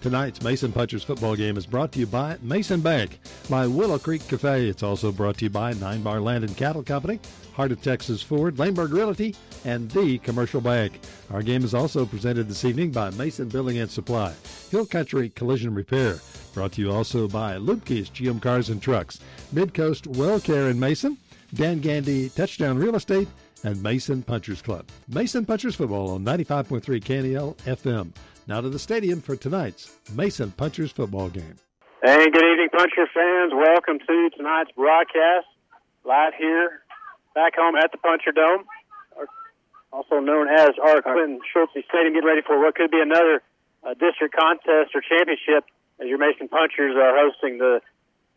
Tonight's Mason Punchers football game is brought to you by Mason Bank, by Willow Creek Cafe. It's also brought to you by Nine Bar Land and Cattle Company, Heart of Texas Ford, Laneburg Realty, and The Commercial Bank. Our game is also presented this evening by Mason Building and Supply, Hill Country Collision Repair. Brought to you also by Lubke's GM Cars and Trucks, Midcoast Well Care in Mason, Dan Gandy Touchdown Real Estate, and Mason Punchers Club. Mason Punchers Football on 95.3 KNEL FM. Now to the stadium for tonight's Mason Punchers football game. And good evening, Puncher fans. Welcome to tonight's broadcast live here back home at the Puncher Dome, also known as our Clinton Schultz Stadium. Getting ready for what could be another uh, district contest or championship as your Mason Punchers are hosting the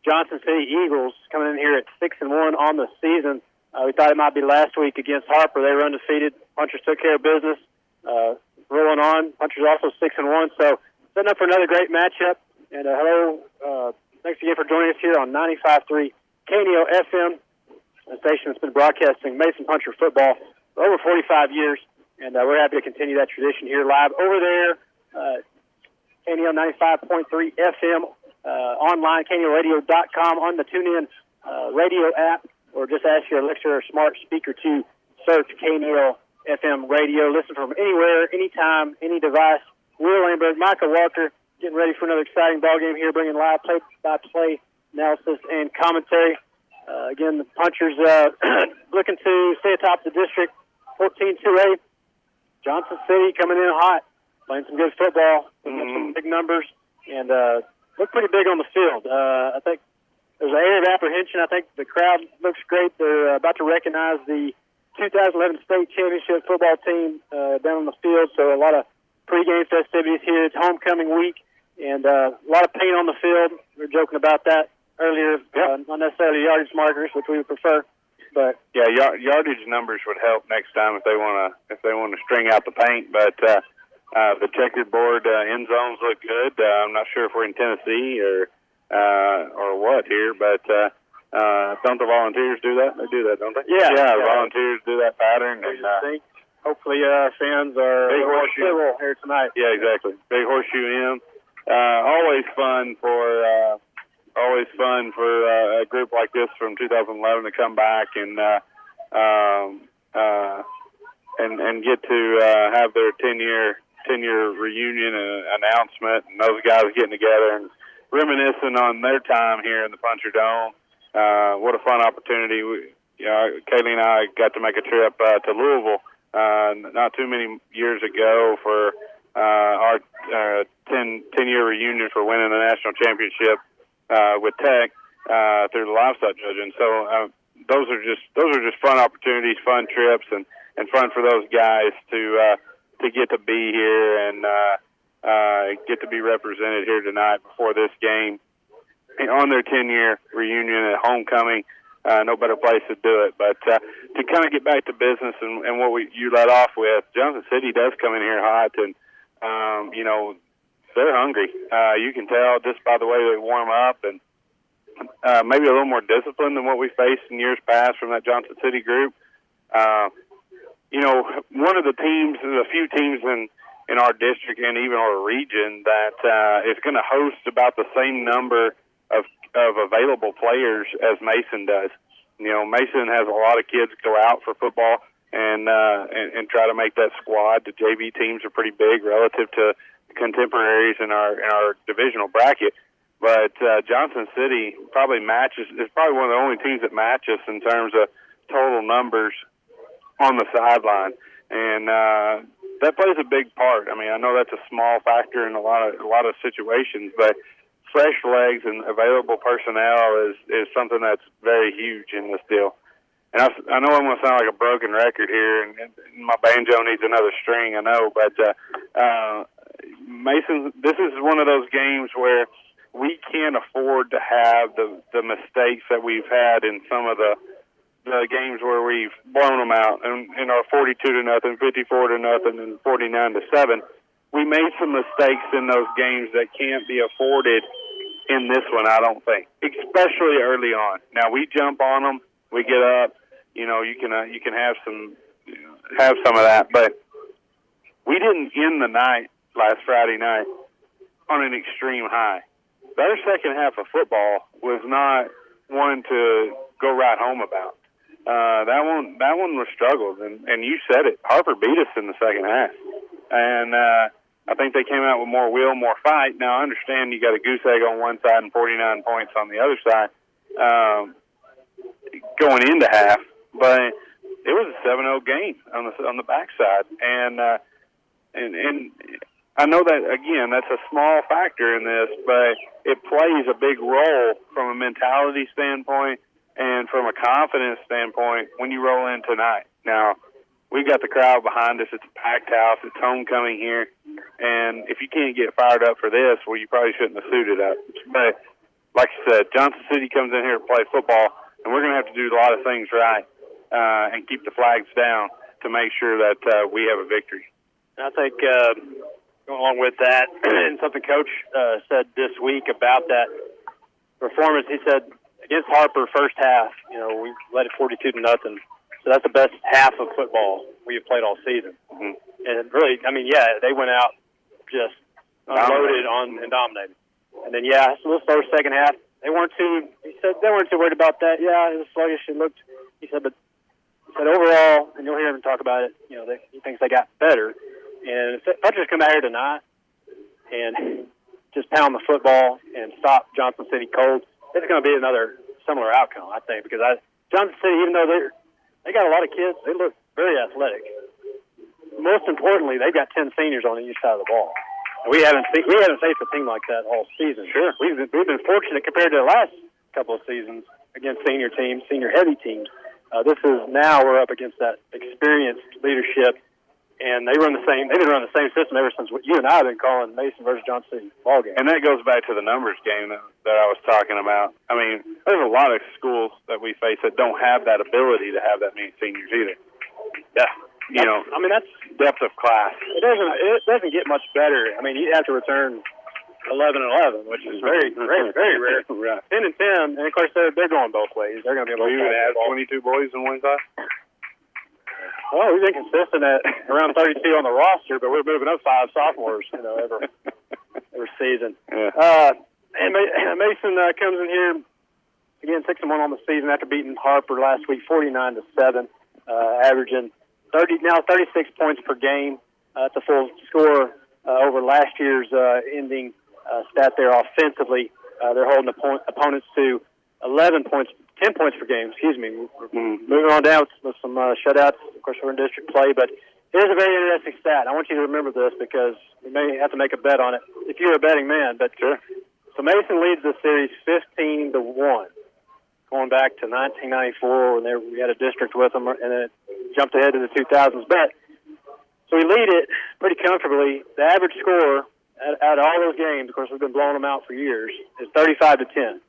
Johnson City Eagles coming in here at six and one on the season. Uh, we thought it might be last week against Harper. They were undefeated. Punchers took care of business. Uh, rolling on. Punchers also six and one, so setting up for another great matchup. And uh, hello, uh, thanks again for joining us here on 95.3 KNEL FM, a station that's been broadcasting Mason Puncher football for over 45 years, and uh, we're happy to continue that tradition here live over there. Uh, KNEL 95.3 FM uh, online, KNELradio.com on the TuneIn uh, radio app, or just ask your Alexa or smart speaker to search KNEL FM radio. Listen from anywhere, anytime, any device. Will Lambert, Michael Walker, getting ready for another exciting ball game here, bringing live play-by-play analysis and commentary. Uh, again, the Punchers uh, looking to stay atop the district, 14-2A. Johnson City coming in hot, playing some good football, mm-hmm. some big numbers, and uh, look pretty big on the field. Uh, I think there's an air of apprehension. I think the crowd looks great. They're uh, about to recognize the 2011 state championship football team uh, down on the field. So a lot of pregame festivities here. It's homecoming week, and uh, a lot of paint on the field. We were joking about that earlier. Yep. Uh, not necessarily yardage markers, which we would prefer. But yeah, yardage numbers would help next time if they want to if they want to string out the paint. But uh, uh, the checkered board uh, end zones look good. Uh, I'm not sure if we're in Tennessee or uh, or what here, but uh, uh, don't the volunteers do that? They do that, don't they? Yeah, yeah. yeah. volunteers do that pattern, and uh, hopefully, uh, fans are big horseshoe here tonight. Yeah, exactly. Big horseshoe in. Uh, always fun for uh, always fun for uh, a group like this from 2011 to come back and uh, um, uh, and and get to uh, have their 10 year 10 year reunion and announcement, and those guys getting together and reminiscing on their time here in the Puncher Dome uh, what a fun opportunity. We, you know, Kaylee and I got to make a trip uh, to Louisville uh, not too many years ago for uh, our uh, 10, 10 year reunion for winning the national championship uh, with Tech uh, through the livestock judging. So uh, those are just those are just fun opportunities, fun trips, and and fun for those guys to uh, to get to be here and uh, uh, get to be represented here tonight before this game on their 10 year reunion at homecoming. Uh, no better place to do it. But uh, to kind of get back to business and, and what we you let off with, Johnson City does come in here hot, and um, you know they're hungry. Uh, you can tell just by the way they warm up, and uh, maybe a little more discipline than what we faced in years past from that Johnson City group. Uh, you know, one of the teams, a few teams in in our district and even our region that uh, is going to host about the same number of of available players as Mason does. You know, Mason has a lot of kids go out for football and uh, and, and try to make that squad. The JV teams are pretty big relative to contemporaries in our in our divisional bracket. But uh, Johnson City probably matches is probably one of the only teams that match us in terms of total numbers on the sideline, and uh, that plays a big part. I mean, I know that's a small factor in a lot of a lot of situations, but fresh legs and available personnel is is something that's very huge in this deal. And I, I know I'm going to sound like a broken record here, and, and my banjo needs another string. I know, but uh, uh, Mason, this is one of those games where we can't afford to have the the mistakes that we've had in some of the the games where we've blown them out and in our 42 to nothing, 54 to nothing, and 49 to seven. We made some mistakes in those games that can't be afforded in this one. I don't think, especially early on. Now we jump on them, we get up. You know, you can uh, you can have some have some of that, but we didn't end the night last Friday night on an extreme high. Their second half of football was not one to go right home about. Uh, that one, that one was struggles, and and you said it. Harper beat us in the second half, and uh, I think they came out with more will, more fight. Now I understand you got a goose egg on one side and 49 points on the other side, um, going into half, but it was a 7-0 game on the on the backside, and uh, and and I know that again that's a small factor in this, but it plays a big role from a mentality standpoint and from a confidence standpoint when you roll in tonight. Now we've got the crowd behind us; it's a packed house. It's homecoming here, and if you can't get fired up for this, well, you probably shouldn't have suited up. But like I said, Johnson City comes in here to play football, and we're going to have to do a lot of things right uh, and keep the flags down to make sure that uh, we have a victory. I think uh, going along with that, and something Coach uh, said this week about that performance, he said against Harper first half, you know, we led it 42 to nothing. So that's the best half of football we have played all season. Mm-hmm. And really, I mean, yeah, they went out just unloaded on and dominated. And then, yeah, so this first second half, they weren't too. He said they weren't too worried about that. Yeah, it was sluggish. It looked. He said, but he said overall, and you'll hear him talk about it. You know, they, he thinks they got better. And if the Punchers come out here tonight and just pound the football and stop Johnson City cold, it's going to be another similar outcome, I think, because I Johnson City, even though they're they got a lot of kids, they look very athletic. Most importantly, they've got ten seniors on each side of the ball. We haven't seen, we haven't faced a team like that all season. Sure, we've been, we've been fortunate compared to the last couple of seasons against senior teams, senior heavy teams. Uh, this is now we're up against that experienced leadership and they run the same. They've been running the same system ever since you and I have been calling Mason versus Johnson City ball game. And that goes back to the numbers game that, that I was talking about. I mean, there's a lot of schools that we face that don't have that ability to have that many seniors either. Yeah, you know, I mean that's depth of class. It doesn't. It doesn't get much better. I mean, you have to return. 11 and 11, which is very, very, very rare. right. 10 and 10, and of course they're, they're going both ways. They're going to be able would have 22 boys in one class. Well, we've been consistent at around 32 on the roster, but we're moving up five sophomores, you know, every every season. Yeah. Uh, and Mason uh, comes in here again, six and one on the season after beating Harper last week, 49 to seven, uh, averaging 30 now 36 points per game. Uh, a full score uh, over last year's uh, ending uh, stat there offensively. Uh, they're holding oppo- opponents to 11 points, 10 points per game. Excuse me. We're Mm. moving on down with some uh, shutouts. Of course, we're in district play, but here's a very interesting stat. I want you to remember this because we may have to make a bet on it if you're a betting man. But Sure. so Mason leads the series 15 to one, going back to 1994 when they, we had a district with them, and then it jumped ahead to the 2000s. But so we lead it pretty comfortably. The average score out, out of all those games, of course, we've been blowing them out for years, is 35 to 10.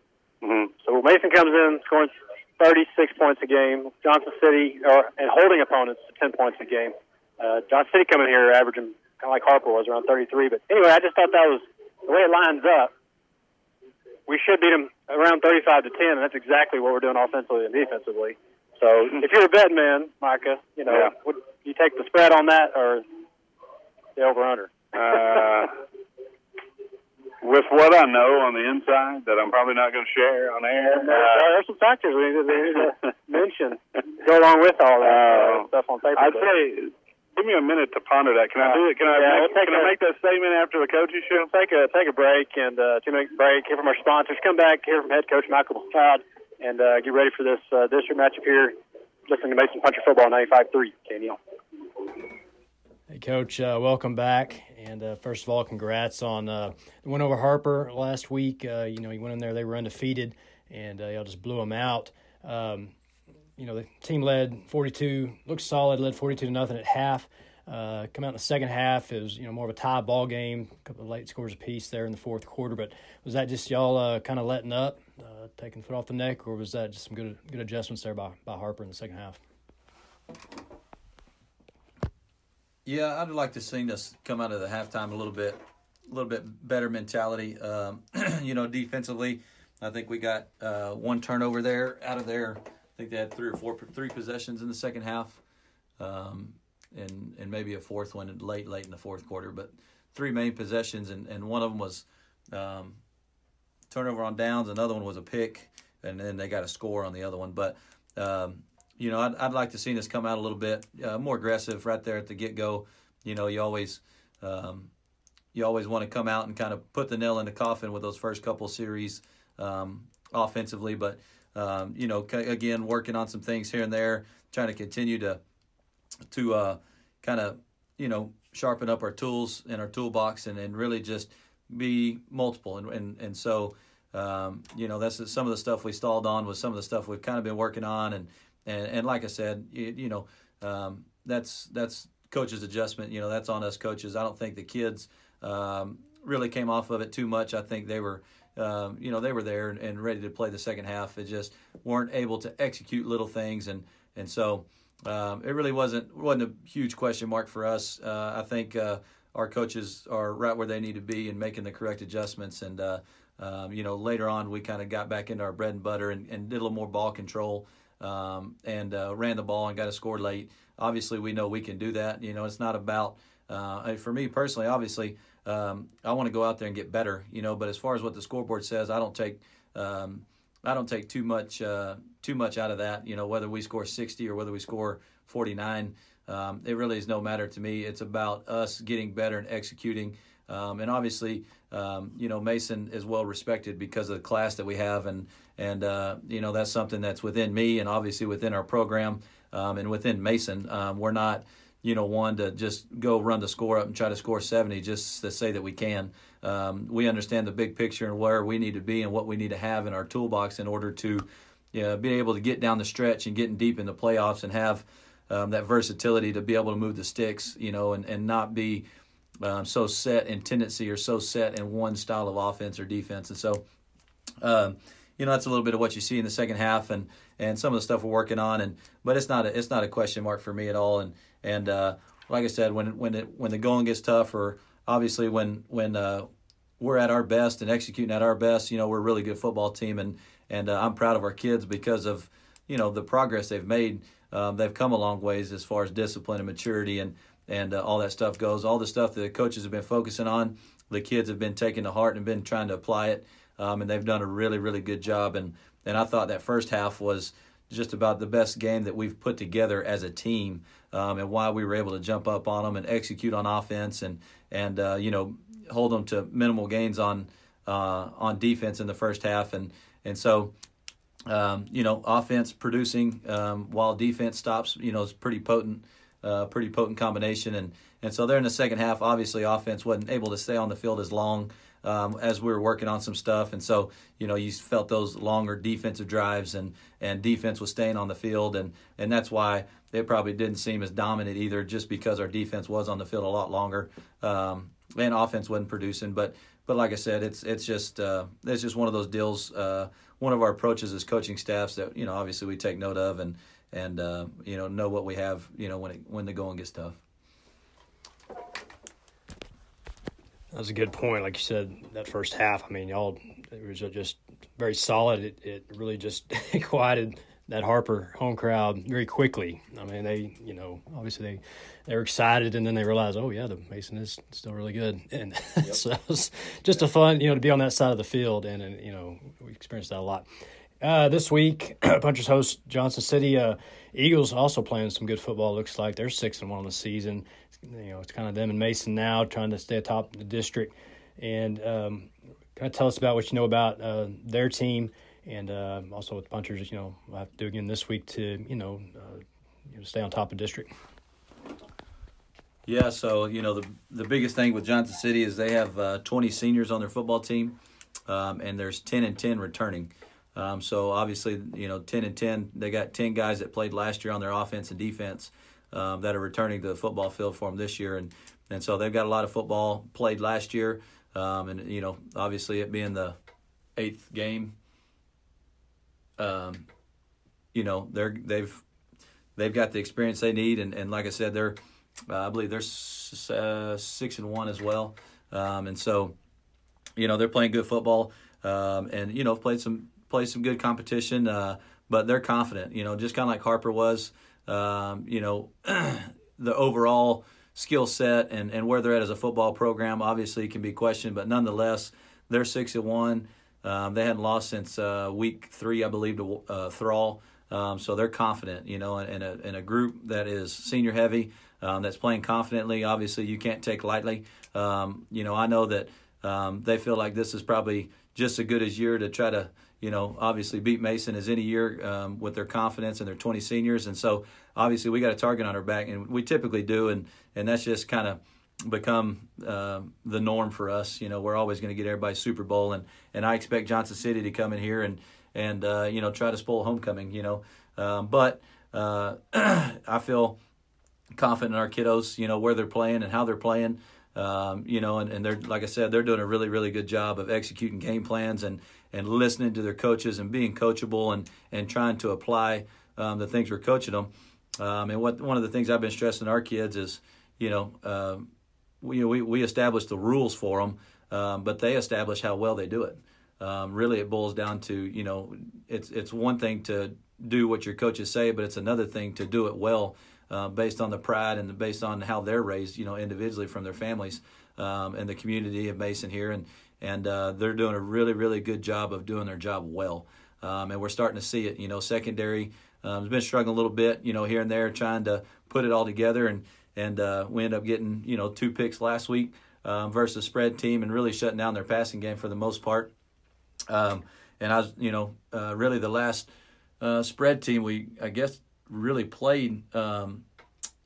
Mm-hmm. So Mason comes in scoring 36 points a game. Johnson City or and holding opponents to 10 points a game. Uh, Johnson City coming here averaging kind of like Harper was around 33. But anyway, I just thought that was the way it lines up. We should beat them around 35 to 10, and that's exactly what we're doing offensively and defensively. So if you're a betting man, Micah, you know, Yeah. would you take the spread on that or the over under? Uh, with what I know on the inside that I'm probably not going to share on air. Uh, Uh, there's some factors we need to, we need to mention go along with all that uh, Uh, stuff on paper. I'd but- say give me a minute to ponder that. Can I do it? Can I, Yeah, make, we'll take can I a- make that statement after the coaches show? take a take a break and uh, two minute break. Hear from our sponsors. Come back. Hear from head coach Michael Todd, and uh, get ready for this uh, district matchup here. Listening to Mason Puncher Football 95.3 KNL. Hey, Coach, uh, welcome back. And uh, first of all, congrats on uh, the win over Harper last week. Uh, you know, you went in there, they were undefeated, and uh, y'all just blew them out. Um, you know, the team led 42, looked solid, led 42 to nothing at half. Uh, come out in the second half, it was you know more of a tie ball game, a couple of late scores apiece there in the fourth quarter. But was that just y'all uh, kind of letting up, uh, taking foot off the neck, or was that just some good good adjustments there by by Harper in the second half? Yeah, I'd like to see us come out of the halftime a little bit, a little bit better mentality. Um, you know, defensively, I think we got uh, one turnover there out of there. I think they had three or four three possessions in the second half, um, and and maybe a fourth one late late in the fourth quarter. But three main possessions, and, and one of them was um, turnover on downs. Another one was a pick, and then they got a score on the other one. But um, you know, I'd, I'd like to see us come out a little bit uh, more aggressive right there at the get go. You know, you always um, you always want to come out and kind of put the nail in the coffin with those first couple series um, offensively, but um, you know, again, working on some things here and there, trying to continue to to uh, kind of you know sharpen up our tools in our toolbox and, and really just be multiple and and, and so um, you know that's some of the stuff we stalled on was some of the stuff we've kind of been working on and and, and like I said, you, you know, um, that's that's coach's adjustment. You know, that's on us coaches. I don't think the kids um, really came off of it too much. I think they were, um, you know, they were there and, and, ready to play the second half. They just weren't able to execute little things, and and so um, it really wasn't wasn't a huge question mark for us. Uh, I think uh, our coaches are right where they need to be and making the correct adjustments. And uh, um, you know, later on, we kind of got back into our bread and butter and, and did a little more ball control um, and uh, ran the ball and got a score late. Obviously, we know we can do that. You know, it's not about uh, for me personally. Obviously, um, I want to go out there and get better. You know, but as far as what the scoreboard says, I don't take um, I don't take too much uh, too much out of that. You know, whether we score 60 or whether we score 49, um, it really is no matter to me. It's about us getting better and executing. Um, and obviously, um, you know, Mason is well respected because of the class that we have, and and uh, you know that's something that's within me, and obviously within our program, um, and within Mason. We're not, you know, one to just go run the score up and try to score 70 just to say that we can. Um, we understand the big picture and where we need to be and what we need to have in our toolbox in order to, you know, be able to get down the stretch and getting deep in the playoffs and have um, that versatility to be able to move the sticks, you know, and, and not be um, so set in tendency or so set in one style of offense or defense. And so, um, you know, that's a little bit of what you see in the second half and, and some of the stuff we're working on. And but it's not a, it's not a question mark for me at all. And and uh, like I said, when when it when the going gets tough, or obviously when when uh, we're at our best and executing at our best, you know, we're a really good football team. And and uh, I'm proud of our kids because of you know the progress they've made. Um, they've come a long ways as far as discipline and maturity and and uh, all that stuff goes. All the stuff that the coaches have been focusing on, the kids have been taking to heart and been trying to apply it, um, and they've done a really, really good job. And and I thought that first half was just about the best game that we've put together as a team, um, and why we were able to jump up on them and execute on offense and and uh, you know hold them to minimal gains on uh, on defense in the first half, and and so. Um, you know, offense producing um, while defense stops. You know, is pretty potent uh, pretty potent combination. And, and so there in the second half, obviously, offense wasn't able to stay on the field as long um, as we were working on some stuff. And so, you know, you felt those longer defensive drives and, and defense was staying on the field. And, and that's why it probably didn't seem as dominant either, just because our defense was on the field a lot longer um, and offense wasn't producing. But but like I said, it's it's just uh, it's just one of those deals. Uh, one of our approaches as coaching staffs that you know obviously we take note of and and uh, you know know what we have you know when it, when the going gets tough. That was a good point. Like you said, that first half. I mean, y'all it was just very solid. It, it really just quieted that Harper home crowd very quickly. I mean, they you know obviously they they were excited, and then they realized, oh yeah, the Mason is still really good, and yep. so it was just a fun you know to be on that side of the field, and, and you know we experienced that a lot. Uh, this week, Punchers host Johnson City. Uh, Eagles also playing some good football. Looks like they're six and one on the season. You know, it's kind of them and Mason now trying to stay atop the district. And um, kind of tell us about what you know about uh, their team, and uh, also with the Punchers. You know, we'll have to do again this week to you know, uh, you know stay on top of district. Yeah, so you know the the biggest thing with Johnson City is they have uh, 20 seniors on their football team, um, and there's 10 and 10 returning. Um, so obviously, you know, ten and ten, they got ten guys that played last year on their offense and defense. Um, that are returning to the football field for them this year, and and so they've got a lot of football played last year, um, and you know obviously it being the eighth game, um, you know they're they've they've got the experience they need, and, and like I said, they're uh, I believe they're s- uh, six and one as well, um, and so you know they're playing good football, um, and you know played some played some good competition, uh, but they're confident. You know, just kind of like Harper was. Um, you know, the overall skill set and, and where they're at as a football program obviously can be questioned, but nonetheless, they're six and one. Um, they hadn't lost since uh, week three, I believe, to uh, Thrall. Um, so they're confident, you know, in a, in a group that is senior heavy, um, that's playing confidently. Obviously, you can't take lightly. Um, you know, I know that um, they feel like this is probably just as good as year to try to, you know, obviously beat Mason as any year um, with their confidence and their 20 seniors. And so obviously we got a target on our back, and we typically do, and and that's just kind of become uh, the norm for us. You know, we're always going to get everybody Super Bowl, and and I expect Johnson City to come in here and and uh, you know try to spoil homecoming. You know, um, but uh, I feel confident in our kiddos. You know where they're playing and how they're playing. Um, you know, and, and they're like I said, they're doing a really really good job of executing game plans and and listening to their coaches and being coachable and and trying to apply um, the things we're coaching them. Um, and what one of the things I've been stressing our kids is, you know, uh, we, we we establish the rules for them, um, but they establish how well they do it. Um, really, it boils down to you know, it's it's one thing to do what your coaches say, but it's another thing to do it well, uh, based on the pride and based on how they're raised, you know, individually from their families um, and the community of Mason here, and and uh, they're doing a really really good job of doing their job well, um, and we're starting to see it. You know, secondary um, has been struggling a little bit, you know, here and there, trying to put it all together, and and uh, we end up getting you know two picks last week um, versus spread team, and really shutting down their passing game for the most part. Um, and I was, you know, uh, really the last uh, spread team we, I guess, really played um,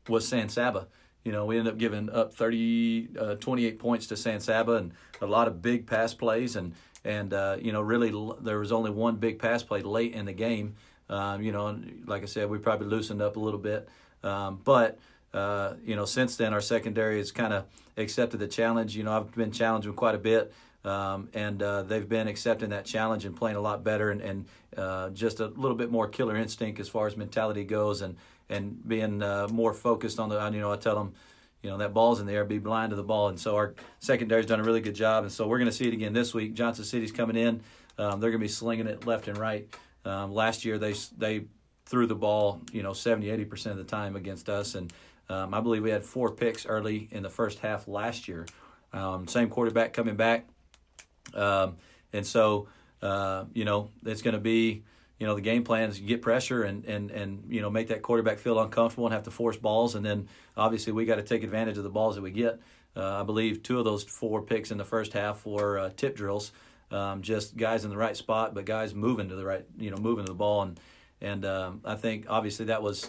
was San Saba. You know, we ended up giving up 30, uh, 28 points to San Saba and a lot of big pass plays. And, and uh, you know, really, there was only one big pass play late in the game. Um, you know, like I said, we probably loosened up a little bit. Um, but, uh, you know, since then, our secondary has kind of accepted the challenge. You know, I've been challenged quite a bit. Um, and uh, they've been accepting that challenge and playing a lot better and, and uh, just a little bit more killer instinct as far as mentality goes and and being uh, more focused on the you know I tell them you know that ball's in the air be blind to the ball. And so our secondary's done a really good job. And so we're going to see it again this week. Johnson City's coming in. Um, they're going to be slinging it left and right. Um, last year they they threw the ball you know 70 80 percent of the time against us. And um, I believe we had four picks early in the first half last year. Um, same quarterback coming back. Um, and so, uh, you know, it's going to be, you know, the game plan is get pressure and, and, and, you know, make that quarterback feel uncomfortable and have to force balls. And then obviously we got to take advantage of the balls that we get. Uh, I believe two of those four picks in the first half were uh, tip drills, um, just guys in the right spot, but guys moving to the right, you know, moving to the ball. And, and um, I think obviously that was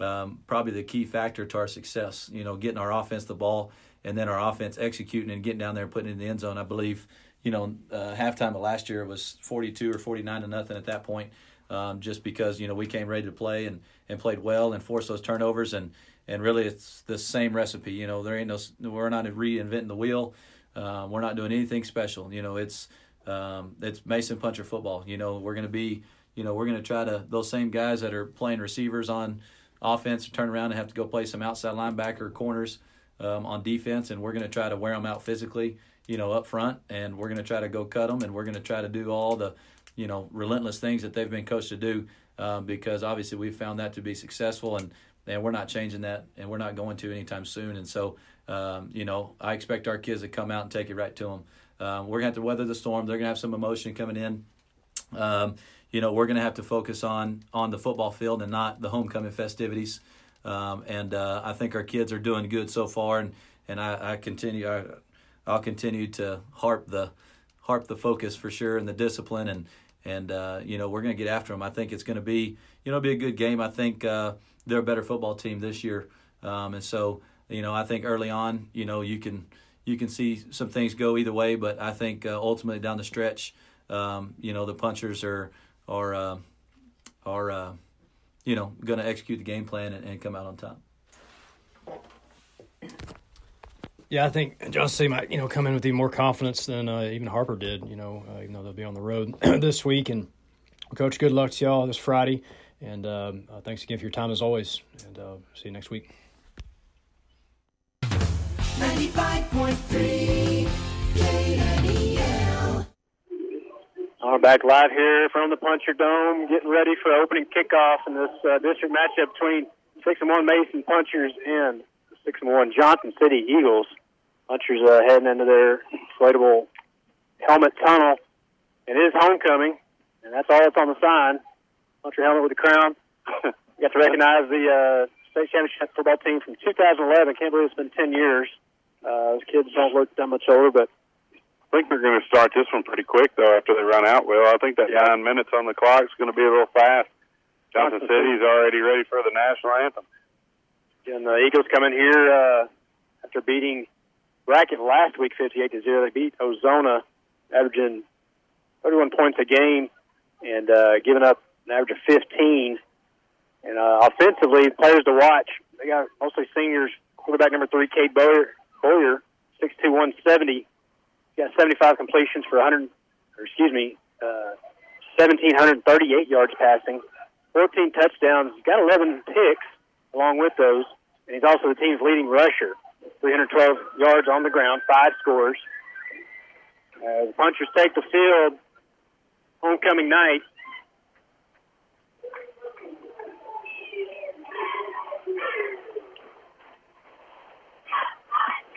um, probably the key factor to our success, you know, getting our offense the ball and then our offense executing and getting down there and putting it in the end zone. I believe you know, uh, halftime of last year was 42 or 49 to nothing at that point, um, just because, you know, we came ready to play and, and played well and forced those turnovers. And, and really, it's the same recipe. You know, there ain't no, we're not reinventing the wheel. Uh, we're not doing anything special. You know, it's, um, it's Mason Puncher football. You know, we're going to be, you know, we're to try to, those same guys that are playing receivers on offense turn around and have to go play some outside linebacker corners um, on defense, and we're going to try to wear them out physically you know, up front, and we're going to try to go cut them, and we're going to try to do all the, you know, relentless things that they've been coached to do, um, because obviously we've found that to be successful, and and we're not changing that, and we're not going to anytime soon. And so, um, you know, I expect our kids to come out and take it right to them. Um, we're going to have to weather the storm. They're going to have some emotion coming in. Um, you know, we're going to have to focus on on the football field and not the homecoming festivities. Um, and uh, I think our kids are doing good so far, and and I, I continue. I, I'll continue to harp the harp the focus for sure and the discipline and and uh, you know we're going to get after them. I think it's going to be you know be a good game. I think uh, they're a better football team this year, um, and so you know I think early on you know you can you can see some things go either way, but I think uh, ultimately down the stretch, um, you know the punchers are are uh, are uh, you know going to execute the game plan and, and come out on top. Yeah, I think John might you know come in with even more confidence than uh, even Harper did. You know, uh, even though they'll be on the road this week. And Coach, good luck to y'all this Friday. And um, uh, thanks again for your time as always. And uh, see you next week. 95.3 KNEL. We're back live here from the Puncher Dome, getting ready for opening kickoff in this uh, district matchup between six and one Mason Punchers and six and one Johnson City Eagles. Punchers uh, heading into their inflatable helmet tunnel. It is homecoming, and that's all that's on the sign. Puncher helmet with the crown. you got to recognize the uh, state championship football team from 2011. Can't believe it's been 10 years. Uh, those kids don't look that much older, but I think they're going to start this one pretty quick though after they run out. Well, I think that yeah. nine minutes on the clock is going to be a little fast. Johnson City's already ready for the national anthem. And the Eagles come in here uh, after beating Brackett last week, 58 to zero. They beat Ozona, averaging 31 points a game, and uh, giving up an average of 15. And uh, offensively, players to watch. They got mostly seniors. Quarterback number three, Cade Boyer, Boyer 6'2", 170. He got 75 completions for 100, or excuse me, uh, 1,738 yards passing, 14 touchdowns. Got 11 picks along with those, and he's also the team's leading rusher. 312 yards on the ground, five scores. Uh, the punchers take the field homecoming night.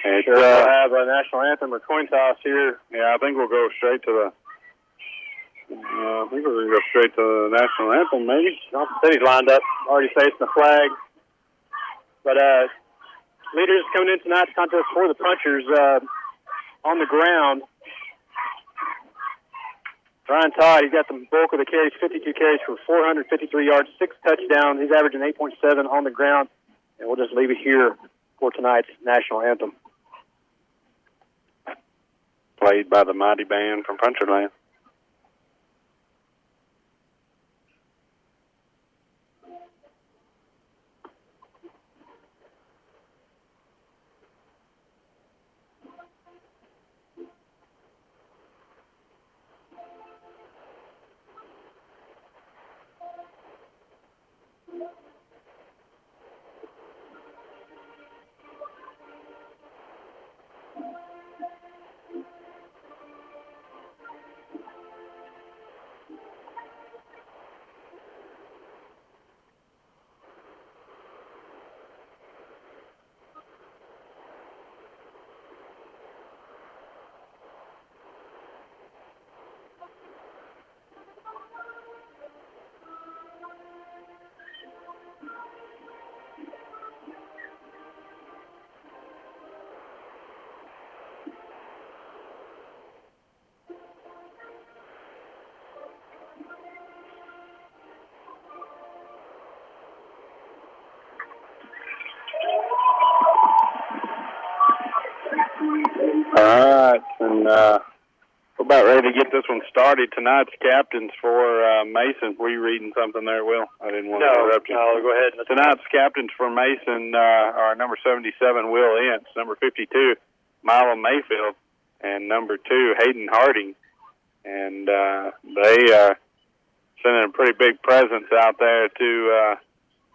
It's, sure, uh, we'll have a national anthem or coin toss here. Yeah, I think we'll go straight to the uh, I think we're going to go straight to the national anthem, maybe. Johnson City's lined up, already facing the flag. But uh, leaders coming in tonight's contest for the punchers uh, on the ground. Ryan Todd, he's got the bulk of the carries, 52 carries for 453 yards, six touchdowns. He's averaging 8.7 on the ground. And we'll just leave it here for tonight's national anthem. Played by the mighty band from Puncherland. And uh, we're about ready to get this one started. Tonight's captains for uh, Mason. Were you reading something there, Will? I didn't want no, to interrupt you. No, go ahead. Tonight's captains for Mason uh, are number 77, Will Ince, number 52, Milo Mayfield, and number two, Hayden Harding. And uh, they are sending a pretty big presence out there to uh,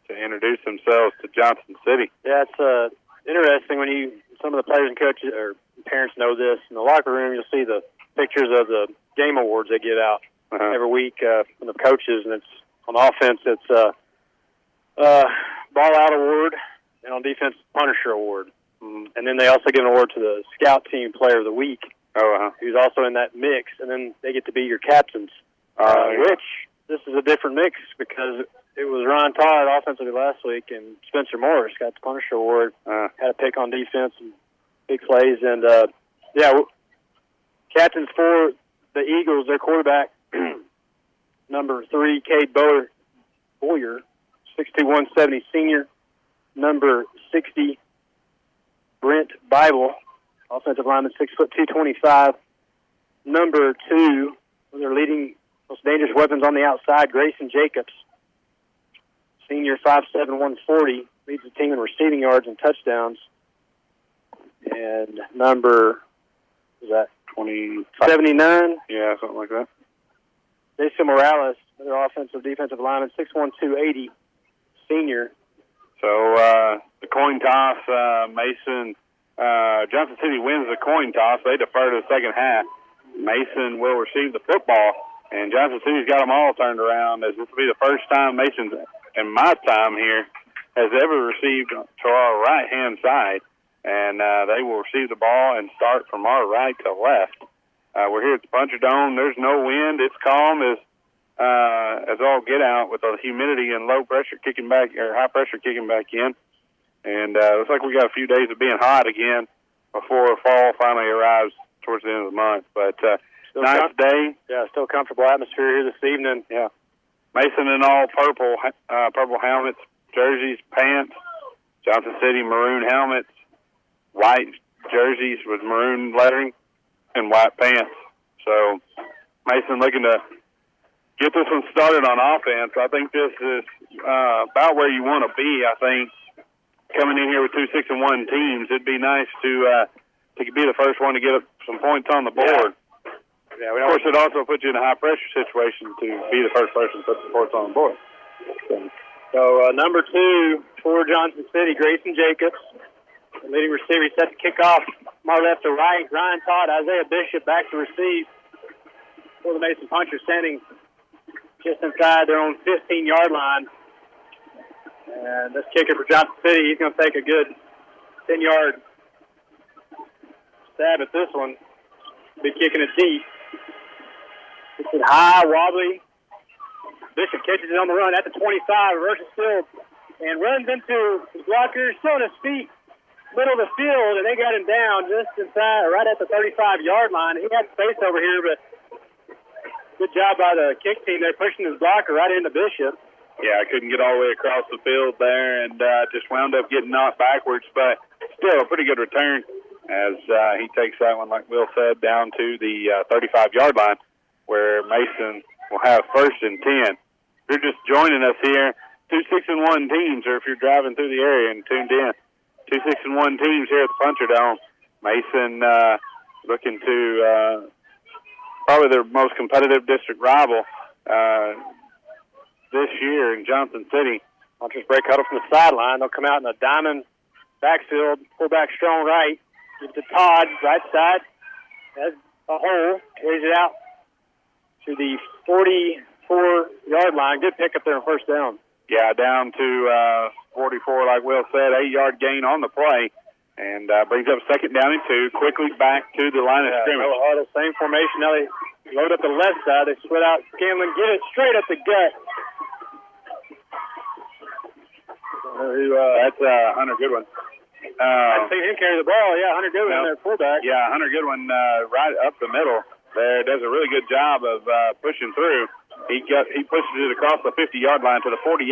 to introduce themselves to Johnson City. Yeah, it's uh, interesting when you some of the players and coaches or parents know this. In the locker room, you'll see the pictures of the game awards they give out uh-huh. every week uh, from the coaches, and it's on offense, it's uh, uh, ball out award, and on defense, Punisher award. Mm-hmm. And then they also give an award to the scout team player of the week, oh, uh-huh. who's also in that mix, and then they get to be your captains. Uh, uh, which this is a different mix because it was Ryan Todd offensively last week, and Spencer Morris got the Punisher award. Uh, had a pick on defense and big plays, and uh, yeah, captains for the Eagles, their quarterback, number three, Cade Boyer, Boyer, six two one seventy senior, number sixty, Brent Bible, offensive lineman, six foot two twenty five, number two, their leading most dangerous weapons on the outside, Grayson Jacobs, senior five seven one forty, leads the team in receiving yards and touchdowns and number is that 20, 79, yeah, something like that. Jason Morales, another offensive defensive lineman, 6'1", 280, senior. So uh, the coin toss, uh, Mason, uh, Johnson City wins the coin toss. They defer to the second half. Mason will receive the football, and Johnson City's got them all turned around. As this will be the first time Mason's, in my time here, has ever received to our right hand side, and uh, they will receive the ball and start from our right to left. Uh, we're here at the Puncher Dome. There's no wind. It's calm as uh, as all get out with the humidity and low pressure kicking back or high pressure kicking back in. And uh, looks like we got a few days of being hot again before fall finally arrives towards the end of the month. But uh, Still nice com- day. yeah, still comfortable atmosphere here this evening. Yeah. Mason in all purple uh, purple helmets, jerseys, pants. Johnson City maroon helmets, white jerseys with maroon lettering, and white pants. So Mason looking to get this one started on offense. I think this is uh, about where you want to be. I think coming in here with two six and one teams, it'd be nice to uh, to be the first one to get some points on the board. Yeah, we Of course, it also puts you in a high pressure situation to be the first person to put the points on board. So uh, number two for Johnson City, Grayson Jacobs, the leading receiver, set to kick off my left to right. Ryan Todd, Isaiah Bishop back to receive for the Mason Punchers, standing just inside their own 15-yard line. And this kicker for Johnson City, he's going to take a good 10-yard stab at this one. Be kicking it deep. It's it high, wobbly, Bishop catches it on the run at the 25, reverses field, and runs into his blocker, still on his feet, middle of the field, and they got him down just inside, right at the 35 yard line. He had space over here, but good job by the kick team. They're pushing his blocker right into Bishop. Yeah, I couldn't get all the way across the field there, and uh, just wound up getting knocked backwards. But still, a pretty good return as uh, he takes that one, like Will said, down to the uh, 35 yard line, where Mason will have first and 10. If you're just joining us here, two six and one teams, or if you're driving through the area and tuned in, two six and one teams here at the Puncher Dome. Mason uh, looking to uh, probably their most competitive district rival uh, this year in Johnson City. Punchers break huddle from the sideline. They'll come out in a diamond backfield, fullback strong right. Give it to Todd, right side. Has a hole. Carries it out to the 44 yard line. Good pick up there on first down. Yeah, down to uh, 44, like Will said, eight yard gain on the play, and uh, brings up second down and two. Quickly back to the line of scrimmage. Huddle, same formation. Now they load up the left side. They split out Scanlon, get it straight up the gut. Who, uh, that's uh, Hunter Goodwin. I Uh, see him carry the ball. Yeah, Hunter Goodwin, No. their fullback. yeah, Hunter Goodwin uh, right up the middle there does a really good job of uh, pushing through. He got he pushes it across the 50 yard line to the 48,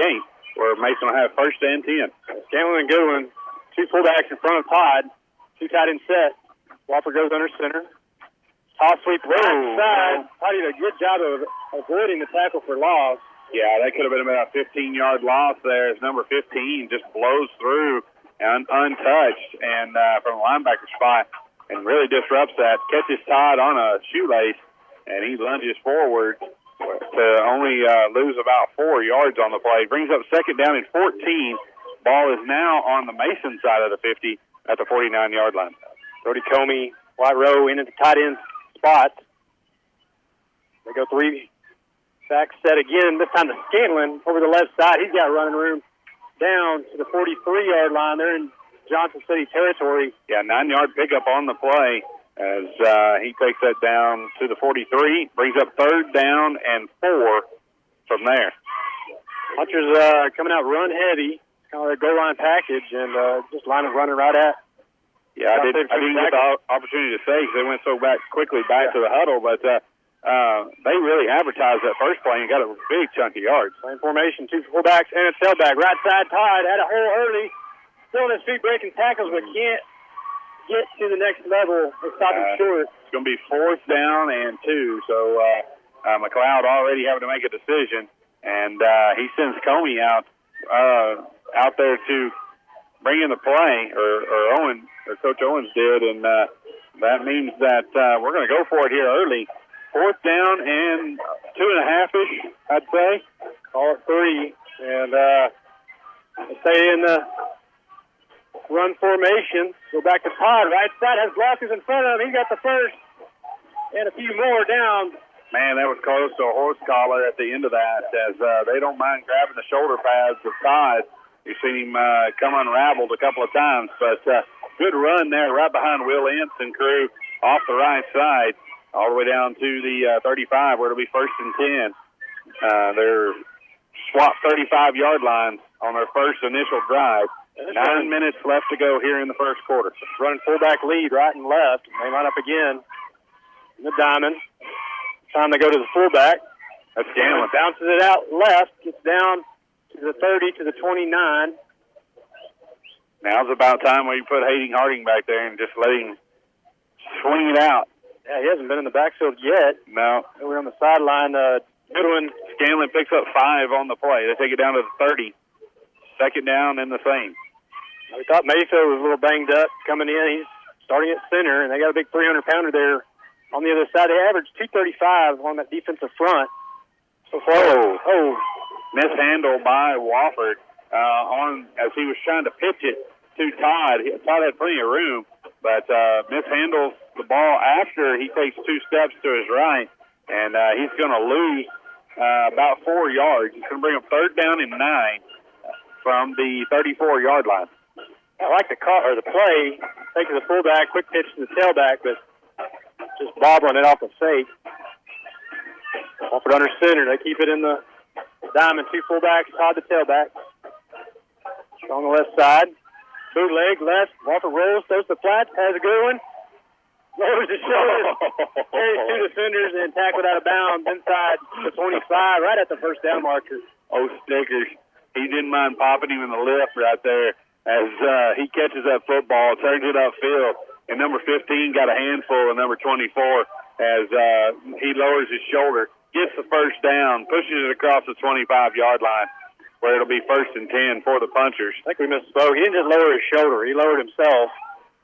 where Mason will have first and 10. Scanlon and Goodwin, two fullbacks in front of Todd. Two tight end set. Walker goes under center. Toss sweep right Whoa. side. Todd did a good job of avoiding the tackle for loss. Yeah, that could have been about a 15 yard loss there as number 15 just blows through un- untouched and uh, from a linebacker spot and really disrupts that. Catches Todd on a shoelace and he lunges forward to only uh, lose about four yards on the play. Brings up second down and 14. Ball is now on the Mason side of the 50 at the 49 yard line. Brody Comey, White Row in at the tight end spot. They go three back set again. This time to Scanlon over the left side. He's got running room down to the 43 yard line. They're in Johnson City territory. Yeah, nine yard pickup on the play as uh, he takes that down to the 43, brings up third down and four from there. Punchers uh, coming out run heavy, kind of a goal line package, and uh, just line of running right at. Yeah, I, did, I didn't get the opportunity to say because they went so back quickly back to the huddle, but uh, uh, they really advertised that first play and got a big chunk of yards. Same formation, two fullbacks and a tailback. Right side, Todd had a hole early, still on his feet breaking tackles, but can't get to the next level. They stop him Uh, short. It's going to be fourth down and two, so uh, uh, McLeod already having to make a decision, and uh, he sends Comey out uh, out there to bring in the play, or, or Owen or Coach Owens did, and uh, that means that uh, we're going to go for it here early. Fourth down and two and a half ish, I'd say. Call it three, and uh, stay in the run formation. Go back to Todd. Right side has blockers in front of him. He got the first, and a few more down. Man, that was close to a horse collar at the end of that, as uh, they don't mind grabbing the shoulder pads of Todd. You've seen him uh, come unraveled a couple of times, but uh, good run there right behind Will Ince and crew off the right side, all the way down to the uh, 35, where it'll be first and 10. Uh, they're swapped 35 yard lines on their first initial drive. Nine minutes left to go here in the first quarter. Running fullback lead right and left. They line up again in the diamond. Time to go to the fullback. That's Scanlon. Bounces it out left. Gets down to the 30 to the 29. Now's about time where you put Hayden Harding back there and just let him swing it out. Yeah, he hasn't been in the backfield yet. No. We're on the sideline. Uh, Goodwin. Scanlon picks up five on the play. They take it down to the 30. Second down and the same. We thought Mayfield was a little banged up coming in. He's starting at center, and they got a big 300 pounder there on the other side. They averaged 235 on that defensive front. So far, oh, oh, mishandled by Wofford uh, on as he was trying to pitch it to Todd. He, Todd had plenty of room, but uh, mishandles the ball after he takes two steps to his right, and uh, he's going to lose uh, about four yards. He's going to bring up third down and nine from the 34 yard line. I like the call or the play, taking the fullback, quick pitch to the tailback, but just bobbling it off the fake. Wofford under center. They keep it in the diamond. Two fullbacks, Todd the tailback. Strong On the left side. Bootleg left. Walker rolls, throws the flat, has a good one. Lowers his shoulders. Carries two defenders and tackled out of bounds inside the 25, right at the first down marker. Oh, Stickers. He didn't mind popping him in the lip right there as uh, he catches that football, turns it upfield, and number 15 got a handful of number 24 as uh, he lowers his shoulder, gets the first down, pushes it across the 25 yard line where it'll be first and 10 for the punchers. I think we missed misspoke. He didn't just lower his shoulder, he lowered himself.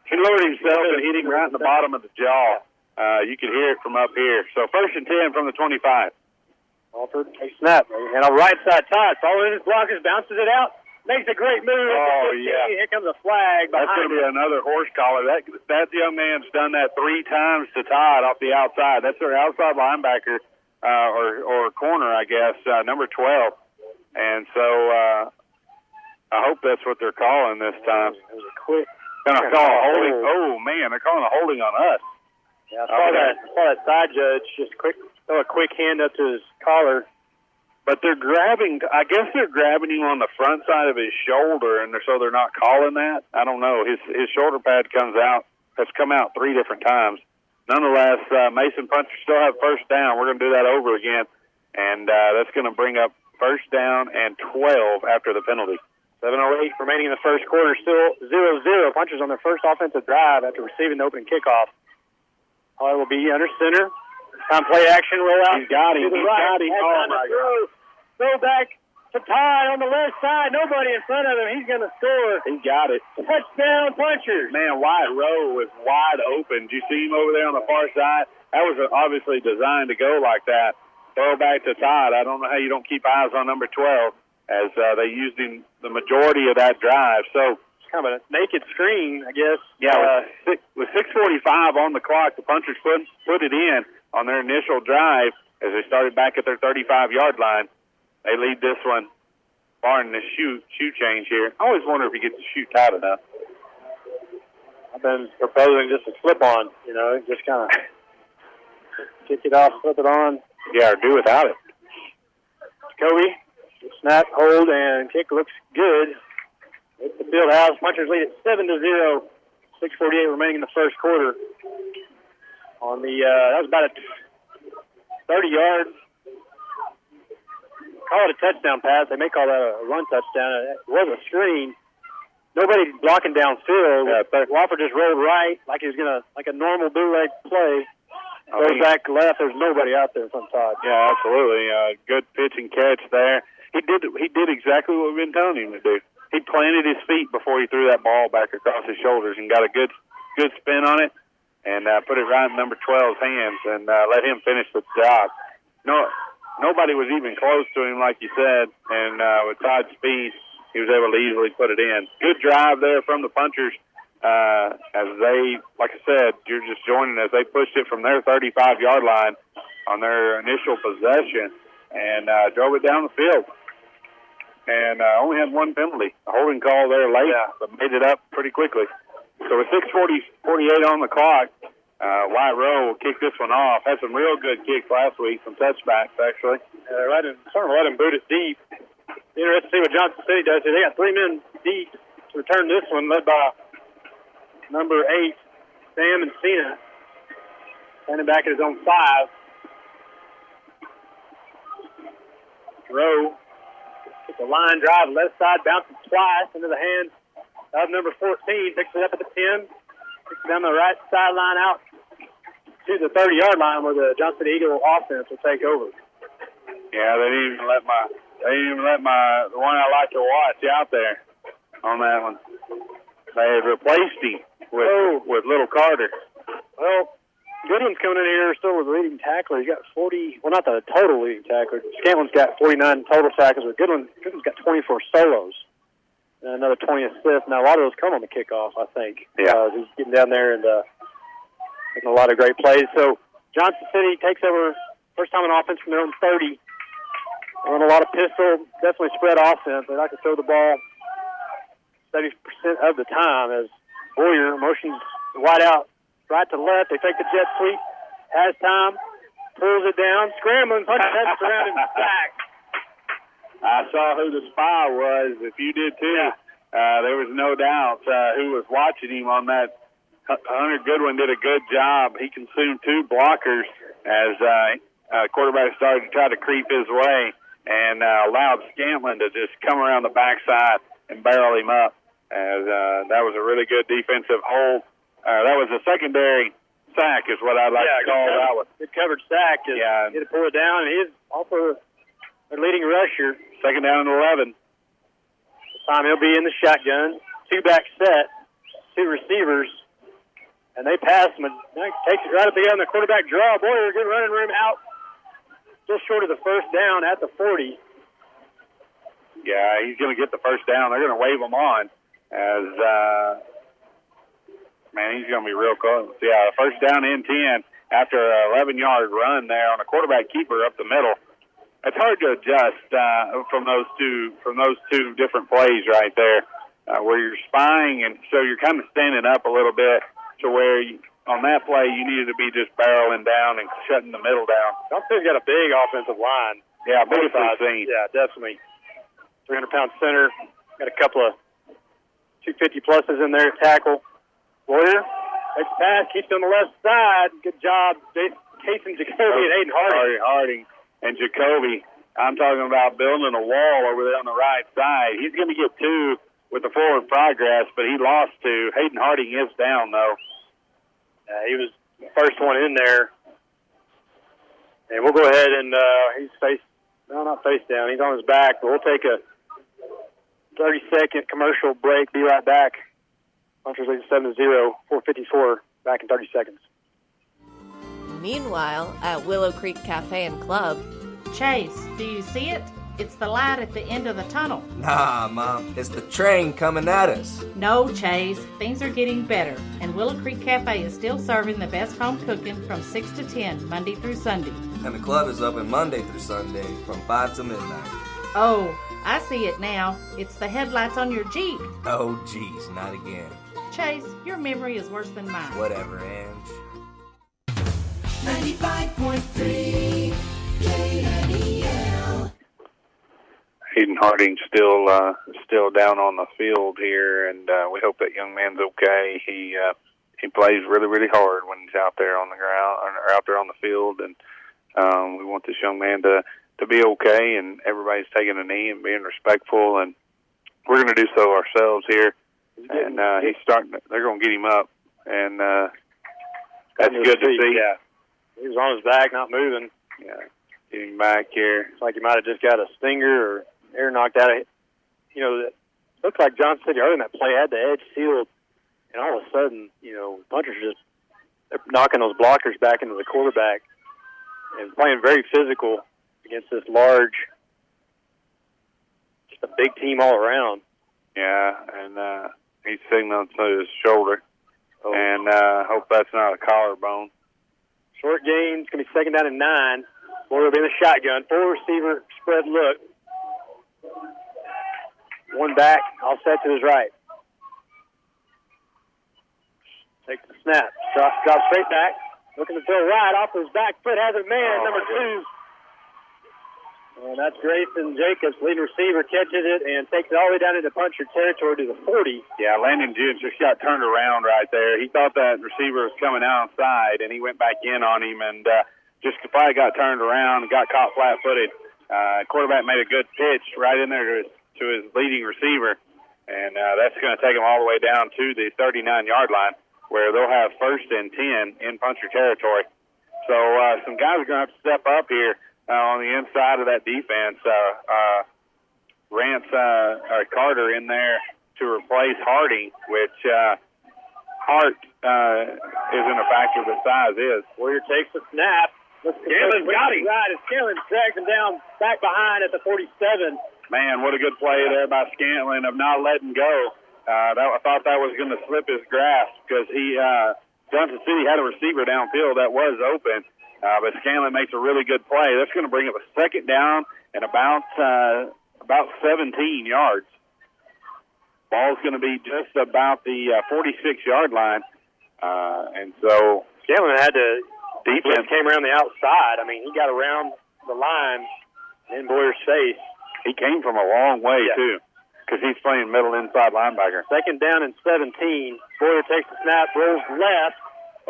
He lowered himself and hit him right in the bottom of the jaw. Uh, you could hear it from up here. So first and 10 from the 25. Wofford, a snap. And a right side Todd following his blockers, bounces it out. Makes a great move. Oh, yeah. Here comes a flag That's going to be another horse collar. That that young man's done that three times to Todd off the outside. That's their outside linebacker uh, or or corner, I guess, uh, number twelve. And so uh, I hope that's what they're calling this time. It was a quick. Gonna call a holding. Oh man, they're calling a holding on us. Yeah, I saw Okay. that. I saw that side judge just quick throw a quick hand up to his collar. But they're grabbing. I guess they're grabbing him on the front side of his shoulder, and they're, so they're not calling that. I don't know. His his shoulder pad comes out. Has come out three different times. Nonetheless, uh, Mason Puncher still have first down. We're going to do that over again, and uh, that's going to bring up first down and twelve after the penalty. 7:08 remaining in the first quarter. Still 0-0. Punchers on their first offensive drive after receiving the open kickoff. Holly will be under center. Time play action roll out. He's got him. He's right. got him. Oh, my throw. Throw back to Todd on the left side. Nobody in front of him. He's going to score. He got it. Touchdown Punchers. Man, Wyatt Rowe was wide open. Did you see him over there on the far side? That was obviously designed to go like that. Throw back to Todd. I don't know how you don't keep eyes on number 12 as uh, they used him the majority of that drive. So, It's kind of a naked screen, I guess. yeah, Uh, with, six, with 6:45 on the clock, the punchers put put it in on their initial drive as they started back at their 35 yard line. They lead this one, barring the shoe shoe change here. I always wonder if he gets the shoe tight enough. I've been proposing just a slip on, you know, just kind of kick it off, slip it on. Yeah, or do without it. Kobe, snap, hold, and kick looks good. It's the field house. Punchers lead at 7 to 0. 6.48 remaining in the first quarter. On the, uh, that was about a 30 yard. Call it a touchdown pass. They may call that a run touchdown. It was a screen. Nobody blocking downfield. Yeah, but Wofford just rolled right like he was going to, like a normal bootleg play. I Goes think- back left. There's nobody out there from Todd. Yeah, absolutely. Uh, good pitch and catch there. He did. He did exactly what we've been telling him to do. he planted his feet before he threw that ball back across his shoulders and got a good good spin on it and uh, put it right in number 12's hands and uh, let him finish the job. No, nobody was even close to him, like you said, and uh, with Todd's speed, he was able to easily put it in. Good drive there from the punchers. Uh, as they, like I said, you're just joining as they pushed it from their 35 yard line on their initial possession and uh, drove it down the field. And uh, only had one penalty, a holding call there late, yeah. but made it up pretty quickly. So with 6:40, 48 on the clock, uh, Wyatt Rowe will kick this one off. Had some real good kicks last week, some touchbacks actually. Uh, right in, starting to let him boot it deep. Interesting to see what Johnson City does. They got three men deep to return this one, led by number eight, Sam and Cena, standing back at his own five. Rowe took the line drive left side, bounces twice into the hands of number 14. Picks it up at the 10, picks it down the right sideline out to the 30 yard line where the Johnson Eagle offense will take over. Yeah, they didn't even let my they didn't even let my the one I like to watch out there on that one. They had replaced him with oh. with Little Carter. Well, Goodland's coming in here still with the leading tackler. He's got 40. Well, not the total leading tackler. Scantlin's got 49 total tackles, but Goodland Goodland's got 24 solos another 20 assists. Now a lot of those come on the kickoff, I think. Yeah, uh, he's getting down there and uh, making a lot of great plays. So Johnson City takes over first time in offense from their own 30. They run a lot of pistol, definitely spread offense. They like to throw the ball 70% of the time as Boyer motions wide out right to left. They take the jet sweep, has time, pulls it down, scrambling, punches head surrounding sack. I saw who the spy was. If you did too, yeah. uh, there was no doubt uh, who was watching him on that. Hunter Goodwin did a good job. He consumed two blockers as uh, uh, quarterback started to try to creep his way and uh, allowed Scantlin to just come around the backside and barrel him up. As uh, that was a really good defensive hold uh, that was a secondary sack, is what I'd like yeah, to call covered, that one. Good covered sack. Yeah. Get it pulled down, he's also a leading rusher. Second down and 11. This time he'll be in the shotgun. Two back set, two receivers, and they pass him. And takes it right up the end. The quarterback draw. Boyer, good running room out. Just short of the first down at the 40. Yeah, he's going to get the first down. They're going to wave him on as uh, man, he's going to be real close. Yeah, first down in 10 after an 11 yard run there on a quarterback keeper up the middle. It's hard to adjust uh, from those two from those two different plays right there, uh, where you're spying and so you're kind of standing up a little bit to where you, on that play you needed to be just barreling down and shutting the middle down. Johnson's got a big offensive line. Yeah, big seen. Yeah, definitely. 300 pound center. Got a couple of 250 pluses in there tackle. Takes the pass, keeps on the left side. Good job, Jason Jacoby and Hayden Harding. Harding and Jacoby. I'm talking about building a wall over there on the right side. He's going to get two with the forward progress, but he lost two. Hayden Harding is down though. Uh, he was the first one in there, and we'll go ahead and uh, he's face no, not face down. He's on his back, but we'll take a 30 second commercial break. Be right back. Punchers lead 7 0, 454, back in 30 seconds. Meanwhile, at Willow Creek Cafe and Club, Chase, do you see it? It's the light at the end of the tunnel. Nah, Mom, it's the train coming at us. No, Chase, things are getting better, and Willow Creek Cafe is still serving the best home cooking from 6 to 10, Monday through Sunday. And the club is open Monday through Sunday from 5 to midnight. Oh, I see it now. It's the headlights on your Jeep. Oh, geez, not again. Chase, your memory is worse than mine. Whatever, Ange. 95.3 KNEL. Hayden Harding still uh, still down on the field here, and uh, we hope that young man's okay. He uh, he plays really really hard when he's out there on the ground or out there on the field, and um, we want this young man to to be okay. And everybody's taking a knee and being respectful, and we're going to do so ourselves here and uh, he's starting. They're going to get him up, and uh, that's good to see. Yeah, he was on his back, not moving. Yeah, getting back here. It's like he might have just got a stinger or air knocked out of. You know, looked like Johnson City early in that play had the edge sealed, and all of a sudden, you know, punchers just they're knocking those blockers back into the quarterback and playing very physical against this large, just a big team all around. Yeah, and uh, he's signaling to his shoulder, Oh. and uh, hope that's not a collarbone. Short gain. It's going to be second down and nine. Boyer will be in the shotgun. Four receiver spread look. One back. All set to his right. Takes the snap. Drop, drop straight back. Looking to throw right off his back foot. Has a man. Oh, number two. And that's Grayson Jacobs, leading receiver, catches it and takes it all the way down into puncher territory to the 40. Yeah, Landon Jennings just got turned around right there. He thought that receiver was coming outside, and he went back in on him, and uh, just probably got turned around and got caught flat-footed. Uh, quarterback made a good pitch right in there to his, to his leading receiver, and uh, that's going to take him all the way down to the 39-yard line, where they'll have first and 10 in puncher territory. So uh, some guys are going to have to step up here uh, on the inside of that defense. Uh, uh, Rance uh, uh, Carter in there to replace Harding, which uh, Hart uh, isn't a factor, but size is. Warrior takes the snap. Scanlon's got him. Right, as Scanlon drags him down back behind at the 47. Man, what a good play there by Scantlin of not letting go. Uh, that, I thought that was going to slip his grasp because he uh, Johnson City had a receiver downfield that was open, uh, but Scanlon makes a really good play. That's going to bring up a second down and about uh, about 17 yards. Ball's going to be just about the uh, 46 yard line, uh, and so Scanlon had to defense came around the outside. I mean, he got around the line in Boyer's face. He came from a long way Yeah. too, because he's playing middle inside linebacker. Second down and 17. Boyer takes the snap, rolls left.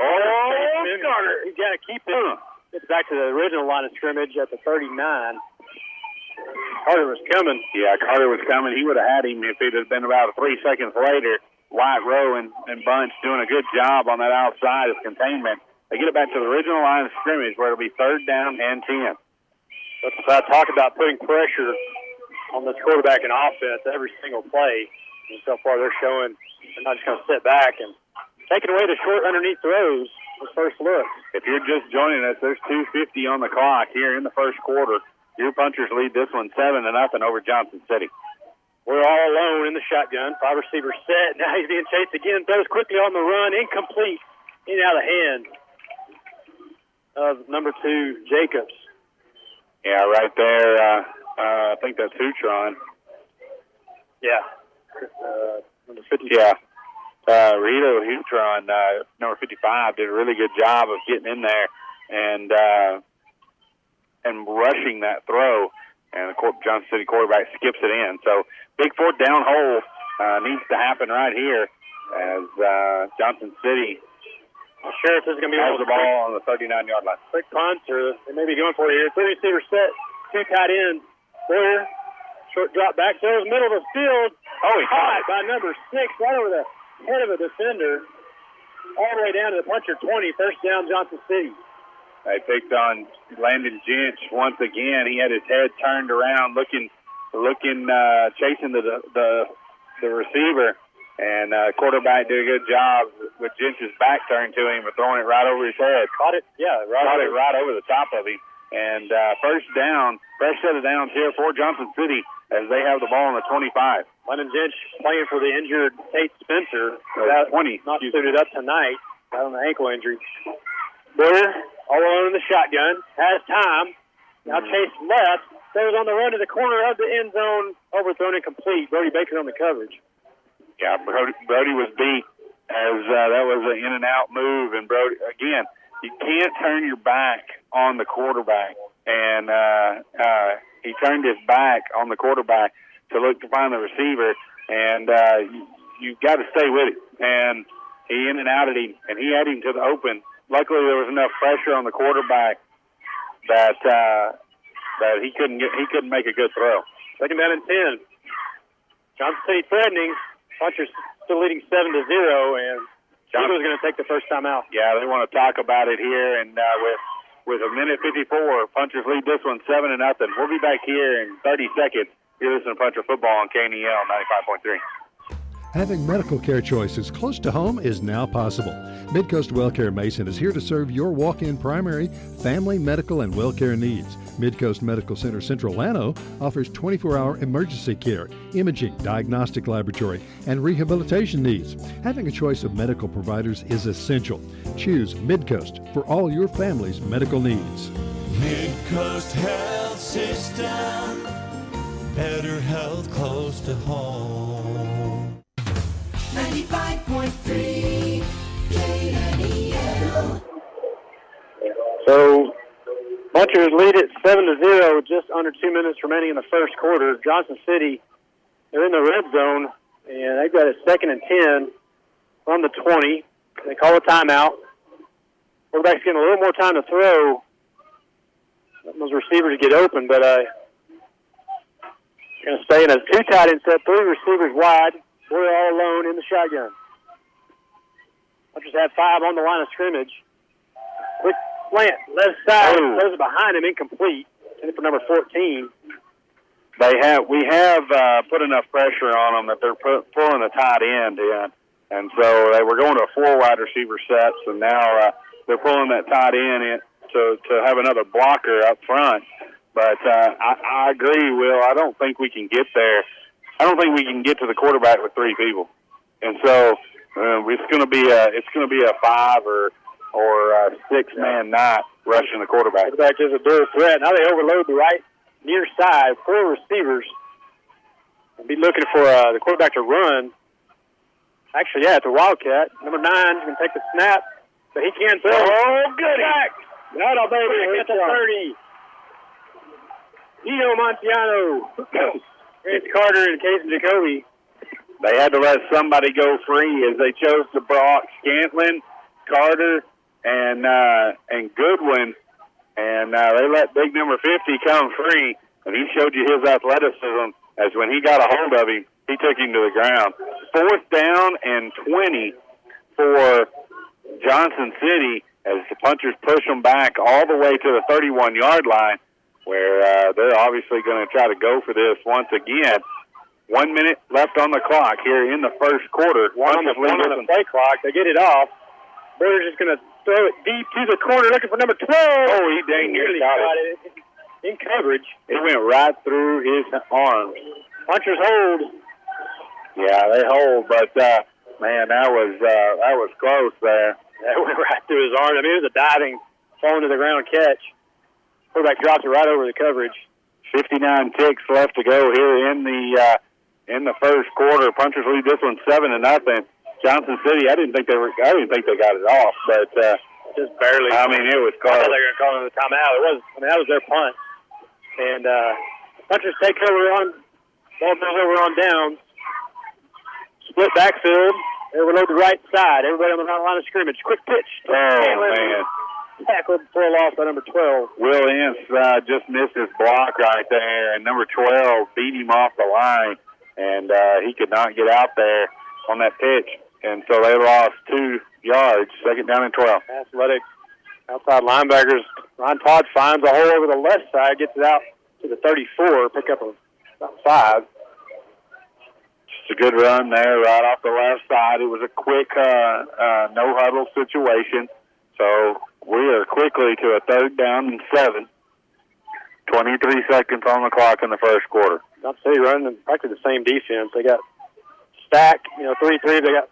Oh, Carter. He's got to keep it. Gets back to the original line of scrimmage at the 39. Carter was coming. Yeah, Carter was coming. He would have had him if it had been about three seconds later. Wyatt Rowe and, and Bunch doing a good job on that outside of containment. They get it back to the original line of scrimmage where it'll be third down and 10. That's what uh, I talk about putting pressure on this quarterback and offense every single play. And so far, they're showing they're not just going to sit back and taking away the short underneath throws. The first look. If you're just joining us, there's 250 on the clock here in the first quarter. Your punchers lead this one seven to nothing over Johnson City. We're all alone in the shotgun. Five receivers set. Now he's being chased again. Throws quickly on the run. Incomplete. In out of hand of number two, Jacobs. Yeah, right there. Uh, uh, I think that's Hutron. Yeah. Uh, number 50. Yeah. Uh, Rito Hutron, uh, number 55, did a really good job of getting in there and uh, and rushing that throw. And the Cor- Johnson City quarterback skips it in. So big fourth down hole uh, needs to happen right here as uh, Johnson City Not sure if this is going to be one the ball on the 39 yard line. quick punt, or they may be going for it here. Three receiver set. Two tight ends. Boyer. Short drop back. Throws middle of the field. Oh, he Caught by number six right over the head of a defender. All the way down to the puncher 20. First down, Johnson City. They picked on Landon Jench once again. He had his head turned around, looking, looking, uh, chasing the the the receiver, and uh, quarterback did a good job with Jench's back turned to him, but throwing it right over his head. Caught it. Yeah, right. Caught it right over the top of him. And uh, first down, fresh set of downs here for Johnson City as they have the ball on the 25. Landon Jench playing for the injured Tate Spencer. Without- 20. Not suited up tonight. Got on the ankle injury. Boyer, all alone in the shotgun, has time. Now chase left. Throws on the run to the corner of the end zone. Overthrown and complete. Brody Baker on the coverage. Yeah, Brody, Brody was beat as uh, that was an in and out move, and Brody again. You can't turn your back on the quarterback, and uh, uh, he turned his back on the quarterback to look to find the receiver, and uh, you, you've got to stay with it. And he in and out at him, and he had him to the open. Luckily, there was enough pressure on the quarterback that uh, that he couldn't get he couldn't make a good throw. Second down and ten. Johnson City threatening. Punchers still leading seven to zero, and Johnson was going to take the first time out. Yeah, they want to talk about it here, and uh, with with a minute 54, punchers lead this one seven to nothing. We'll be back here in 30 seconds You're listening to Puncher Football on KNEL 95.3. Having medical care choices close to home is now possible. Midcoast WellCare Mason is here to serve your walk-in primary, family, medical, and WellCare needs. Midcoast Medical Center Central Llano offers 24-hour emergency care, imaging, diagnostic laboratory, and rehabilitation needs. Having a choice of medical providers is essential. Choose Midcoast for all your family's medical needs. Midcoast Health System. Better health close to home. 95.3 KNEL. So, Punchers lead it 7 to 0, just under two minutes remaining in the first quarter. Johnson City, they're in the red zone, and they've got a second and 10 from the 20. They call a timeout. Quarterback's getting a little more time to throw. Those receivers get open, but uh, going to stay in a two tight end set, three receivers wide. We're all alone in the shotgun. Punchers have five on the line of scrimmage. Quick slant, left side, Oh. throws it behind him, incomplete. In for number 14. They have we have uh, put enough pressure on them that they're put, pulling a tight end in, and so they were going to a four wide receiver sets, and now uh, they're pulling that tight end in to to have another blocker up front. But uh, I, I agree, Will. I don't think we can get there. I don't think we can get to the quarterback with three people, and so uh, it's going to be a it's going to be a five or or a six man night rushing the quarterback. Quarterback is a dual threat. Now they overload the right near side, four receivers. And be looking for uh, the quarterback to run. Actually, yeah, it's a Wildcat. Number nine can take the snap, but he can't throw. Oh, good back. Not a baby. At the 30. Dino Montiano. It's Carter and Casey Jacoby. They had to let somebody go free as they chose to block Scantlin, Carter, and uh, and Goodwin, and uh, they let big number fifty come free, and he showed you his athleticism. As when he got a hold of him, he took him to the ground. Fourth down and twenty for Johnson City as the punchers push them back all the way to the 31 yard line, where uh, they're obviously going to try to go for this once again. One minute left on the clock here in the first quarter. One on the, one on the play clock. They get it off. Burger's just going to throw it deep to the corner looking for number 12. Oh, he dang near Nearly got got it. it. In coverage. It went right through his arms. Punchers hold. Yeah, they hold, but uh, man, that was uh, that was close there. That went right through his arm. I mean, it was a diving, falling to the ground catch. Quarterback drops it right over the coverage. 59 ticks left to go here in the uh, in the first quarter. Punchers lead this one seven to nothing. Johnson City, I didn't think they were. I didn't think they got it off, but uh, Just barely. I mean, it was I thought close. they were going to call timeout. It was. I mean, that was their punt. And uh, Punchers take over on ball goes over on downs. Split backfield. They overload the right side. Everybody on the line of scrimmage. Quick pitch. Oh man, Tackled for a loss by number 12. Will Ince uh, just missed his block right there, and number 12 beat him off the line, and uh, he could not get out there on that pitch, and so they lost two yards, second down and 12. Athletic outside linebackers. Ron Todd finds a hole over the left side, gets it out to the 34, pick up a about five. Just a good run there, right off the left side. It was a quick uh, uh, no huddle situation, so we are quickly to a third down and seven. 23 seconds on the clock in the first quarter. Not City running practically the same defense. They got stack, you know, three three. They got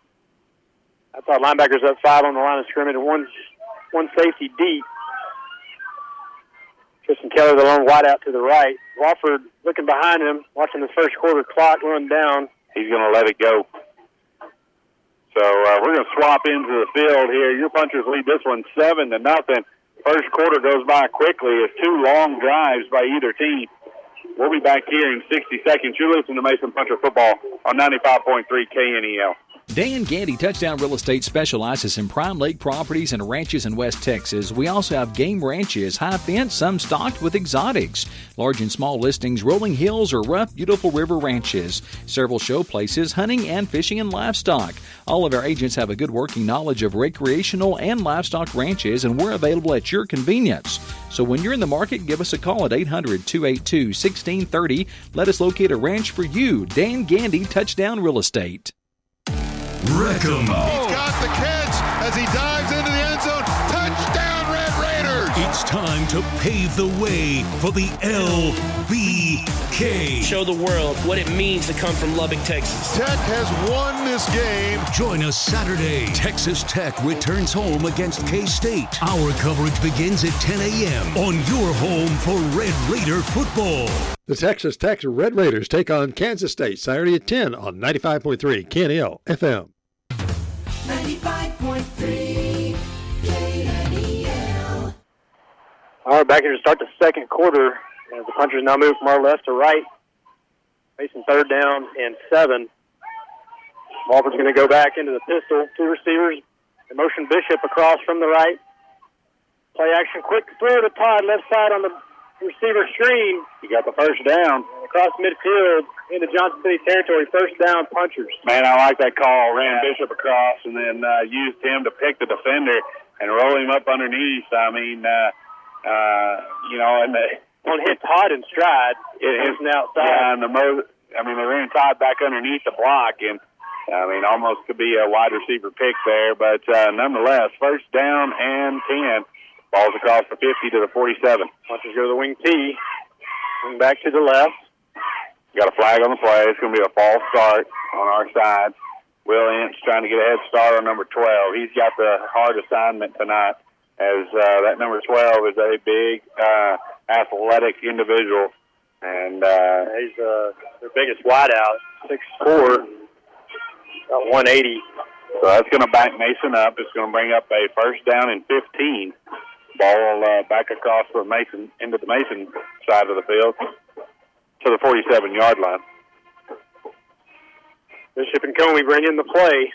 outside linebackers up five on the line of scrimmage and one one safety deep. Tristan Keller, the lone wide out to the right. Wofford looking behind him, watching the first quarter clock run down. He's going to let it go. So uh, we're going to swap into the field here. Your punchers lead this one seven to nothing. First quarter goes by quickly. It's two long drives by either team. We'll be back here in 60 seconds. You're listening to Mason Puncher Football on 95.3 KNEL. Dan Gandy Touchdown Real Estate specializes in prime lake properties and ranches in West Texas. We also have game ranches, high fence, some stocked with exotics, large and small listings, rolling hills, or rough, beautiful river ranches, several show places, hunting and fishing and livestock. All of our agents have a good working knowledge of recreational and livestock ranches, and we're available at your convenience. So when you're in the market, give us a call at 800 282 1630. Let us locate a ranch for you. Dan Gandy Touchdown Real Estate. Wreckham. He's got the catch as he dives to pave the way for the LBK. Show the world what it means to come from Lubbock, Texas. Tech has won this game. Join us Saturday. Texas Tech returns home against K State. Our coverage begins at 10 a.m. on your home for Red Raider football. The Texas Tech Red Raiders take on Kansas State Saturday at 10 on 95.3 KNEL FM. All right, back here to start the second quarter. As the punchers now move from our left to right, facing third down and seven. Wofford's going to go back into the pistol. Two receivers. The motion Bishop across from the right. Play action, quick throw to Todd, left side on the receiver screen. He got the first down. Across midfield into Johnson City territory. First down, punchers. Man, I like that call. Ran Bishop across and then uh, used him to pick the defender and roll him up underneath. I mean, uh, uh, you know, and the One hit Todd in stride. it is Motion outside. Yeah, and the mo- I mean, they ran Todd back underneath the block, and I mean, almost could be a wide receiver pick there, but uh, nonetheless, first down and ten. Balls across the 50 to the 47. Punchers go to the wing T. Wing back to the left. Got a flag on the play. It's going to be a false start on our side. Will Ince trying to get a head start on number 12. He's got the hard assignment tonight as uh, that number 12 is a big, uh, athletic individual. And uh, He's uh, their biggest wideout, six four, about 180. so that's going to back Mason up. It's going to bring up a first down and 15. Ball uh, back across the Mason into the Mason side of the field to the 47 yard line. Bishop and Comey bring in the play.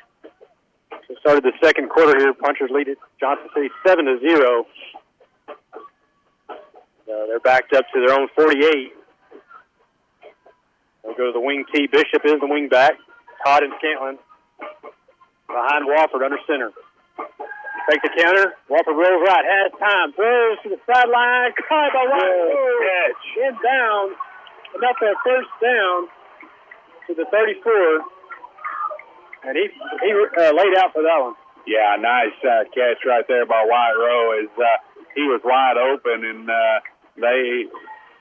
So started the second quarter here. Punchers lead it Johnson City seven to zero. Uh, they're backed up to their own 48. They'll go to the wing T. Bishop is the wing back. Todd and Scantlin behind Wofford under center. Take the counter. Wofford rolls right. Has time. Throws to the sideline. Caught by. Catch. In down. Enough for a first down to the 34. And he he uh, laid out for that one. Yeah, nice uh, catch right there by Wyatt Rowe. As uh, he was wide open, and uh, they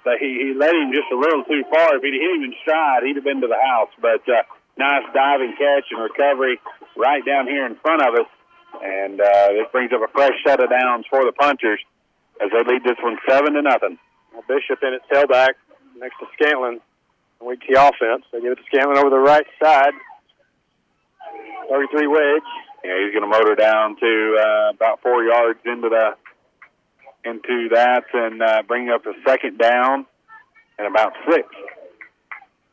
they he, he let him just a little too far. If he'd hit him in stride, he'd have been to the house. But uh, nice diving catch and recovery right down here in front of us, and uh, this brings up a fresh set of downs for the punchers as they lead this one seven to nothing. Well, Bishop in at tailback next to Scantlin. Wing T offense. They give it to Scantlin over the right side. 33 wedge. Yeah, he's going to motor down to uh, about four yards into the into that and uh, bring up a second down and about six.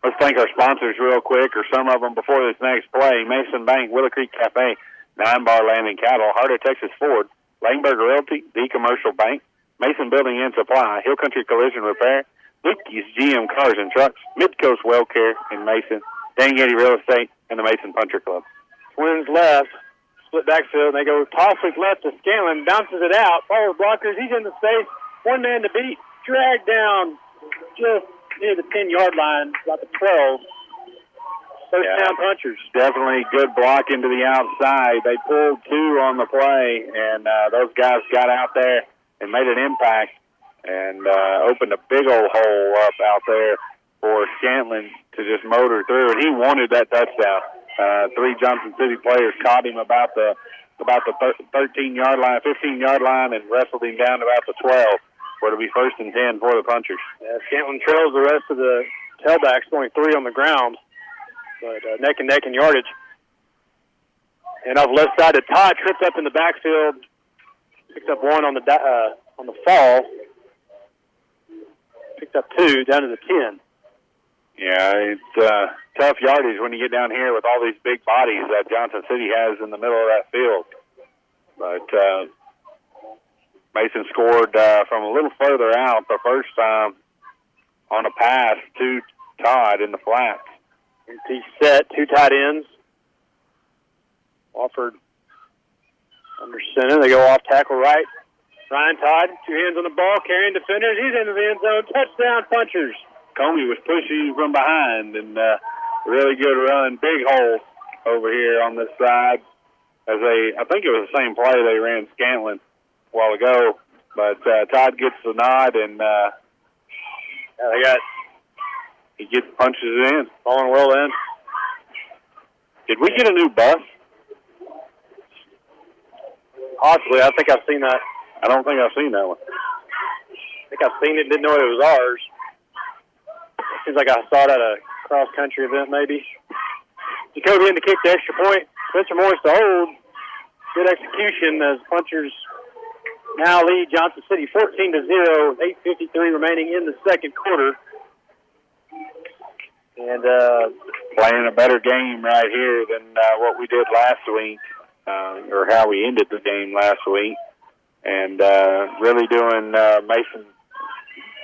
Let's thank our sponsors real quick, or some of them before this next play. Mason Bank, Willow Creek Cafe, Nine Bar Land and Cattle, Heart of Texas Ford, Langberg Realty, The Commercial Bank, Mason Building and Supply, Hill Country Collision Repair, Lucky's GM Cars and Trucks, Midcoast Well Care in Mason, Dan Gandy Real Estate, and the Mason Puncher Club. Twins left. Split backfield. And they go toss left to Scanlon. Bounces it out. Follows blockers. He's in the space. One man to beat. Dragged down just near the 10 yard line, about the 12. First Yeah. down punchers. Definitely good block into the outside. They pulled two on the play, and uh, those guys got out there and made an impact and uh, opened a big old hole up out there for Scantlin to just motor through. And he wanted that touchdown. Uh, three Johnson City players caught him about the about the 13 yard line, 15 yard line, and wrestled him down about the 12, where it'll be first and 10 for the punchers. Yeah, Scantlin trails the rest of the tailbacks, only three on the ground, but uh, neck and neck in yardage. And off left side to Todd, tripped up in the backfield, picked up one on the uh, on the fall, picked up two down to the ten. Yeah, it's uh, tough yardage when you get down here with all these big bodies that Johnson City has in the middle of that field. But uh, Mason scored uh, from a little further out the first time on a pass to Todd in the flats. He set two tight ends. Wofford under center. They go off tackle right. Ryan Todd, two hands on the ball, carrying defenders. He's into the end zone. Touchdown, punchers. Comey was pushing from behind and uh, really good run. Big hole over here on this side. As they, I think it was the same play they ran Scantlin a while ago, but uh, Todd gets the nod and uh, they got he gets punches it in. Falling well in. Did we get a new bus? Possibly. I think I've seen that. I don't think I've seen that one. I think I've seen it. Didn't know it was ours. Seems like I saw it at a cross country event, maybe. Jacoby in to kick the extra point. Spencer Morris to hold. Good execution as punchers now lead Johnson City 14 to 0. 8.53 remaining in the second quarter. And uh, playing a better game right here than uh, what we did last week, uh, or how we ended the game last week. And uh, really doing uh, Mason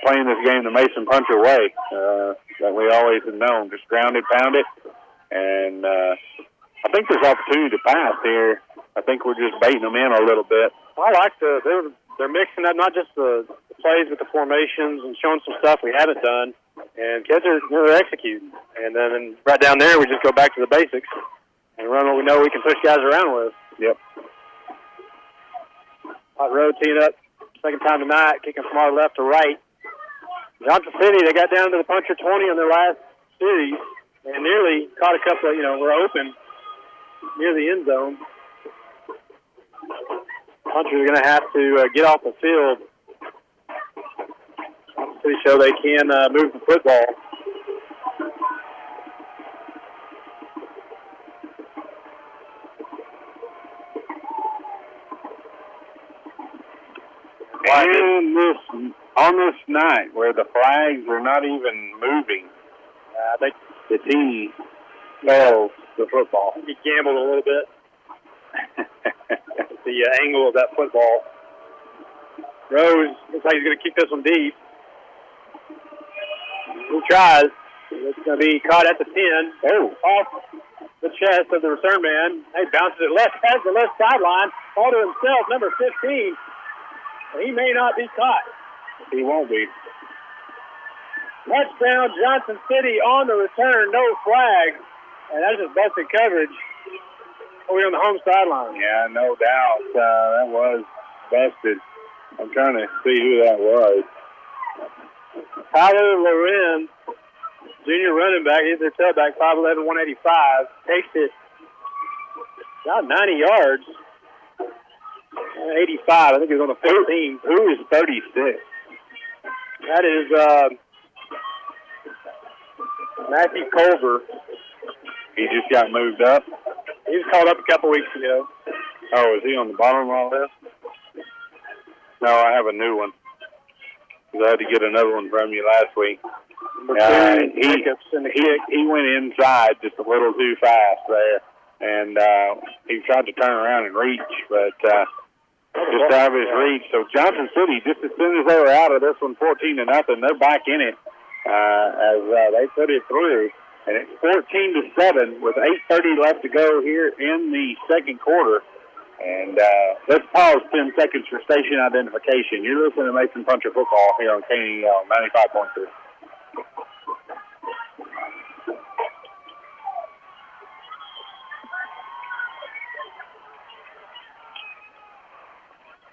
playing this game the Mason Puncher way uh, that we always have known. Just ground it, pound it, and uh, I think there's opportunity to pass here. I think we're just baiting them in a little bit. I like the they're they're mixing up not just the, plays with the formations and showing some stuff we haven't done, and kids are they're executing. And then and right down there, we just go back to the basics and run what we know we can push guys around with. Yep. Hot road teeing up, second time tonight, kicking from our left to right. Johnson City, they got down to the puncher 20 on their last series and nearly caught a couple of, you know, were open near the end zone. Punchers are going to have to uh, get off the field to show they can uh, move the football. This night where the flags are not even moving, uh, I think the team spells the football. He gambled a little bit. the uh, angle of that football. Rose looks like he's going to kick this one deep. He tries. It's going to be caught at the 10. Oh. Off the chest of the return man. He bounces it left, has the left sideline. All to himself, number 15. He may not be caught. He won't be. Touchdown, Johnson City on the return, no flag. And that's just busted coverage. Over on the home sideline. Yeah, no doubt. Uh, that was busted. I'm trying to see who that was. Tyler Loren, junior running back, he's their tailback, 5'11", 185. Takes it about 90 yards. 85, I think he was on the 15. Who is 36? That is uh, Matthew Culver. He just got moved up. He was called up a couple weeks ago. Oh, is he on the bottom of all this? No, I have a new one. I had to get another one from you last week. Uh, he, he, he went inside just a little too fast there, and uh, he tried to turn around and reach, but uh, just out of his reach. So Johnson City, just as soon as they were out of this one, 14 to nothing, they're back in it uh, as uh, they put it through. And it's 14 to 7 with 8.30 left to go here in the second quarter. And uh, let's pause 10 seconds for station identification. You're listening to Mason Puncher Football here on KNEL 95.3.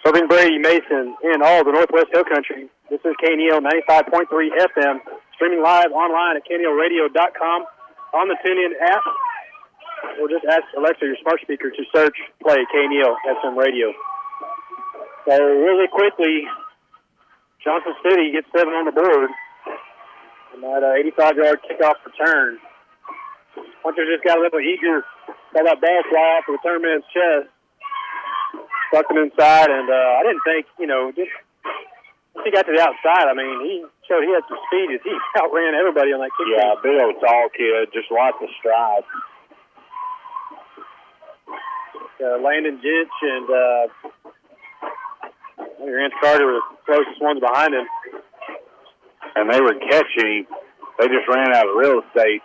Serving Brady Mason in all the Northwest Hill Country. This is KNEL 95.3 FM, streaming live online at KNELradio.com on the TuneIn app. Or just ask Alexa, your smart speaker, to search play KNEL FM radio. So really quickly, Johnson City gets seven on the board. And that uh, 85-yard kickoff return. Puncher just got a little eager, saw that ball fly off of the return man's chest stuck him inside, and uh, I didn't think, you know, just he got to the outside, I mean, he showed he had some speed as he outran everybody on that kick. Yeah, big old tall kid, just lots of strides. Uh, Landon Jinch and uh, Rance Carter were the closest ones behind him. And they were catching. They just ran out of real estate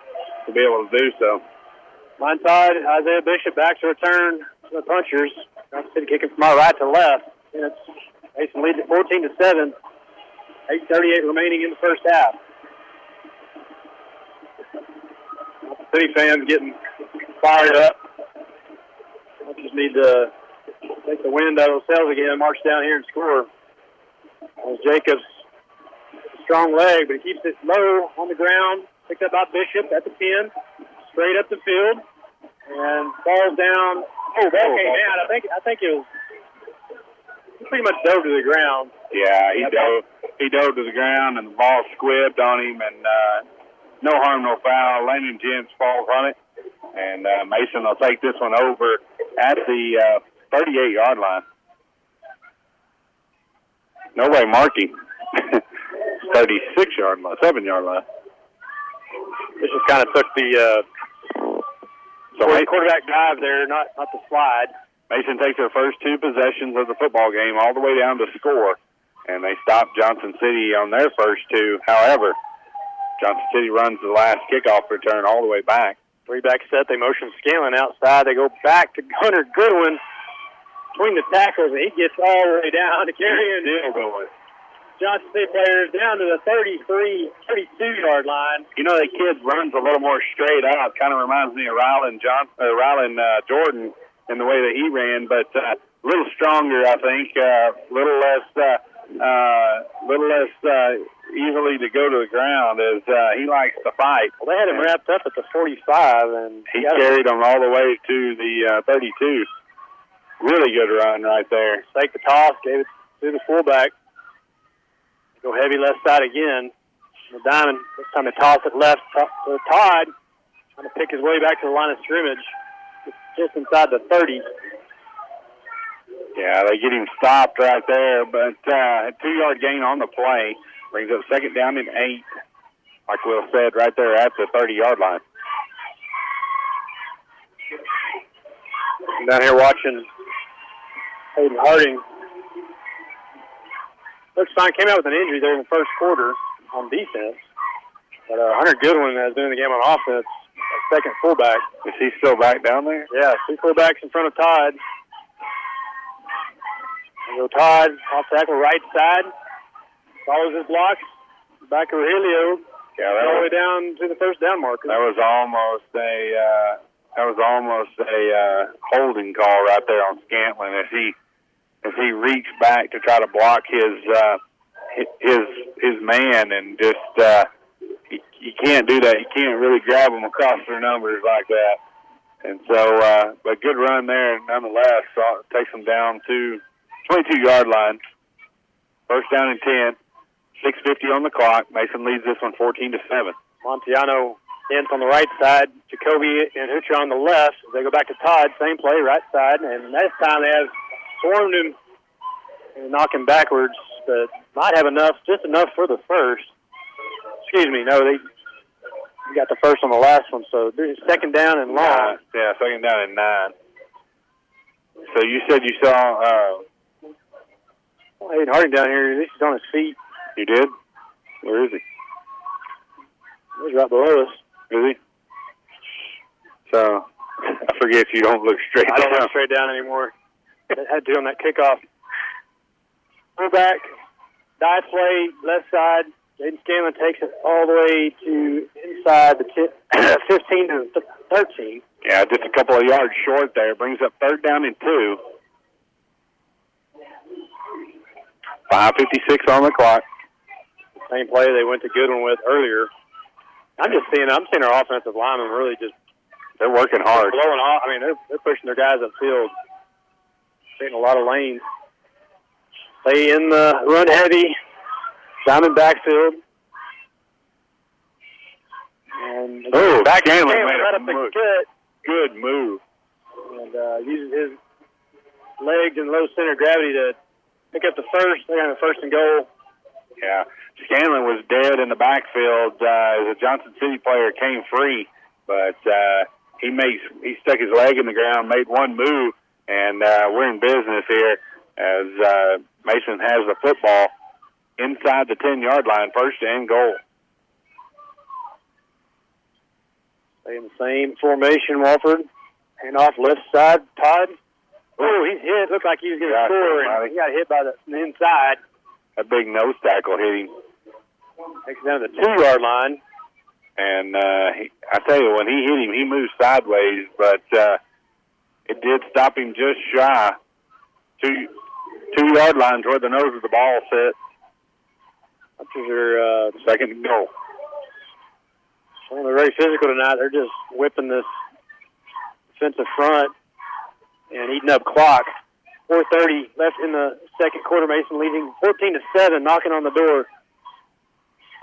to be able to do so. Montod, Isaiah Bishop back to return to the punchers. Johnson City kicking from our right to left. And it's Mason leads at 14 to 7. 8.38 remaining in the first half. City fans getting fired up. I just need to take the wind out of themselves again march down here and score. As Jacobs, strong leg, but he keeps it low on the ground. Picked up by Bishop at the pin, straight up the field, and falls down. Oh, ball came out. I think I think it was he pretty much dove to the ground. Yeah, he dove. He dove to the ground, and the ball squibbed on him, and uh, no harm, no foul. Landon Jench falls on it, and uh, Mason will take this one over at the uh, 38 yard line. No way, Markey. 36 yard line, 7 yard line. This just kind of took the uh, So Ma- quarterback dive there, not not the slide. Mason takes their first two possessions of the football game all the way down to score, and they stop Johnson City on their first two. However, Johnson City runs the last kickoff return all the way back. Three back set. They motion Scanlon outside. They go back to Gunnar Goodwin between the tackles, and he gets all the way down to carrying Still going. Johnson City players down to the 33, 32 yard line. You know, that kid runs a little more straight up. Kind of reminds me of Rylan John, uh, Rylan uh, Jordan in the way that he ran, but uh, a little stronger, I think. A uh, little less, uh, uh, little less uh, easily to go to the ground as uh, he likes to fight. Well, they had him wrapped up at the 45, and He got him- all the way to the uh, 32. Really good run right there. Take the toss, gave it to the fullback. Go heavy left side again. The diamond this time they toss it left to to Todd, trying to pick his way back to the line of scrimmage, just inside the 30. Yeah, they get him stopped right there, but uh, a two-yard gain on the play brings up second down and eight. Like Will said, right there at the 30-yard line. I'm down here watching Hayden Harding. Looks fine. Came out with an injury there in the first quarter on defense. But uh, Hunter Goodwin has been in the game on offense, a second fullback. Is he still back down there? Yeah, two fullbacks in front of Todd. And go Todd, off tackle, right side. Follows his blocks. Back to Helio. Yeah, that all the way down to the first down marker. that was almost a uh, that was almost a uh, holding call right there on Scantlin as he as he reached back to try to block his uh, his his man and just uh, you, can't do that. You can't really grab them across their numbers like that. And so, uh, but good run there nonetheless. So takes them down to 22 yard line. First down and 10. 6.50 on the clock. Mason leads this one 14 to 7. Montiano ends on the right side. Jacoby and Hucha on the left. They go back to Todd. Same play, right side. And this time they have swarmed him and knock him backwards, but might have enough, just enough for the first. Excuse me, no, they got the first on the last one, so this is second down and long. Nine. Yeah, second down and nine. So you said you saw, uh, Well, Hayden Harding down here, at least he's on his feet. you did? Where is he? He's right below us. Is he? So, I forget if you don't look straight I don't look straight down anymore. They had to do on that kickoff. Fullback, dive play, left side. Jaden Scanlon takes it all the way to inside the ti- 15 to th- 13. Yeah, just a couple of yards short there. Brings up third down and two. 5.56 on the clock. Same play they went to Goodwin with earlier. I'm just seeing, I'm seeing our offensive linemen really just They're working hard. blowing off. I mean, they're, they're pushing their guys upfield, creating a lot of lanes. Play in the run heavy, diamond backfield. And Oh, back Scanlon made a right up the move. gut Good move. and uh, uses his legs and low center gravity to pick up the first. They got the first and goal Yeah, Scanlon was dead in the backfield uh, as a Johnson City player came free, but uh, he made he stuck his leg in the ground, made one move, and uh, we're in business here as uh, Mason has the football inside the ten yard line, first and goal. Stay in the same formation, Wofford. Hand off left side, Todd. Oh, he's hit. Looked like he was going to score, somebody. and he got hit by the, inside. A big nose tackle hit him. Takes it down to the two yard line. And uh, he, I tell you, when he hit him, he moved sideways, but uh, it did stop him just shy two two yard lines where the nose of the ball sits. Punchers are uh, Second goal. showing they're very physical tonight. They're just whipping this defensive front and eating up clock. 4:30 left in the second quarter. Mason leading 14 to seven, knocking on the door.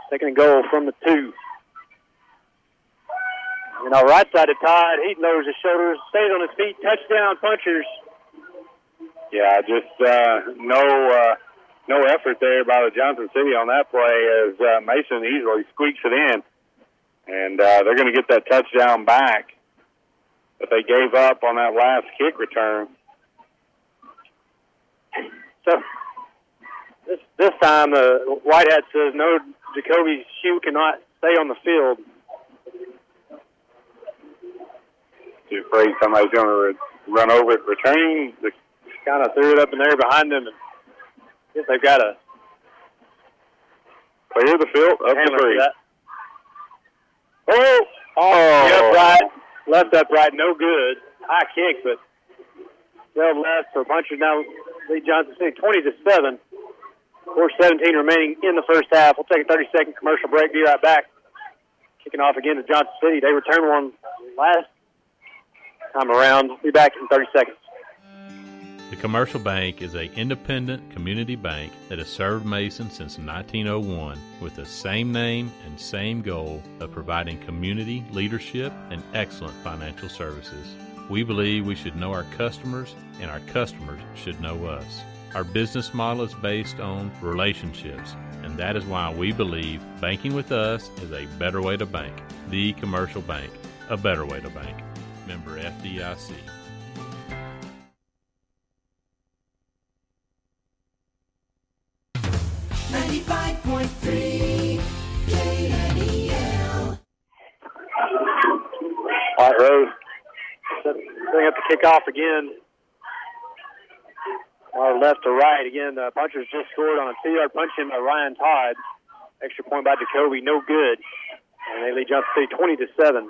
Second goal from the two. You know, right side of Todd, he lowers his shoulders, stays on his feet, touchdown punchers. Yeah, just uh, no uh, no effort there by the Johnson City on that play as uh, Mason easily squeaks it in, and uh, they're going to get that touchdown back that they gave up on that last kick return. So this this time, uh, Whitehead says no. Jacoby Shue cannot stay on the field. Too afraid somebody's going to re- run over it, returning. The, Kind of threw it up in there behind them, and guess they've got a clear the field up the three. Oh, Oh. the upright, left upright, no good. High kick, but well left for puncher now. Lead Johnson City twenty to seven. Four seventeen remaining in the first half. We'll take a thirty second commercial break. Be right back. Kicking off again to Johnson City. They returned one last time around. Be back in thirty seconds. The Commercial Bank is a independent community bank that has served Mason since 1901 with the same name and same goal of providing community leadership and excellent financial services. We believe we should know our customers and our customers should know us. Our business model is based on relationships, and that is why we believe banking with us is a better way to bank. The Commercial Bank, a better way to bank. Member FDIC. Ninety-five point three KNEL. Wyatt Rowe setting up to kick off again. Or left to right again. The punchers just scored on a two-yard punch in by Ryan Todd. Extra point by Jacoby, no good. And they lead Johnson City 20 to seven.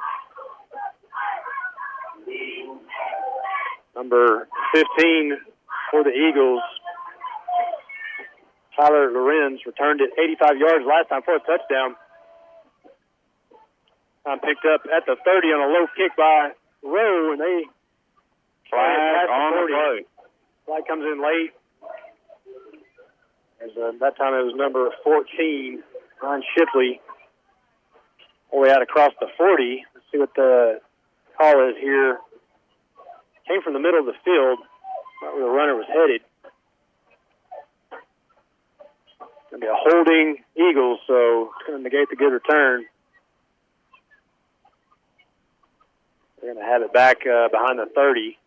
Number 15 for the Eagles. Tyler Lorenz returned it 85 yards last time for a touchdown. Time picked up at the 30 on a low kick by Rowe, and they Flag past on the 40. play. Flag comes in late. As, uh, that time it was number 14, Ron Shipley. All the way out across the 40. Let's see what the call is here. Came from the middle of the field, where the runner was headed. Going to be a holding Eagles, so it's going to negate the good return. They're going to have it back uh, behind the 30.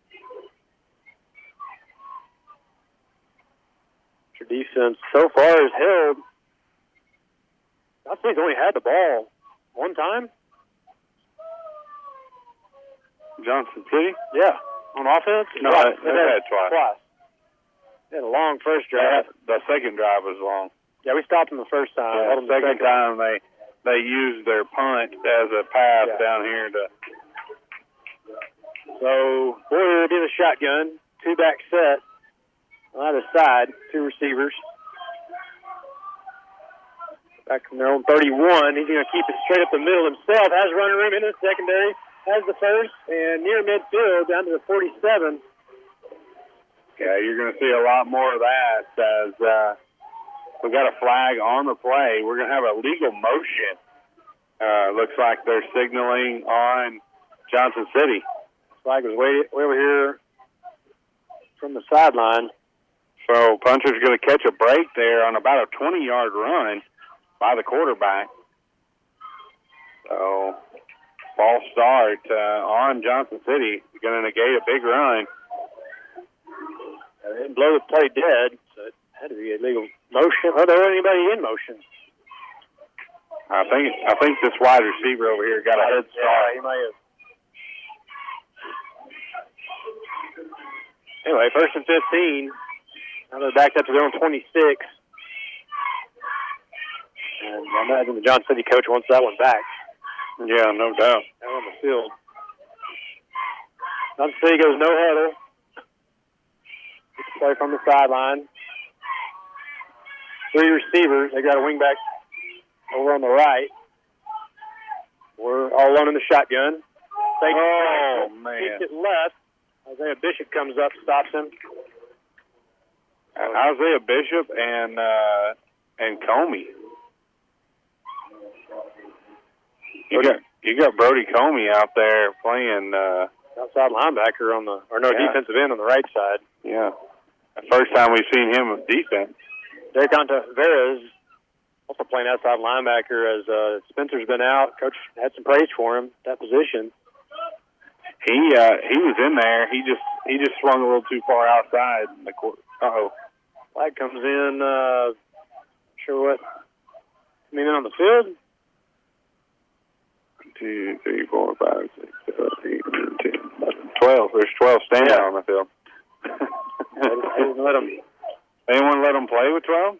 Your defense so far has held. I think only had the ball one time. Johnson City? Yeah, on offense. No, Twice. they've had twice. Twice. They had a long first drive. the second drive was long. Yeah, we stopped them the first time. Yeah, the second time they they used their punt as a pass Yeah. down here to So Boyer did a shotgun, two back set on either side, two receivers. Back from their own 31, he's going to keep it straight up the middle himself. Has running room in the secondary, has the first, and near midfield down to the 47. Yeah, you're going to see a lot more of that as uh, we got a flag on the play. We're going to have a legal motion. Uh, looks like they're signaling on Johnson City. Flag was way, way over here from the sideline. So puncher's going to catch a break there on about a 20 yard run by the quarterback. So false start uh, on Johnson City. Going to negate a big run. They didn't blow the play dead, so it had to be illegal motion. Oh, there wasn't anybody in motion. I think I think this wide receiver over here got a head Yeah, start. he might have. Anyway, first and 15. Now they're backed up to their own 26. And I imagine the Johnson City coach wants that one back. Yeah, no doubt. Out on the field. City goes no header. Play from the sideline. Three receivers. They got a wingback over on the right. We're all alone in the shotgun. Fake Oh, man. It left. Isaiah Bishop comes up, stops him. And Isaiah Bishop and uh, and Comey. You got you got Brody Comey out there playing. Uh, Outside linebacker on the, or no, Yeah. defensive end on the right side. yeah, the first time we've seen him with defense. Derek Vera is also playing outside linebacker as uh, Spencer's been out. Coach had some praise for him that position. He uh, he was in there. He just he just swung a little too far outside in the court. Uh oh. Flag comes in. Uh, sure what? Coming in on the field. Two, three, four, five, six, seven, eight, nine, ten, eleven, twelve. There's twelve standing Yeah. on the field. I didn't let him. Anyone let them play with twelve?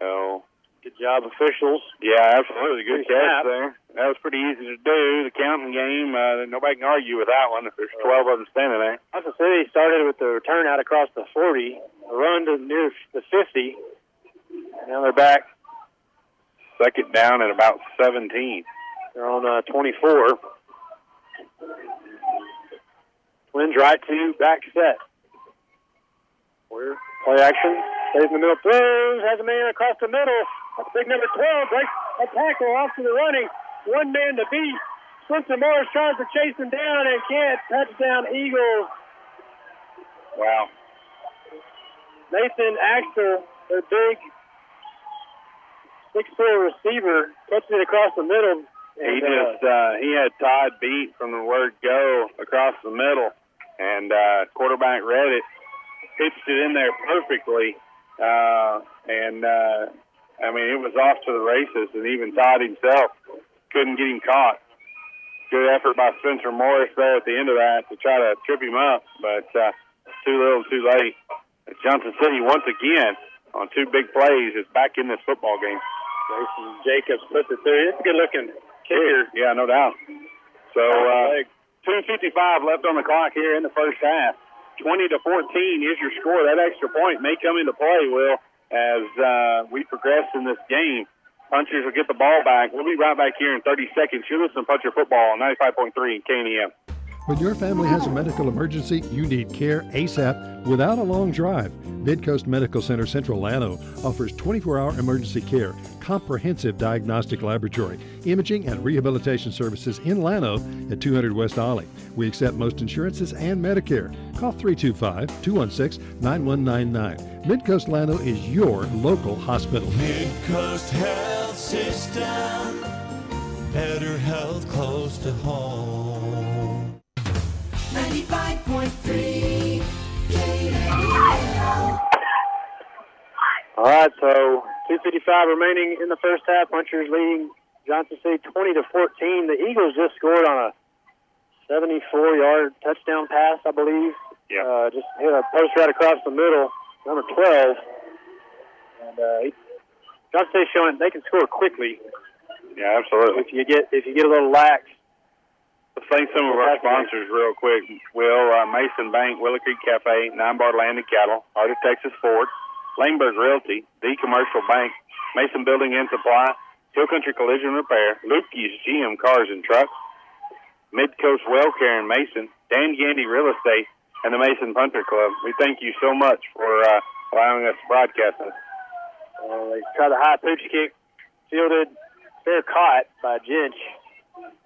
So Good job, officials. Yeah, absolutely. Good Good catch snap. there. That was pretty easy to do. The counting game, uh, nobody can argue with that one if there's 12 of them standing there. Johnson City started with the return out across the 40, a run to near the 50. Now they're back. Second down at about 17. They're on uh, 24. Twins right to back set. Where play action. Stays in the middle. Throws. Has a man across the middle. That's big number 12. Breaks a tackle off to the running. One man to beat. Spencer Morris tries to chase him down and can't. Touchdown Eagles. Wow. Nathan Axel, their big six-four receiver, catches it across the middle. He just, uh, he had Todd beat from the word go across the middle, and uh, quarterback read it, pitched it in there perfectly, uh, and uh, I mean, it was off to the races, and even Todd himself couldn't get him caught. Good effort by Spencer Morris there at the end of that to try to trip him up, but uh, too little, too late. Johnson City once again on two big plays is back in this football game. Jason Jacobs puts it through. It's a good-looking kicker. Yeah, no doubt. So uh, 2:55 left on the clock here in the first half. 20 to 14 is your score. That extra point may come into play, Will, as uh, we progress in this game. Punchers will get the ball back. We'll be right back here in 30 seconds. You're listening to Puncher Football on 95.3 KNEL. When your family has a medical emergency, you need care ASAP without a long drive. Midcoast Medical Center Central Llano offers 24 hour emergency care, comprehensive diagnostic laboratory, imaging, and rehabilitation services in Llano at 200 West Ollie. We accept most insurances and Medicare. Call 325 216 9199. Midcoast Llano is your local hospital. Midcoast Health System. Better health close to home. 95.3 All right, so 255 remaining in the first half. Punchers leading Johnson City 20 to 14. The Eagles just scored on a 74-yard touchdown pass, I believe. Yeah. Uh, just hit a post right across the middle, number 12. And uh, Johnson City showing they can score quickly Yeah, absolutely. if you get if you get a little lax. Let's thank some of our sponsors real quick. Will uh, Mason Bank, Willow Creek Cafe, Nine Bar Land and Cattle, of Texas Ford, Langberg Realty, The Commercial Bank, Mason Building and Supply, Hill Country Collision Repair, Lukey's GM Cars and Trucks, Midcoast Well Care in Mason, Dan Gandy Real Estate, and the Mason Puncher Club. We thank you so much for uh, allowing us to broadcast this. Uh, they try the high pooch kick, fielded, fair caught by Jench,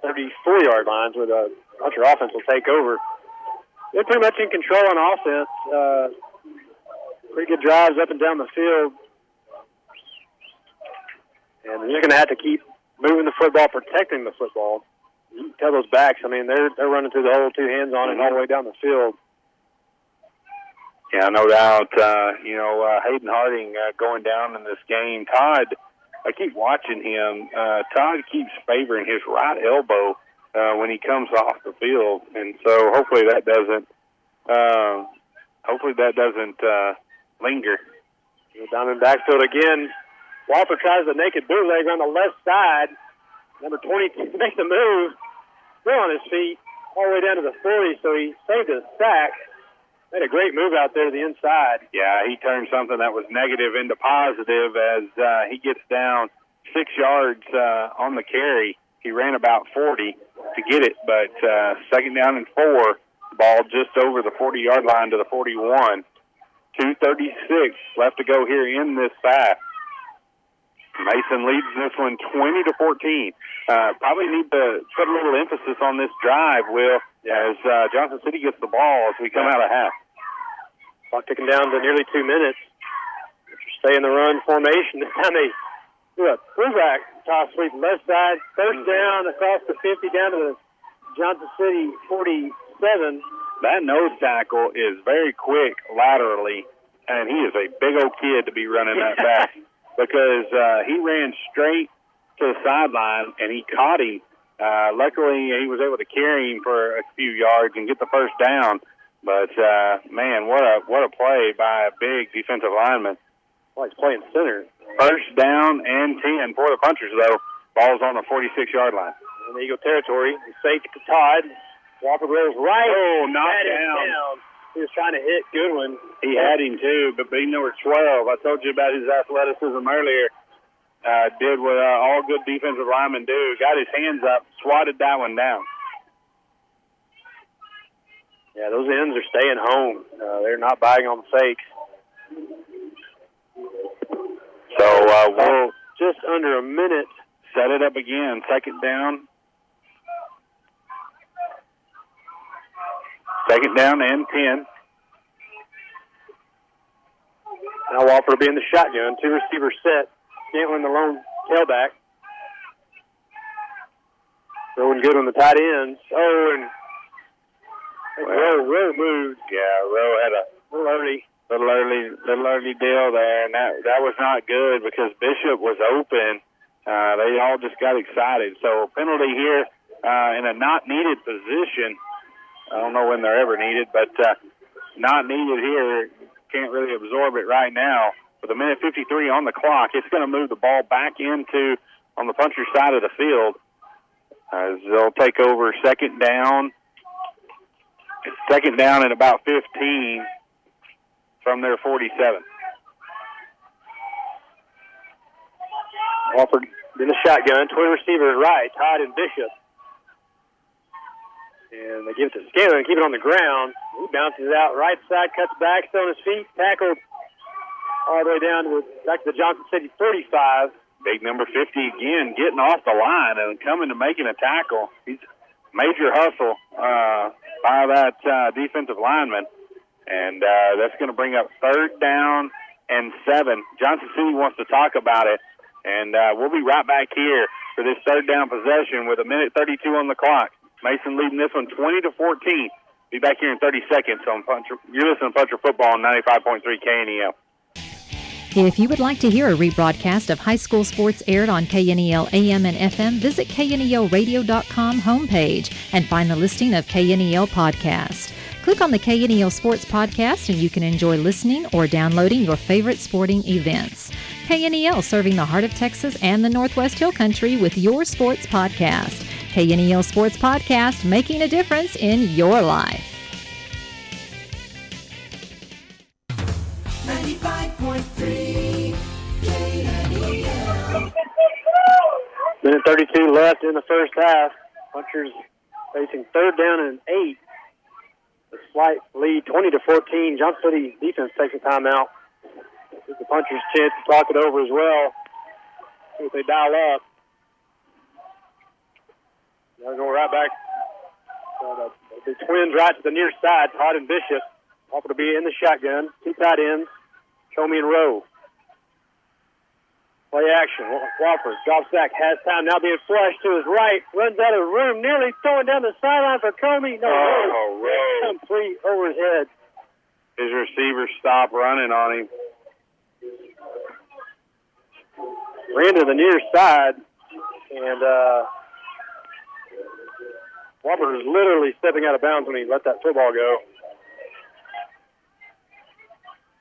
34 yard lines where the Puncher offense will take over. They're pretty much in control on offense. Uh, pretty good drives up and down the field. And you're just going to have to keep moving the football, protecting the football. You tell those backs, I mean, they're they're running through the whole two hands on it all the way down the field. Yeah, no doubt. Uh, you know, uh, Hayden Harding uh, going down in this game. Todd, I keep watching him. Uh, Todd keeps favoring his right elbow uh, when he comes off the field, and so hopefully that doesn't. Uh, hopefully that doesn't uh, linger. Down in backfield again. Walker tries the naked bootleg on the left side. Number 22 makes the move. Still on his feet, all the way down to the 40, so he saved a sack. Made a great move out there to the inside. Yeah, he turned something that was negative into positive as uh, he gets down six yards uh, on the carry. He ran about 40 to get it, but uh, second down and four, ball just over the 40 yard line to the 41. 236 left to go here in this half. Mason leads this one 20 to 14. Uh, probably need to put a little emphasis on this drive, Will, as uh, Johnson City gets the ball as we come out of half. Clock ticking down to nearly two minutes. Stay in the run formation. This time they do a fullback toss sweep left side, first down across the 50 down to the Johnson City 47. That nose tackle is very quick laterally, and he is a big old kid to be running that back because uh, he ran straight to the sideline and he caught him. Uh, luckily, he was able to carry him for a few yards and get the first down. But uh, man, what a what a play by a big defensive lineman. Well, he's playing center. First down and ten for the punchers though. Ball's on the 46 yard line. In Eagle territory, fake to Todd. Walker goes right. Oh, knocked down. down. He was trying to hit Goodwin. He had him too, but being number 12, I told you about his athleticism earlier. Uh, did what uh, all good defensive linemen do. Got his hands up, swatted that one down. Yeah, those ends are staying home. Uh, they're not buying on the fakes. So uh, we'll just under a minute. Set it up again. Second down. Second down and ten. Now Walker will be in the shotgun. Two receivers set. Scantling the lone tailback. Throwing good on the tight ends. Oh, and well, Rowe, Rowe moved. Yeah, Rowe had a little early, little early, little early deal there, and that that was not good because Bishop was open. Uh, they all just got excited. So penalty here uh, in a not needed position. I don't know when they're ever needed, but uh, not needed here. Can't really absorb it right now. With a minute 53 on the clock, it's going to move the ball back into on the puncher side of the field. As they'll take over second down. Second down at about 15 from their 47. Wofford in the shotgun, twin receivers right, Todd and Bishop. And they give it to Scanlon, keep it on the ground. He bounces out right side, cuts back, still on his feet, tackled all the way down to back to the Johnson City 45. Big number 50 again, getting off the line and coming to making a tackle. He's major hustle uh, by that uh, defensive lineman, and uh, that's going to bring up third down and seven. Johnson City wants to talk about it, and uh, we'll be right back here for this third down possession with a minute 32 on the clock. Mason leading this one 20 to 14. Be back here in 30 seconds on Puncher. You're listening to Puncher Football on 95.3 KNEL. If you would like to hear a rebroadcast of high school sports aired on KNEL AM and FM, visit KNELradio.com homepage and find the listing of KNEL podcast. Click on the KNEL Sports Podcast and you can enjoy listening or downloading your favorite sporting events. KNEL serving the heart of Texas and the Northwest Hill Country with your sports podcast. KNEL Sports Podcast, making a difference in your life. 32 left in the first half. Punchers facing third down and eight. A slight lead, 20 to 14. Johnson City defense takes a timeout. Gives the Punchers chance to talk it over as well. See if they dial up. They're going right back. Uh, the, the twins right to the near side, Todd and Bishop. Offer to be in the shotgun. Two tight ends. Comey and Rowe. Play action. Wofford drops back, has time, now being flushed to his right, runs out of the room, nearly throwing down the sideline for Comey. No, Oh, Rowe. complete over his head. His receiver stopped running on him. ran to the near side, and uh, was literally stepping out of bounds when he let that football go.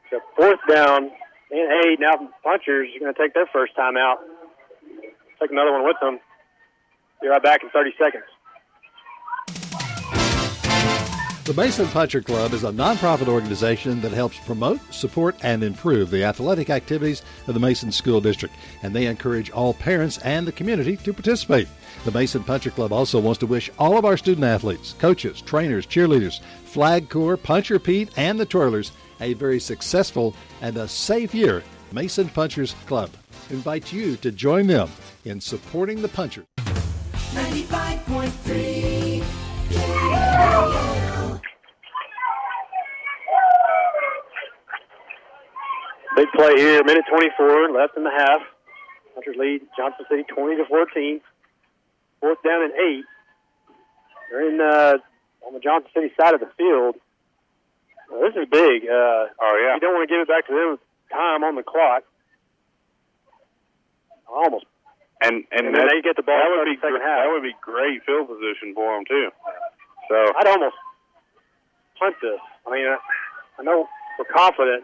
So fourth down and eight. Now punchers are going to take their first time out. Take another one with them. Be right back in 30 seconds. The Mason Puncher Club is a nonprofit organization that helps promote, support, and improve the athletic activities of the Mason School District, and they encourage all parents and the community to participate. The Mason Puncher Club also wants to wish all of our student athletes, coaches, trainers, cheerleaders, Flag Corps, Puncher Pete, and the Twirlers a very successful and a safe year. Mason Punchers Club invites you to join them in supporting the Punchers. 95.3 Big play here, minute 24, left in the half. Punchers lead Johnson City 20 to 14. Fourth down and eight. They're in uh, on the Johnson City side of the field. Well, this is big. Uh, oh yeah. You don't want to give it back to them time on the clock. Almost. And and, And then that, they get the ball That would be second gr- half. that would be great field position for them too. So I'd almost punt this. I mean, I, I know we're confident,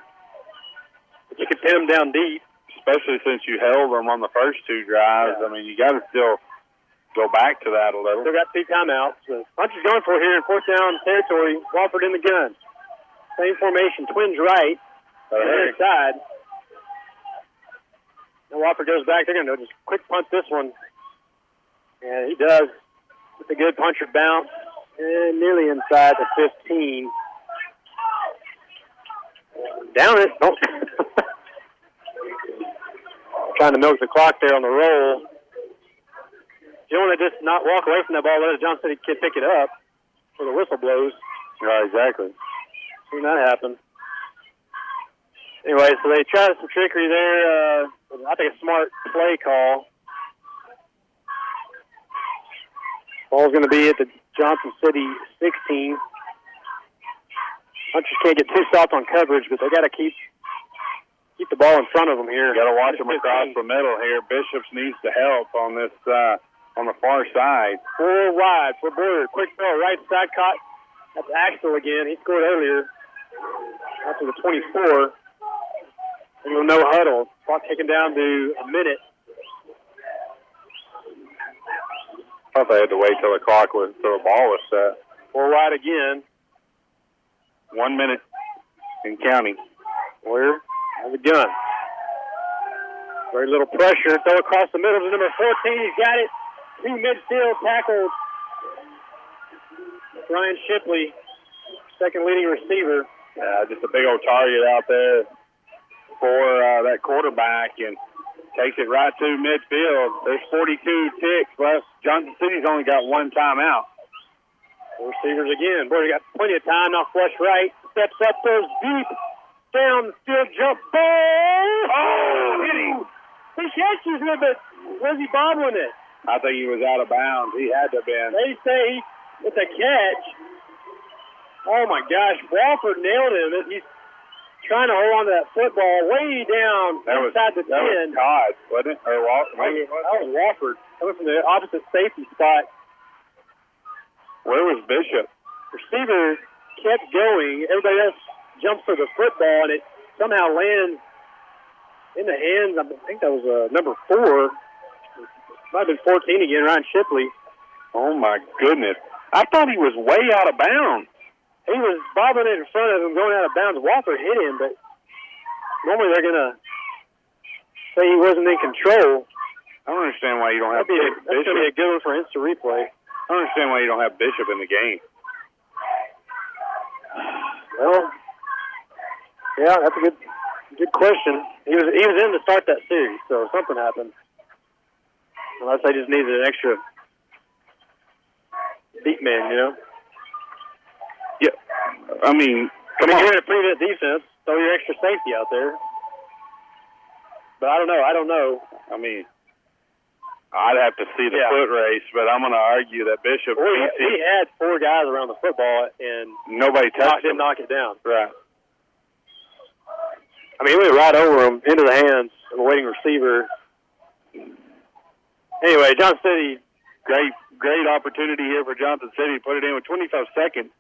but you could pin them down deep. especially since you held them on the first two drives, I mean you got to still go back to that a little. Still got two timeouts. So Puncher's going for here in fourth down territory. Wofford in the gun. Same formation, twins right, Uh, and side. And Wofford goes back. They're going to just quick punt this one. And he does with a good puncher bounce and nearly inside the 15. Down it. Don't. Trying to milk the clock there on the roll. You want to just not walk away from that ball, let the Johnson City kid pick it up for the whistle blows. Right, exactly. Seen that happen. Anyway, so they tried some trickery there. Uh, I think a smart play call. Ball's going to be at the Johnson City 16. Punchers can't get too soft on coverage, but they got to keep keep the ball in front of them here. Got to watch them across the middle here. Bishops needs to help on this uh, on the far side. Four wide for Boyer. Quick throw, right side caught. That's Axel again. He scored earlier. After the 24. And no huddle. Clock taken down to a minute. I Thought they had to wait till the clock was till the ball was set. Four wide again. One minute in counting. Boyer has a gun. Very little pressure. Throw across the middle to number 14. He's got it. To midfield tackled. Ryan Shipley, second leading receiver. Uh, just a big old target out there for uh, that quarterback and takes it right to midfield. There's 42 ticks left. Johnson City's only got one timeout. Receivers again. Boy, got plenty of time. Now flush right. Steps up, throws deep. Down field, jump ball. Oh, hit him. He catches it, but where's he bobbling it? I think he was out of bounds. He had to have been. They say with a catch. Oh my gosh, Wofford nailed him. He's trying to hold on to that football way down That was, inside the that 10. was Todd, wasn't it? Or Walker? That was, that was Wofford. Coming from the opposite safety spot. Where was Bishop? Receiver kept going. Everybody else jumps for the football, and it somehow lands in the hands. I think that was uh, number four. Might have been 14 again, Ryan Shipley. Oh my goodness! I thought he was way out of bounds. He was bobbing it in front of him, going out of bounds. Walker hit him, but normally they're going to say he wasn't in control. I don't understand why you don't have That'd be a, that's to be a good one for instant replay. I don't understand why you don't have Bishop in the game. Well, yeah, that's a good good question. He was he was in to start that series, so something happened. Unless they just needed an extra beat man, you know. Yeah, I mean, Come come on. on. You're in a pretty good defense. Throw your extra safety out there. but I don't know. I don't know. I mean, I'd have to see the Yeah. foot race, but I'm going to argue that Bishop Well, he, had four guys around the football and Nobody touched didn't him. knock it down. Right. I mean, he went right over him into the hands of a waiting receiver. Anyway, Johnson City, Great, great opportunity here for Johnson City. Put it in with 25 seconds.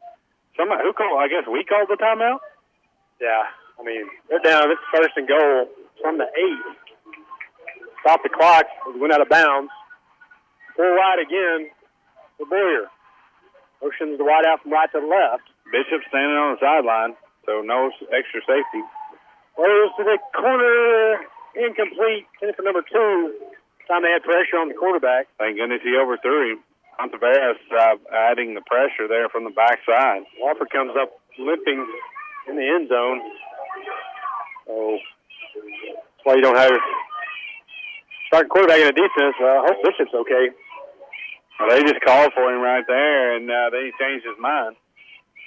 Somebody who called? I guess we called the timeout. yeah, I mean, they're down. It's first and goal from the eight. Stop the clock. We went out of bounds. Full wide again for Boyer. Motions the wide out from right to left. Bishop standing on the sideline, so no extra safety. Throws to the corner. Incomplete. Intended for number two. Time they had pressure on the quarterback. Thank goodness he overthrew him. Monteveras uh, adding the pressure there from the backside. Wofford comes up limping in the end zone. Oh, that's why you don't have starting quarterback in a defense. Well, I hope Bishop's okay. Well, they just called for him right there, and uh, then he changed his mind.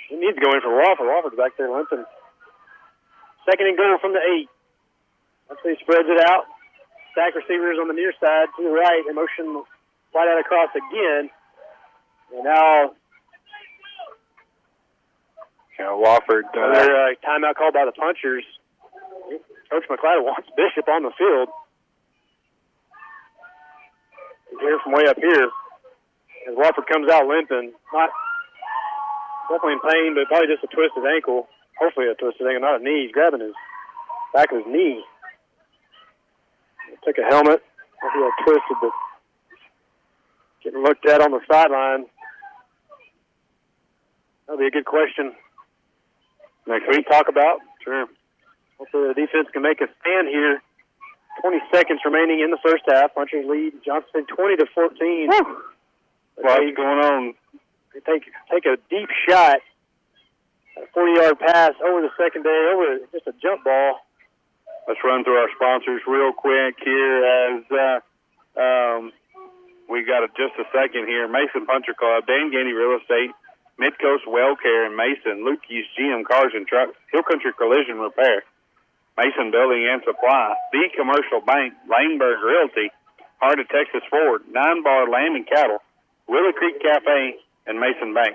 He needs to go in for Wofford. Wofford's back there limping. Second and goal from the eight. Let's see, spreads it out. Stack receivers on the near side to the right. And motion wide out across again. And now Yeah, Wofford. Uh, another uh, timeout called by the punchers. Coach McLeod wants Bishop on the field. Hear from way up here as Wofford comes out limping. Not definitely in pain, but probably just a twisted ankle. Hopefully a twisted ankle, not a knee. He's grabbing his back of his knee. Took a helmet. Maybe got twisted, but getting looked at on the sideline. That'll be a good question next week talk about. Sure. Hopefully the defense can make a stand here. 20 seconds remaining in the first half. Punchers lead Johnson 20 to 14. What's going on? They take take a deep shot, a 40 yard pass over the secondary, over just a jump ball. Let's run through our sponsors real quick here as uh, um, we got a, just a second here. Mason Puncher Club, Dan Gandy Real Estate, Midcoast Well Care in Mason, Lukey's GM Cars and Trucks, Hill Country Collision Repair, Mason Building and Supply, The Commercial Bank, Laneburg Realty, Heart of Texas Ford, Nine Bar Lamb and Cattle, Willow Creek Cafe, and Mason Bank.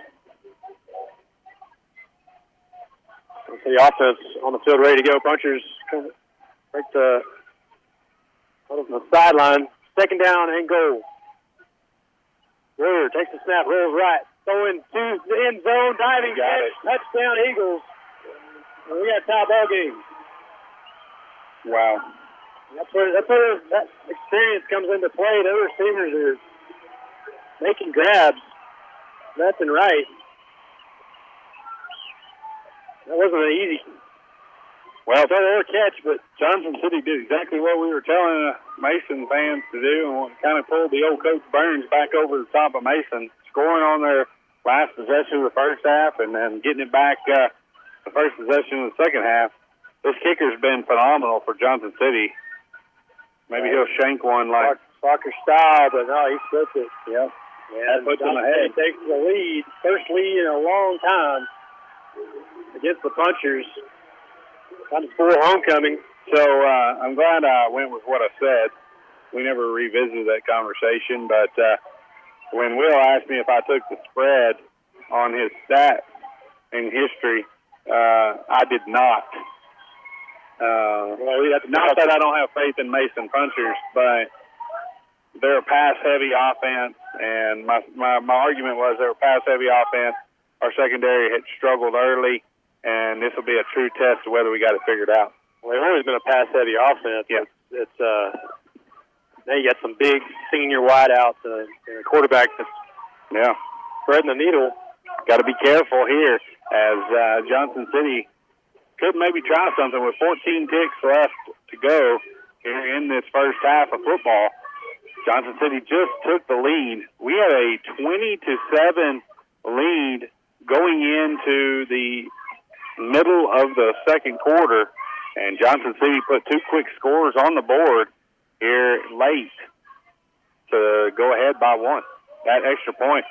The offense on the field ready to go. Punchers right the, on the sideline. Second down and goal. Warrior takes the snap, rolls right, throwing to the end zone, diving catch, it. touchdown Eagles. And we got a tie ball game. Wow. That's where that's where that experience comes into play. The other receivers are making grabs left and right. That wasn't an easy Well, throw or catch, but Johnson City did exactly what we were telling uh, Mason fans to do, and kind of pulled the old Coach Burns back over the top of Mason, scoring on their last possession of the first half, and then getting it back uh, the first possession of the second half. This kicker's been phenomenal for Johnson City. Maybe he'll shank one like soccer style, but no, he flipped it. Yep. Yeah, That puts him ahead. Takes the lead, first lead in a long time against the punchers. Time to score homecoming. So uh, I'm glad I went with what I said. We never revisited that conversation, but uh, when Will asked me if I took the spread on his stats in history, uh, I did not. Uh, not that I don't have faith in Mason Punchers, but they're a pass-heavy offense, and my, my my argument was they're a pass-heavy offense. Our secondary had struggled early, and this will be a true test of whether we got it figured out. Well, they've always been a pass heavy offense. Yeah. It's, it's uh now you got some big senior wideouts a, and a quarterback that's Yeah. threading the needle. Got to be careful here as uh, Johnson City could maybe try something with 14 ticks left to go here in this first half of football. Johnson City just took the lead. We had a 20 to 7 lead going into the middle of the second quarter, and Johnson City put two quick scores on the board here late to go ahead by one. That extra point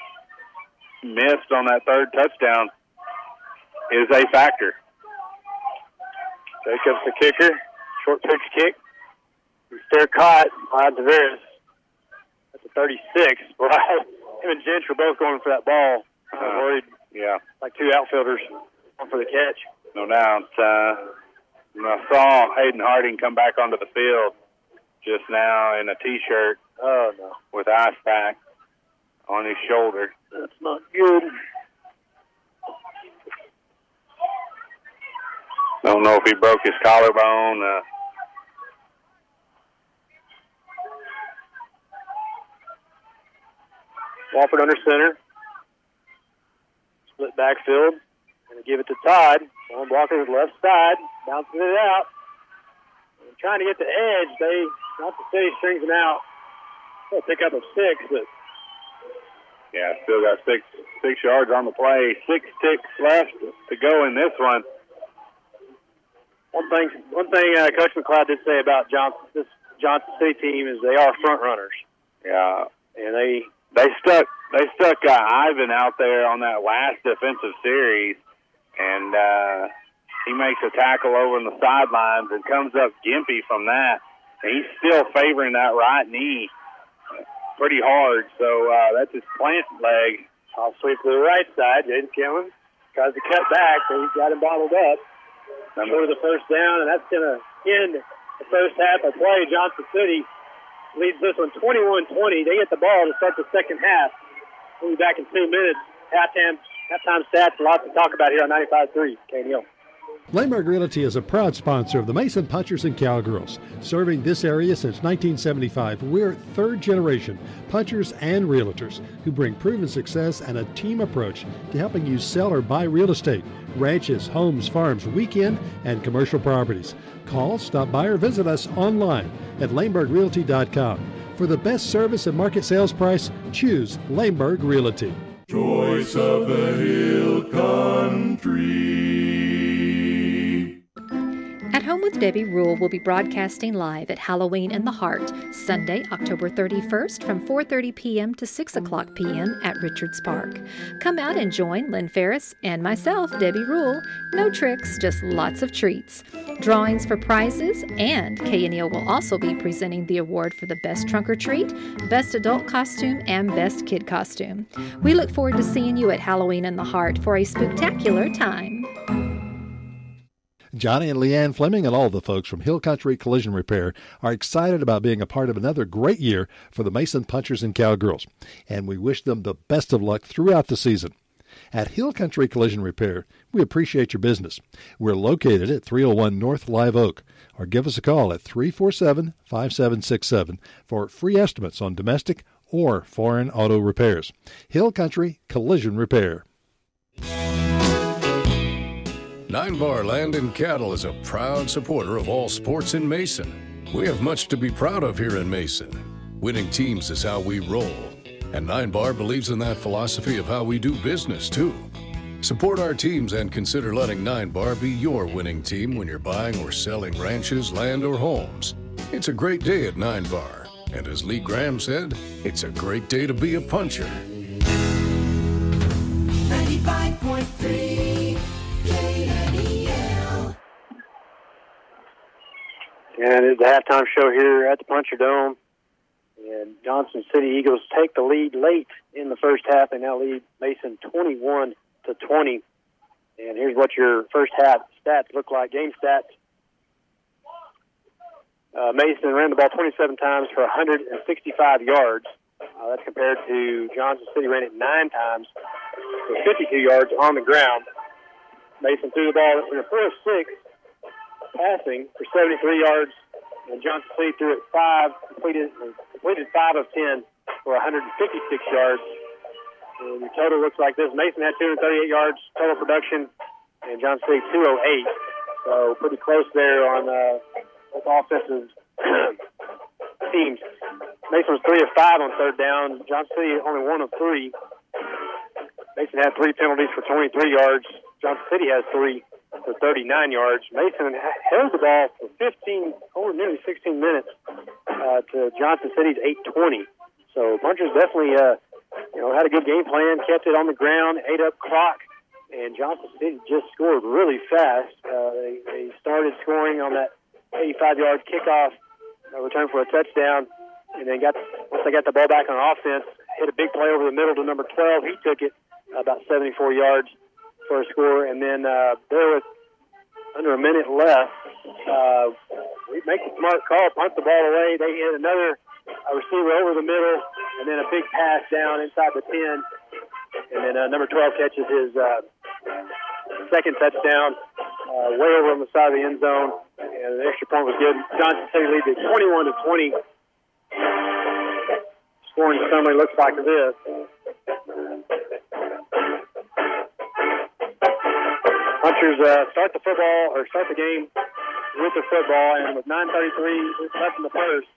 missed on that third touchdown is a factor. Jacobs the kicker. Short pitch kick. They're caught by Tavares at the 36. Well, him and Jench were both going for that ball. I'm worried, Yeah, like two outfielders going for the catch. no doubt. Uh, and I saw Hayden Harding come back onto the field just now in a T-shirt Oh, no. with ice pack on his shoulder. That's not good. Don't know if he broke his collarbone. Uh, Wofford under center. Split backfield. Going to give it to Todd. On Walker's left side. Bouncing it out. Trying to get the edge. They, not the city strings him out. They'll pick up a six, but yeah, still got six six yards on the play. Six ticks left to go in this one. one thing, one thing uh, Coach McLeod did say about Johnson, this Johnson City team is they are front runners, Yeah, and they they stuck they stuck uh, Ivan out there on that last defensive series, and uh, he makes a tackle over on the sidelines and comes up gimpy from that, and he's still favoring that right knee pretty hard. So uh, that's his plant leg. I'll sweep to the right side. Jaden Killen tries to cut back, but he's got him bottled up. Of the first down, and that's going to end the first half of play. Johnson City leads this one 21-20. They get the ball to start the second half. We'll be back in two minutes. Halftime, halftime stats, lots to talk about here on 95.3 KNEL. Lehmberg Realty is a proud sponsor of the Mason Punchers and Cowgirls. Serving this area since 1975, we're third generation punchers and realtors who bring proven success and a team approach to helping you sell or buy real estate, ranches, homes, farms, weekend, and commercial properties. Call, stop by, or visit us online at lehmbergrealty.com. For the best service and market sales price, choose Lehmberg Realty. Choice of the Hill Country. At Home with Debbie Rule will be broadcasting live at Halloween in the Heart, Sunday, October 31st from 4:30 p.m. to 6 o'clock p.m. at Richards Park. Come out and join Lynn Ferris and myself, Debbie Rule. No tricks, just lots of treats. Drawings for prizes, and KNEL will also be presenting the award for the best trunk or treat, best adult costume, and best kid costume. We look forward to seeing you at Halloween in the Heart for a spectacular time. Johnny and Leanne Fleming and all the folks from Hill Country Collision Repair are excited about being a part of another great year for the Mason Punchers and Cowgirls, and we wish them the best of luck throughout the season. At Hill Country Collision Repair, we appreciate your business. We're located at 301 North Live Oak, or give us a call at 347 5767 for free estimates on domestic or foreign auto repairs. Hill Country Collision Repair. Nine Bar Land and Cattle is a proud supporter of all sports in Mason. We have much to be proud of here in Mason. Winning teams is how we roll, and Nine Bar believes in that philosophy of how we do business, too. Support our teams and consider letting Nine Bar be your winning team when you're buying or selling ranches, land, or homes. It's a great day at Nine Bar, and as Lee Graham said, it's a great day to be a puncher. 95.3 And it's the halftime show here at the Puncher Dome. And Johnson City Eagles take the lead late in the first half. They now lead Mason 21 to 20. And here's what your first half stats look like. Game stats. Uh, Mason ran the ball 27 times for 165 yards. Uh, that's compared to Johnson City ran it nine times for 52 yards on the ground. Mason threw the ball in the first six, passing for 73 yards, and Johnson City threw it five, completed completed five of 10 for 156 yards. And the total looks like this: Mason had 238 yards total production, and Johnson City 208. So pretty close there on uh, both offensive teams. Mason was three of five on third down. Johnson City only one of three. Mason had three penalties for 23 yards. Johnson City has three for 39 yards. Mason held the ball for 15, over nearly 16 minutes uh, to Johnson City's 8:20. So Punchers definitely, uh, you know, had a good game plan, kept it on the ground, ate up clock, and Johnson City just scored really fast. Uh, they, they started scoring on that 85-yard kickoff return for a touchdown, and then got once they got the ball back on offense, hit a big play over the middle to number 12. He took it about 74 yards for a score, and then uh, there was under a minute left. Uh, we make the smart call, punt the ball away. They hit another a receiver over the middle, and then a big pass down inside the 10. And then uh, number 12 catches his uh, second touchdown uh, way over on the side of the end zone, and the extra point was good. Johnson City leads it 21 to 20. Scoring summary looks like this. Punchers uh, start the football or start the game with the football, and with 9:33 left in the first,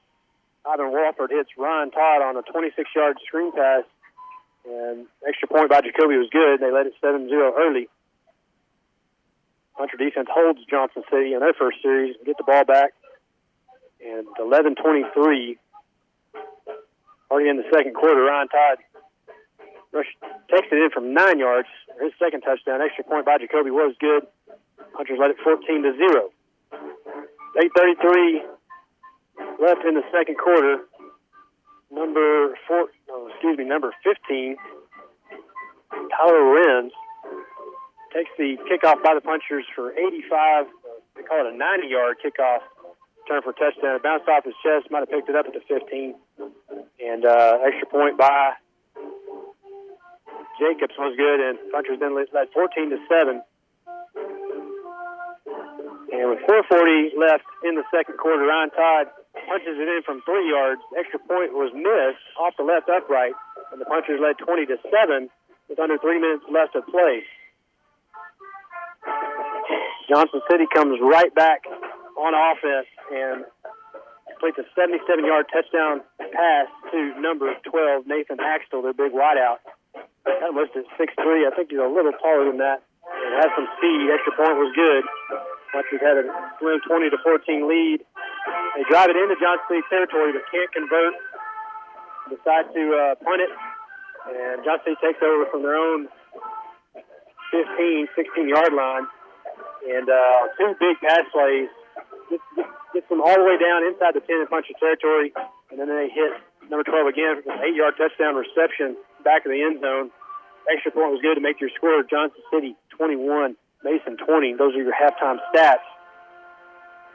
Ivan Wofford hits Ryan Todd on a 26-yard screen pass, and extra point by Jacoby was good. They led it 7-0 early. Puncher defense holds Johnson City in their first series, get the ball back, and 11:23 already in the second quarter. Ryan Todd takes it in from nine yards. His second touchdown, extra point by Jacoby was good. Punchers led it 14 to zero. 8:33 left in the second quarter. Number four, excuse me, number 15, Tyler Renz takes the kickoff by the punchers for 85. They call it a 90-yard kickoff. Turn for touchdown. It bounced off his chest. Might have picked it up at the 15. And uh, extra point by Jacobs was good, and punchers then led 14 to seven. And with 4:40 left in the second quarter, Ryan Todd punches it in from three yards. Extra point was missed off the left upright, and the punchers led 20 to seven with under three minutes left to play. Johnson City comes right back on offense and completes a 77-yard touchdown pass to number 12, Nathan Axtell, their big wideout. That listed 6'3". I think he's a little taller than that. And has some speed. Extra point was good. Punchers had a slim 20 to 14 lead. They drive it into Johnson City territory, but can't convert. Decide to uh, punt it, and Johnson City takes over from their own 15, 16 yard line. And uh, two big pass plays gets, gets, gets them all the way down inside the 10 and puncher territory, and then they hit number 12 again for an eight yard touchdown reception back of the end zone. Extra point was good to make your score. Johnson City 21, Mason 20. Those are your halftime stats.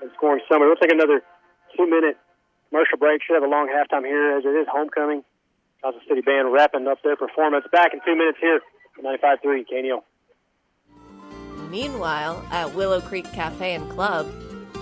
And scoring summary. We'll take another two minute commercial break. Should have a long halftime here as it is homecoming. Johnson City Band wrapping up their performance. Back in two minutes here 95.3 KNEL. Meanwhile, at Willow Creek Cafe and Club,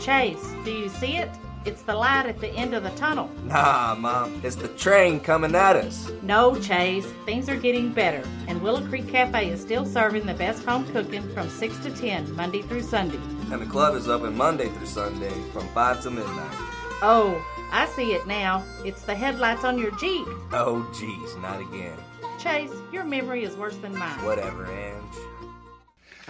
Chase, do you see it? It's the light at the end of the tunnel. Nah, Mom, it's the train coming at us. No, Chase, things are getting better, and Willow Creek Cafe is still serving the best home cooking from 6 to 10, Monday through Sunday. And the club is open Monday through Sunday from 5 to midnight. Oh, I see it now. It's the headlights on your Jeep. Oh, geez, not again. Chase, your memory is worse than mine. Whatever, Ange.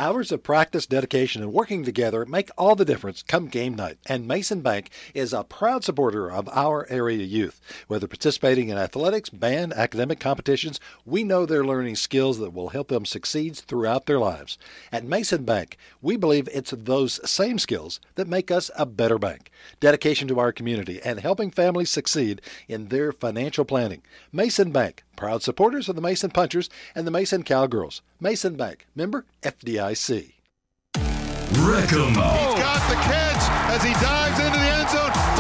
Hours of practice, dedication, and working together make all the difference come game night, and Mason Bank is a proud supporter of our area youth. Whether participating in athletics, band, academic competitions, we know they're learning skills that will help them succeed throughout their lives. At Mason Bank, we believe it's those same skills that make us a better bank. Dedication to our community and helping families succeed in their financial planning. Mason Bank, proud supporters of the Mason Punchers and the Mason Cowgirls. Mason Bank, member FDIC. Wreckham. He's got the catch as he dives into the end zone.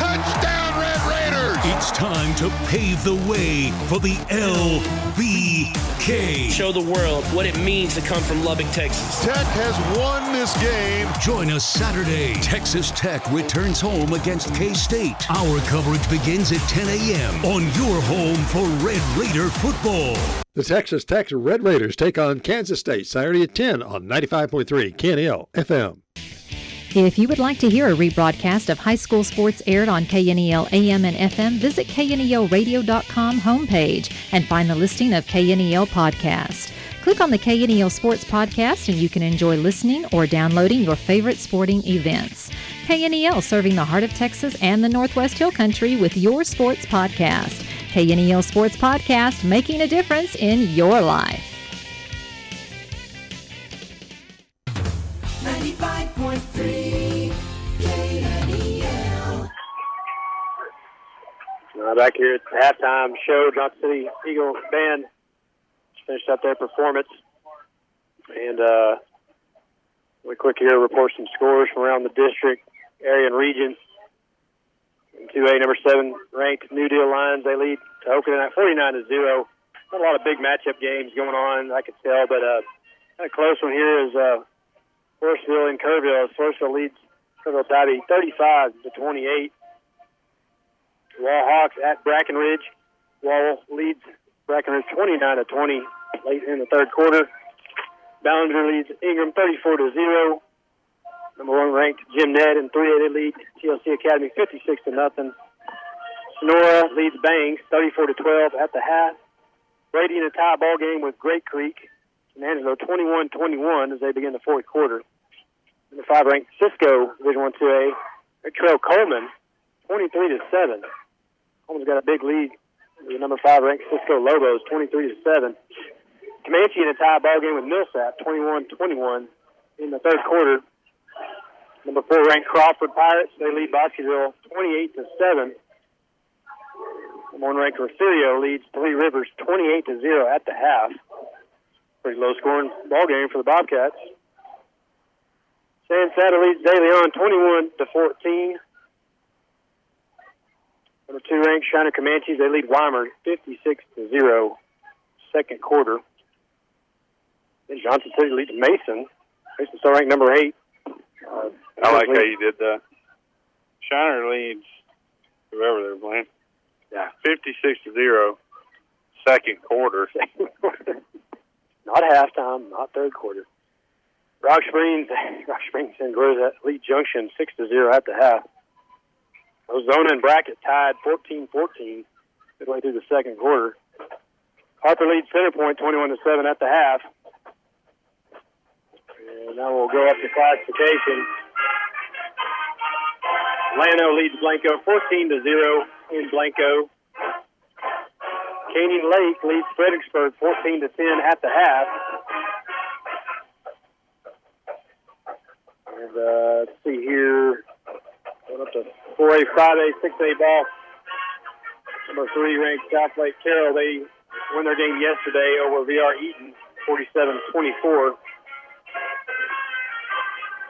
Touchdown, Red Raiders! It's time to pave the way for the LBK. Show the world what it means to come from Lubbock, Texas. Tech has won this game. Join us Saturday. Texas Tech returns home against K State. Our coverage begins at 10 a.m. on your home for Red Raider football. The Texas Tech Red Raiders take on Kansas State Saturday at 10 on 95.3 KNEL FM. If you would like to hear a rebroadcast of high school sports aired on KNEL AM and FM, visit knelradio.com homepage and find the listing of KNEL podcast. Click on the KNEL Sports Podcast and you can enjoy listening or downloading your favorite sporting events. KNEL serving the heart of Texas and the Northwest Hill Country with your sports podcast. KNEL Sports Podcast, making a difference in your life. 95.3 back here at the halftime show, Johnson City Eagle Band finished up their performance. And uh, really quick here, report some scores from around the district, area, and region. In 2A, number seven ranked New Deal Lions, they lead Cahokia at 49 to 0. Not a lot of big matchup games going on, I could tell, but uh, of close one here is uh, Forestville and Kerrville. Forestville leads Kerrville Tivy 35 to 28. Wall Hawks at Breckenridge. Wall leads Breckenridge 29 to 20 late in the third quarter. Ballinger leads Ingram 34 to 0. Number one ranked Jim Ned and 3A lead TLC Academy 56 to nothing. Sonora leads Bangs 34 to 12 at the half. Brady in a tie ball game with Grape Creek. San Angelo 21-21 as they begin the fourth quarter. Number five ranked Cisco Division One 2A. They trail Coleman 23 to 7. Coleman's got a big lead. The number five ranked Cisco Lobos 23 to 7. Comanche in a tie ball game with Millsap 21-21 in the third quarter. Number four ranked Crawford Pirates. They lead Bosqueville 28 to 7. Number one ranked Refugio leads Three Rivers 28 to 0 at the half. Pretty low scoring ball game for the Bobcats. San Saba leads De Leon 21 to 14. Number two ranked Shiner Comanches, they lead Weimar 56 to 0, second quarter. Then Johnson City leads Mason. Mason still ranked number eight. Uh, I like how you did that. Shiner leads whoever they're playing. Yeah. 56 to 0, second quarter. not halftime, not third quarter. Rock Springs, Rock Springs and Grows at Lee Junction 6 to 0 at the half. Ozona and Brackett tied 14-14 midway through the second quarter. Harper leads Center Point 21 to 7 at the half. And now we'll go up to classification. Llano leads Blanco 14 to 0 in Blanco. Canyon Lake leads Fredericksburg 14 to 10 at the half. And uh, let's see here. Up to 4A, 5A, 6A ball. Number three ranked Southlake Carroll. They won their game yesterday over VR Eaton, 47-24.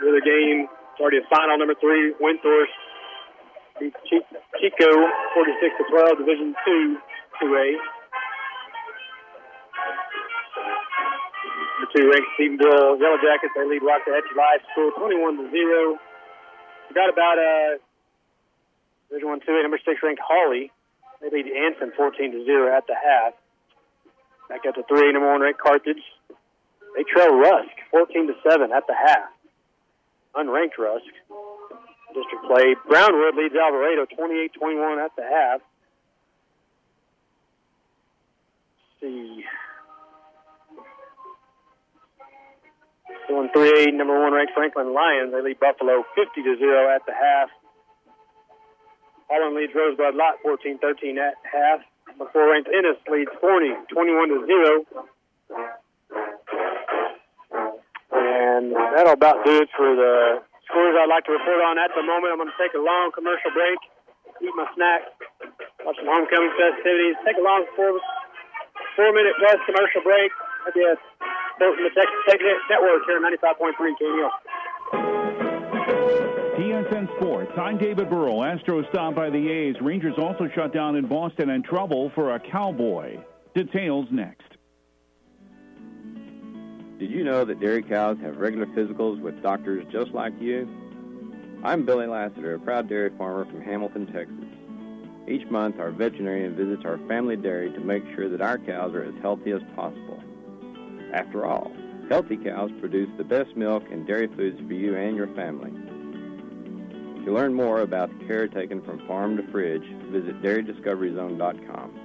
The other game, it's already a final. Number three, Windthorst beat Chico, 46 to 12, Division Two, 2A. Number two ranked Stephenville Yellow Jackets. They lead Waxahachie Life School, 21 to 0. Forgot about uh, Division One 2A, number six ranked Hawley. They lead Anson 14 to 0 at the half. Back up to 3A, number one ranked Carthage. They trail Rusk 14 to 7 at the half. Unranked Rusk. District play. Brownwood leads Alvarado 28 21 at the half. Let's see. Still in 3A, number one ranked Franklin Lions. They lead Buffalo 50 to 0 at the half. Holland leads Rosebud-Lott 14 13 at half. Number four ranked Ennis leads Forney 21 to 0. And that'll about do it for the scores I'd like to report on at the moment. I'm going to take a long commercial break, eat my snack, watch some homecoming festivities, take a long four, four minute plus commercial break. I'll be at from the Texas Tech Network here at 95.3 KNEL. TSN Sports. I'm David Burrow. Astros stop by the A's. Rangers also shut down in Boston and trouble for a cowboy. Details next. Did you know that dairy cows have regular physicals with doctors just like you? I'm Billy Lassiter, a proud dairy farmer from Hamilton, Texas. Each month, our veterinarian visits our family dairy to make sure that our cows are as healthy as possible. After all, healthy cows produce the best milk and dairy foods for you and your family. To learn more about the care taken from farm to fridge, visit dairydiscoveryzone.com.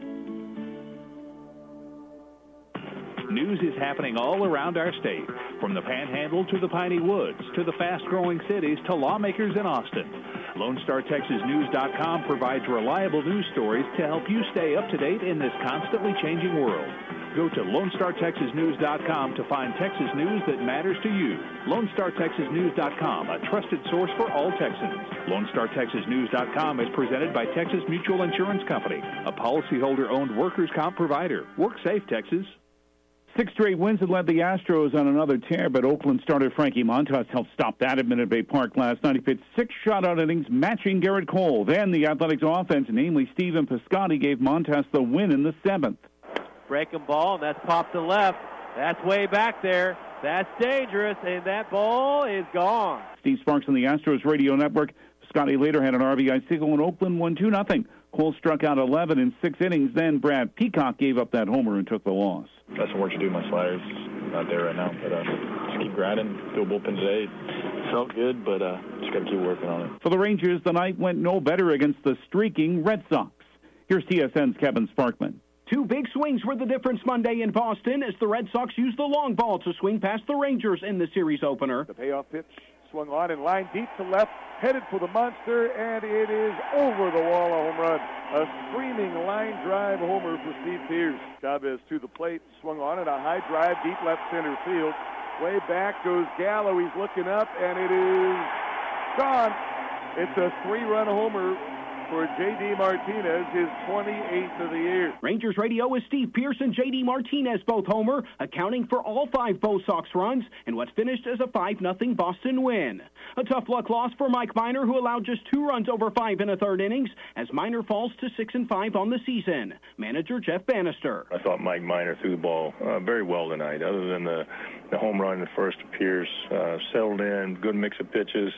News is happening all around our state, from the Panhandle to the Piney Woods to the fast-growing cities to lawmakers in Austin. LoneStarTexasNews.com provides reliable news stories to help you stay up to date in this constantly changing world. Go to LoneStarTexasNews.com to find Texas news that matters to you. LoneStarTexasNews.com, a trusted source for all Texans. LoneStarTexasNews.com is presented by Texas Mutual Insurance Company, a policyholder-owned workers' comp provider. Work safe, Texas. Six straight wins had led the Astros on another tear, but Oakland starter Frankie Montas helped stop that at Minute Maid Park last night. He pitched six shutout innings, matching Gerrit Cole. Then the Athletics offense, namely Stephen Piscotty, gave Montas the win in the seventh. Breaking ball, and that's popped to left. That's way back there. That's dangerous, and that ball is gone. Steve Sparks on the Astros radio network. Scotty later had an RBI single, and Oakland won 2 nothing. Cole struck out 11 in six innings. Then Brad Peacock gave up that homer and took the loss. Got some work to do. My slider's not there right now, but uh, just keep grinding. Do a bullpen today. Felt good, but uh, just got to keep working on it. For the Rangers, the night went no better against the streaking Red Sox. Here's TSN's Kevin Sparkman. Two big swings were the difference Monday in Boston as the Red Sox used the long ball to swing past the Rangers in the series opener. The payoff pitch swung on and line deep to left, headed for the monster, and it is over the wall, a home run. A screaming line drive homer for Steve Pearce. Chavez to the plate, swung on it, a high drive, deep left center field. Way back goes Gallo. He's looking up, and it is gone. It's a three-run homer for J.D. Martinez, his 28th of the year. Rangers radio is Steve Pearson, J.D. Martinez, both homer, accounting for all five Bo Sox runs and what finished as a 5 0 Boston win. A tough luck loss for Mike Minor, who allowed just two runs over five in a third innings, as Minor falls to 6 and 5 on the season. Manager Jeff Banister. I thought Mike Minor threw the ball uh, very well tonight, other than the, the home run in the first to Pearce. Uh, settled in, good mix of pitches,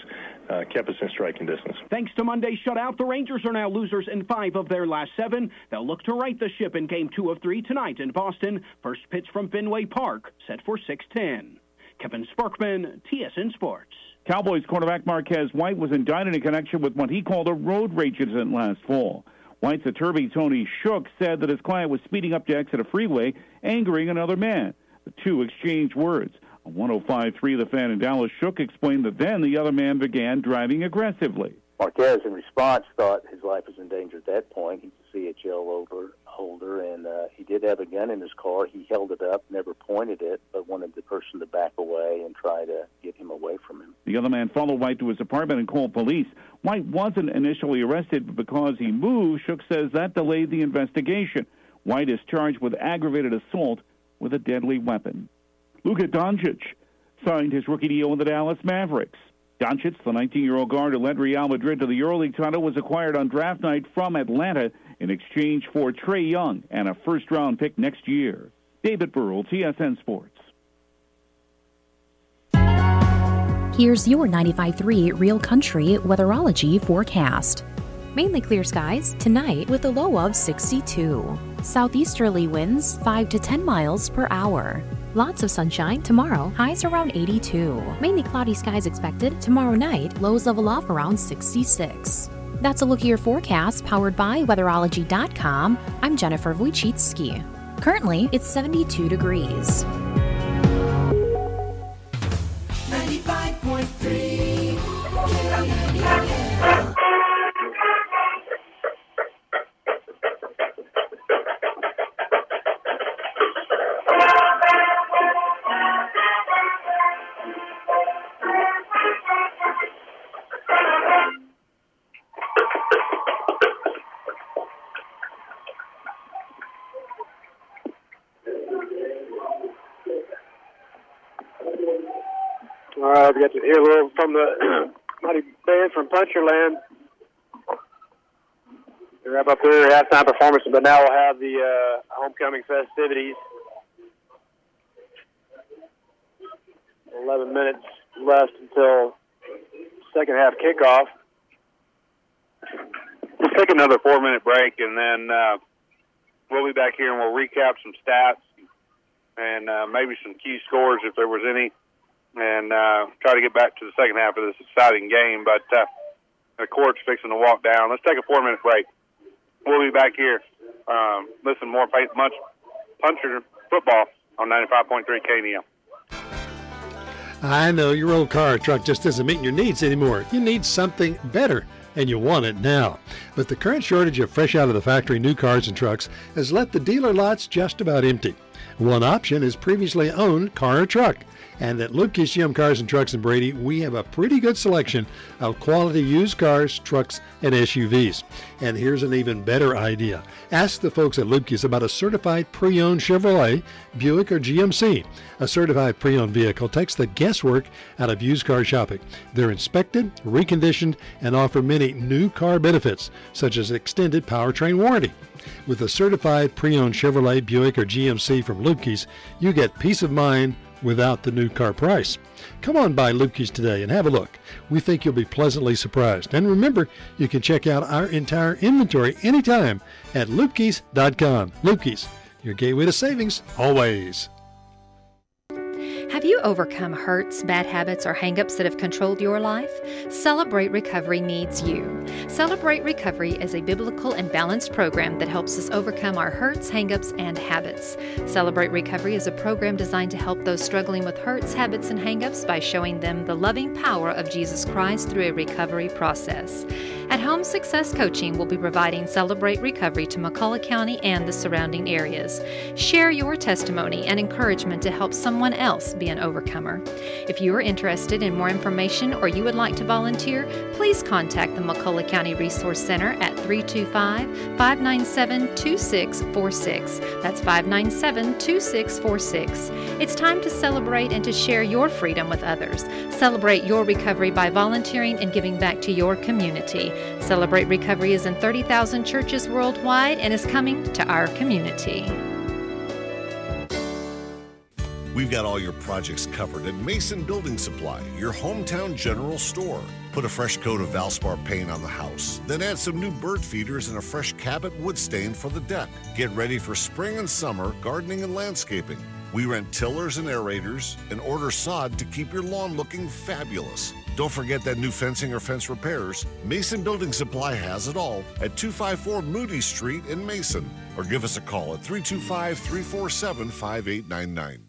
uh, kept us in striking distance. Thanks to Monday's shutout, the Rangers are now losers in five of their last seven. They'll look to right the ship in game two of three tonight in Boston. First pitch from Fenway Park, set for 610. Kevin Sparkman, TSN Sports. Cowboys quarterback Marquez White was indicted in connection with what he called a road rage incident last fall. White's attorney, Tony Shook, said that his client was speeding up to exit a freeway, angering another man. The two exchanged words. On 105.3 The Fan in Dallas, Shook explained that then the other man began driving aggressively. Marquez, in response, thought his life was in danger at that point. He's a CHL over holder, and uh, he did have a gun in his car. He held it up, never pointed it, but wanted the person to back away and try to get him away from him. The other man followed White to his apartment and called police. White wasn't initially arrested, but because he moved, Shook says that delayed the investigation. White is charged with aggravated assault with a deadly weapon. Luka Doncic signed his rookie deal with the Dallas Mavericks. Doncic, the 19-year-old guard who led Real Madrid to the EuroLeague title, was acquired on draft night from Atlanta in exchange for Trae Young and a first-round pick next year. David Burrell, TSN Sports. Here's your 95.3 Real Country Weatherology forecast. Mainly clear skies tonight with a low of 62. Southeasterly winds 5 to 10 miles per hour. Lots of sunshine tomorrow, highs around 82. Mainly cloudy skies expected tomorrow night, lows level off around 66. That's a look at your forecast powered by weatherology.com. I'm Jennifer Wojcicki. Currently, it's 72 degrees. 95.3 Right, we got to hear a little from the mighty band from Puncherland. Wrap up their halftime performance, but now we'll have the uh, homecoming festivities. 11 minutes left until second half kickoff. We'll take another four minute break and then uh, we'll be back here and we'll recap some stats and uh, maybe some key scores if there was any and uh, try to get back to the second half of this exciting game. But uh, the court's fixing to walk down. Let's take a four minute break. We'll be back here. Um, listen more much puncher football on 95.3 KNEL. I know your old car truck just isn't meeting your needs anymore. You need something better, and you want it now. But the current shortage of fresh out of the factory new cars and trucks has left the dealer lots just about empty. One option is previously owned car or truck. And at Lubke's GM Cars and Trucks in Brady, we have a pretty good selection of quality used cars, trucks, and SUVs. And here's an even better idea. Ask the folks at Lubke's about a certified pre-owned Chevrolet, Buick, or GMC. A certified pre-owned vehicle takes the guesswork out of used car shopping. They're inspected, reconditioned, and offer many new car benefits, such as extended powertrain warranty. With a certified pre-owned Chevrolet, Buick, or GMC from Lubke's, you get peace of mind without the new car price. Come on by Lubke's today and have a look. We think you'll be pleasantly surprised. And remember, you can check out our entire inventory anytime at lubkes.com. Lubke's, your gateway to savings, always. Have you overcome hurts, bad habits, or hangups that have controlled your life? Celebrate Recovery needs you. Celebrate Recovery is a biblical and balanced program that helps us overcome our hurts, hangups, and habits. Celebrate Recovery is a program designed to help those struggling with hurts, habits, and hangups by showing them the loving power of Jesus Christ through a recovery process. At Home Success Coaching, we'll be providing Celebrate Recovery to McCulloch County and the surrounding areas. Share your testimony and encouragement to help someone else be an overcomer. If you are interested in more information or you would like to volunteer, please contact the McCulloch County Resource Center at 325 597 2646. That's 597 2646. It's time to celebrate and to share your freedom with others. Celebrate your recovery by volunteering and giving back to your community. Celebrate Recovery is in 30,000 churches worldwide and is coming to our community. We've got all your projects covered at Mason Building Supply, your hometown general store. Put a fresh coat of Valspar paint on the house, then add some new bird feeders and a fresh Cabot wood stain for the deck. Get ready for spring and summer gardening and landscaping. We rent tillers and aerators and order sod to keep your lawn looking fabulous. Don't forget that new fencing or fence repairs. Mason Building Supply has it all at 254 Moody Street in Mason. Or give us a call at 325 347 5899.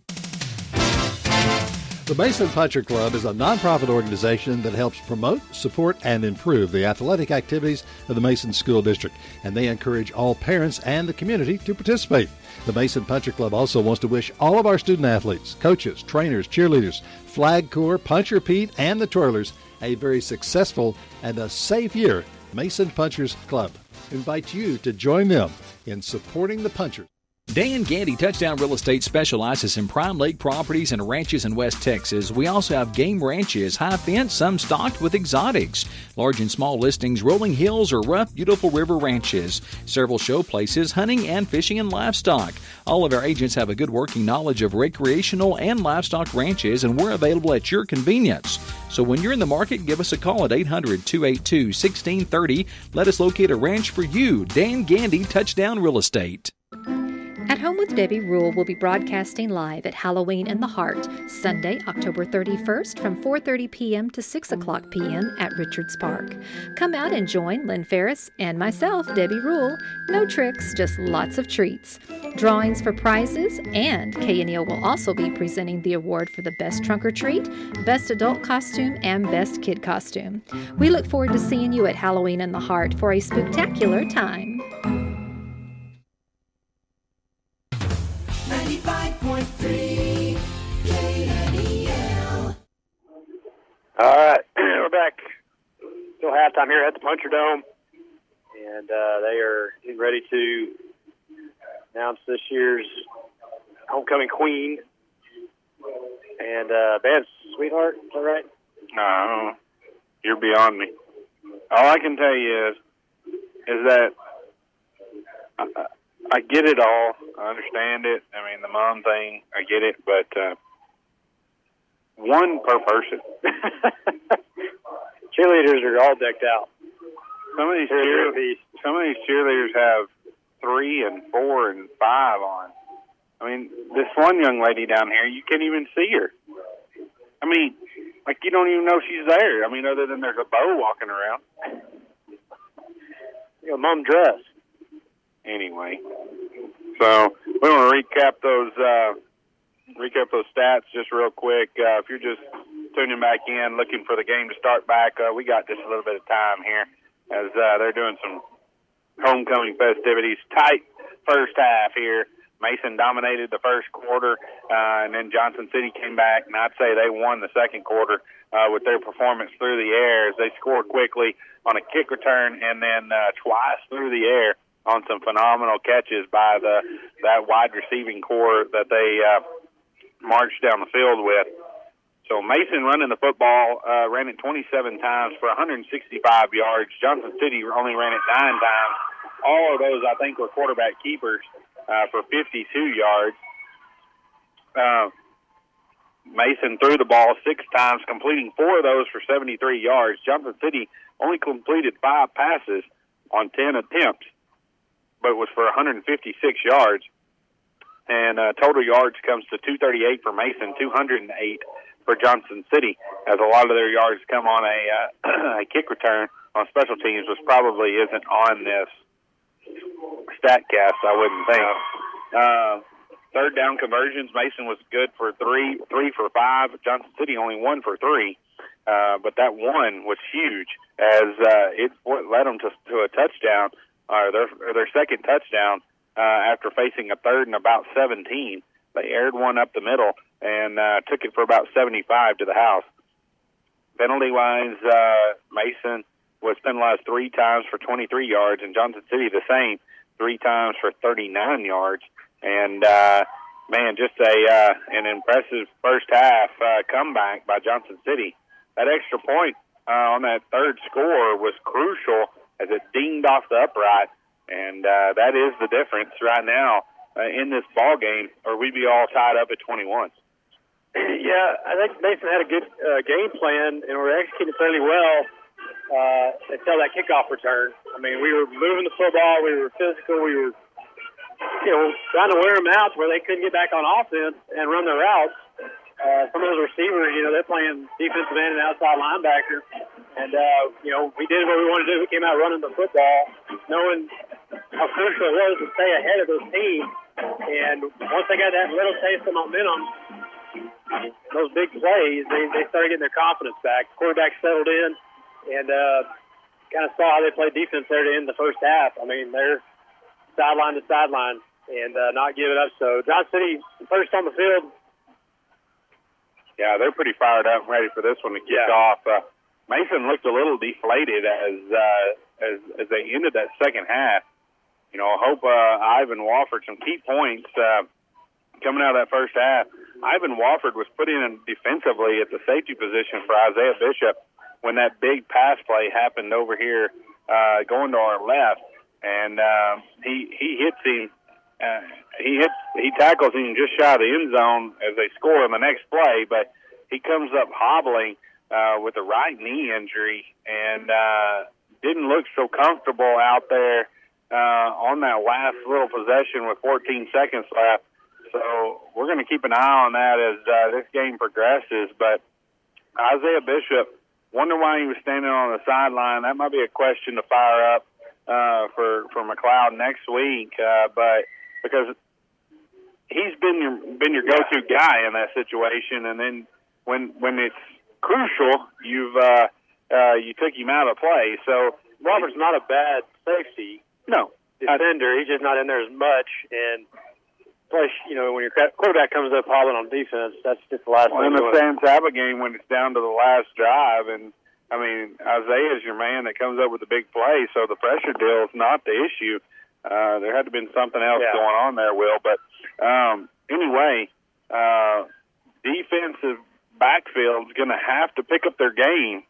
The Mason Puncher Club is a nonprofit organization that helps promote, support, and improve the athletic activities of the Mason School District, and they encourage all parents and the community to participate. The Mason Puncher Club also wants to wish all of our student athletes, coaches, trainers, cheerleaders, Flag Corps, Puncher Pete, and the Twirlers a very successful and a safe year. Mason Punchers Club invites you to join them in supporting the Punchers. Dan Gandy Touchdown Real Estate specializes in prime lake properties and ranches in West Texas. We also have game ranches, high fence, some stocked with exotics, large and small listings, rolling hills, or rough, beautiful river ranches, several show places, hunting and fishing and livestock. All of our agents have a good working knowledge of recreational and livestock ranches, and we're available at your convenience. So when you're in the market, give us a call at 800 282 1630. Let us locate a ranch for you. Dan Gandy Touchdown Real Estate. At Home with Debbie Rule will be broadcasting live at Halloween in the Heart, Sunday, October 31st from 4:30 p.m. to 6 o'clock p.m. at Richards Park. Come out and join Lynn Ferris and myself, Debbie Rule. No tricks, just lots of treats. Drawings for prizes, and KNEL will also be presenting the award for the Best Trunk or Treat, Best Adult Costume, and Best Kid Costume. We look forward to seeing you at Halloween in the Heart for a spectacular time. 95.3 KNEL. All right, we're back. Still halftime here at the Puncher Dome, and uh, they are getting ready to announce this year's homecoming queen. And uh, Vance Sweetheart, is that right? No, you're beyond me. All I can tell you is, is that I, I- get it all. I understand it. I mean, the mom thing, I get it, but uh, one per person. Cheerleaders are all decked out. Some of these cheer, some of these cheerleaders have three and four and five on. I mean, this one young lady down here, you can't even see her. I mean, like you don't even know she's there. I mean, other than there's a bow walking around. Your mom dress. Anyway, so we want to recap those uh, recap those stats just real quick. Uh, if you're just tuning back in, looking for the game to start back, uh, we got just a little bit of time here as uh, they're doing some homecoming festivities. Tight first half here. Mason dominated the first quarter, uh, and then Johnson City came back, and I'd say they won the second quarter uh, with their performance through the air as they scored quickly on a kick return and then uh, twice through the air on some phenomenal catches by the that wide receiving core that they uh, marched down the field with. So Mason running the football uh, ran it 27 times for 165 yards. Johnson City only ran it nine times. All of those, I think, were quarterback keepers uh, for 52 yards. Uh, Mason threw the ball six times, completing four of those for 73 yards. Johnson City only completed five passes on 10 attempts, but it was for 156 yards. And uh, total yards comes to 238 for Mason, 208 for Johnson City, as a lot of their yards come on a, uh, a kick return on special teams, which probably isn't on this Statcast, I wouldn't think. Uh, third down conversions, Mason was good for three, three for five. Johnson City only one for three, uh, but that one was huge as uh, it led them to, to a touchdown, or their or their second touchdown uh, after facing a third and about 17. They aired one up the middle and uh, took it for about 75 to the house. Penalty wise, uh, Mason was penalized three times for 23 yards, and Johnson City the same, three times for 39 yards. And uh, man, just a uh, an impressive first half uh, comeback by Johnson City. That extra point uh, on that third score was crucial as it dinged off the upright, and uh, that is the difference right now uh, in this ball game, or we'd be all tied up at 21. Yeah, I think Mason had a good uh, game plan, and we're executing fairly well uh, until that kickoff return. I mean, we were moving the football, we were physical, we were, you know, trying to wear them out where they couldn't get back on offense and run their routes. Uh, some of those receivers, you know, they're playing defensive end and outside linebacker, and uh, you know, we did what we wanted to do. We came out running the football, knowing how crucial it was to stay ahead of those teams. And once they got that little taste of momentum, those big plays, they, they started getting their confidence back. Quarterback settled in and uh, kind of saw how they played defense there to end the first half. I mean, they're sideline to sideline and uh, not giving up. So John City first on the field. Yeah, they're pretty fired up and ready for this one to kick Yeah. off. Uh, Mason looked a little deflated as uh, as as they ended that second half. You know, I hope uh, Ivan Wofford some key points uh, coming out of that first half. Ivan Wofford was put in defensively at the safety position for Isaiah Bishop when that big pass play happened over here uh, going to our left, and uh, he he hits him. Uh, he hits he tackles him just shy of the end zone as they score on the next play, but he comes up hobbling uh, with a right knee injury and uh, didn't look so comfortable out there uh, on that last little possession with 14 seconds left. So we're going to keep an eye on that as uh, this game progresses. But Isaiah Bishop, wonder why he was standing on the sideline. That might be a question to fire up uh, for for McLeod next week. Uh, but because he's been your been your go-to guy in that situation, and then when when it's crucial, you've uh, uh, you took him out of play. So Robert's not a bad safety no defender. He's just not in there as much. And plus, you know, when your quarterback comes up hobbling on defense, that's just the last Well, thing. in the. San Saba game, when it's down to the last drive, and I mean Isaiah's your man that comes up with the big play, so the pressure deal is not the issue. Uh, there had to been something else Yeah. going on there, Will. But um, anyway, uh, defensive backfield's going to have to pick up their game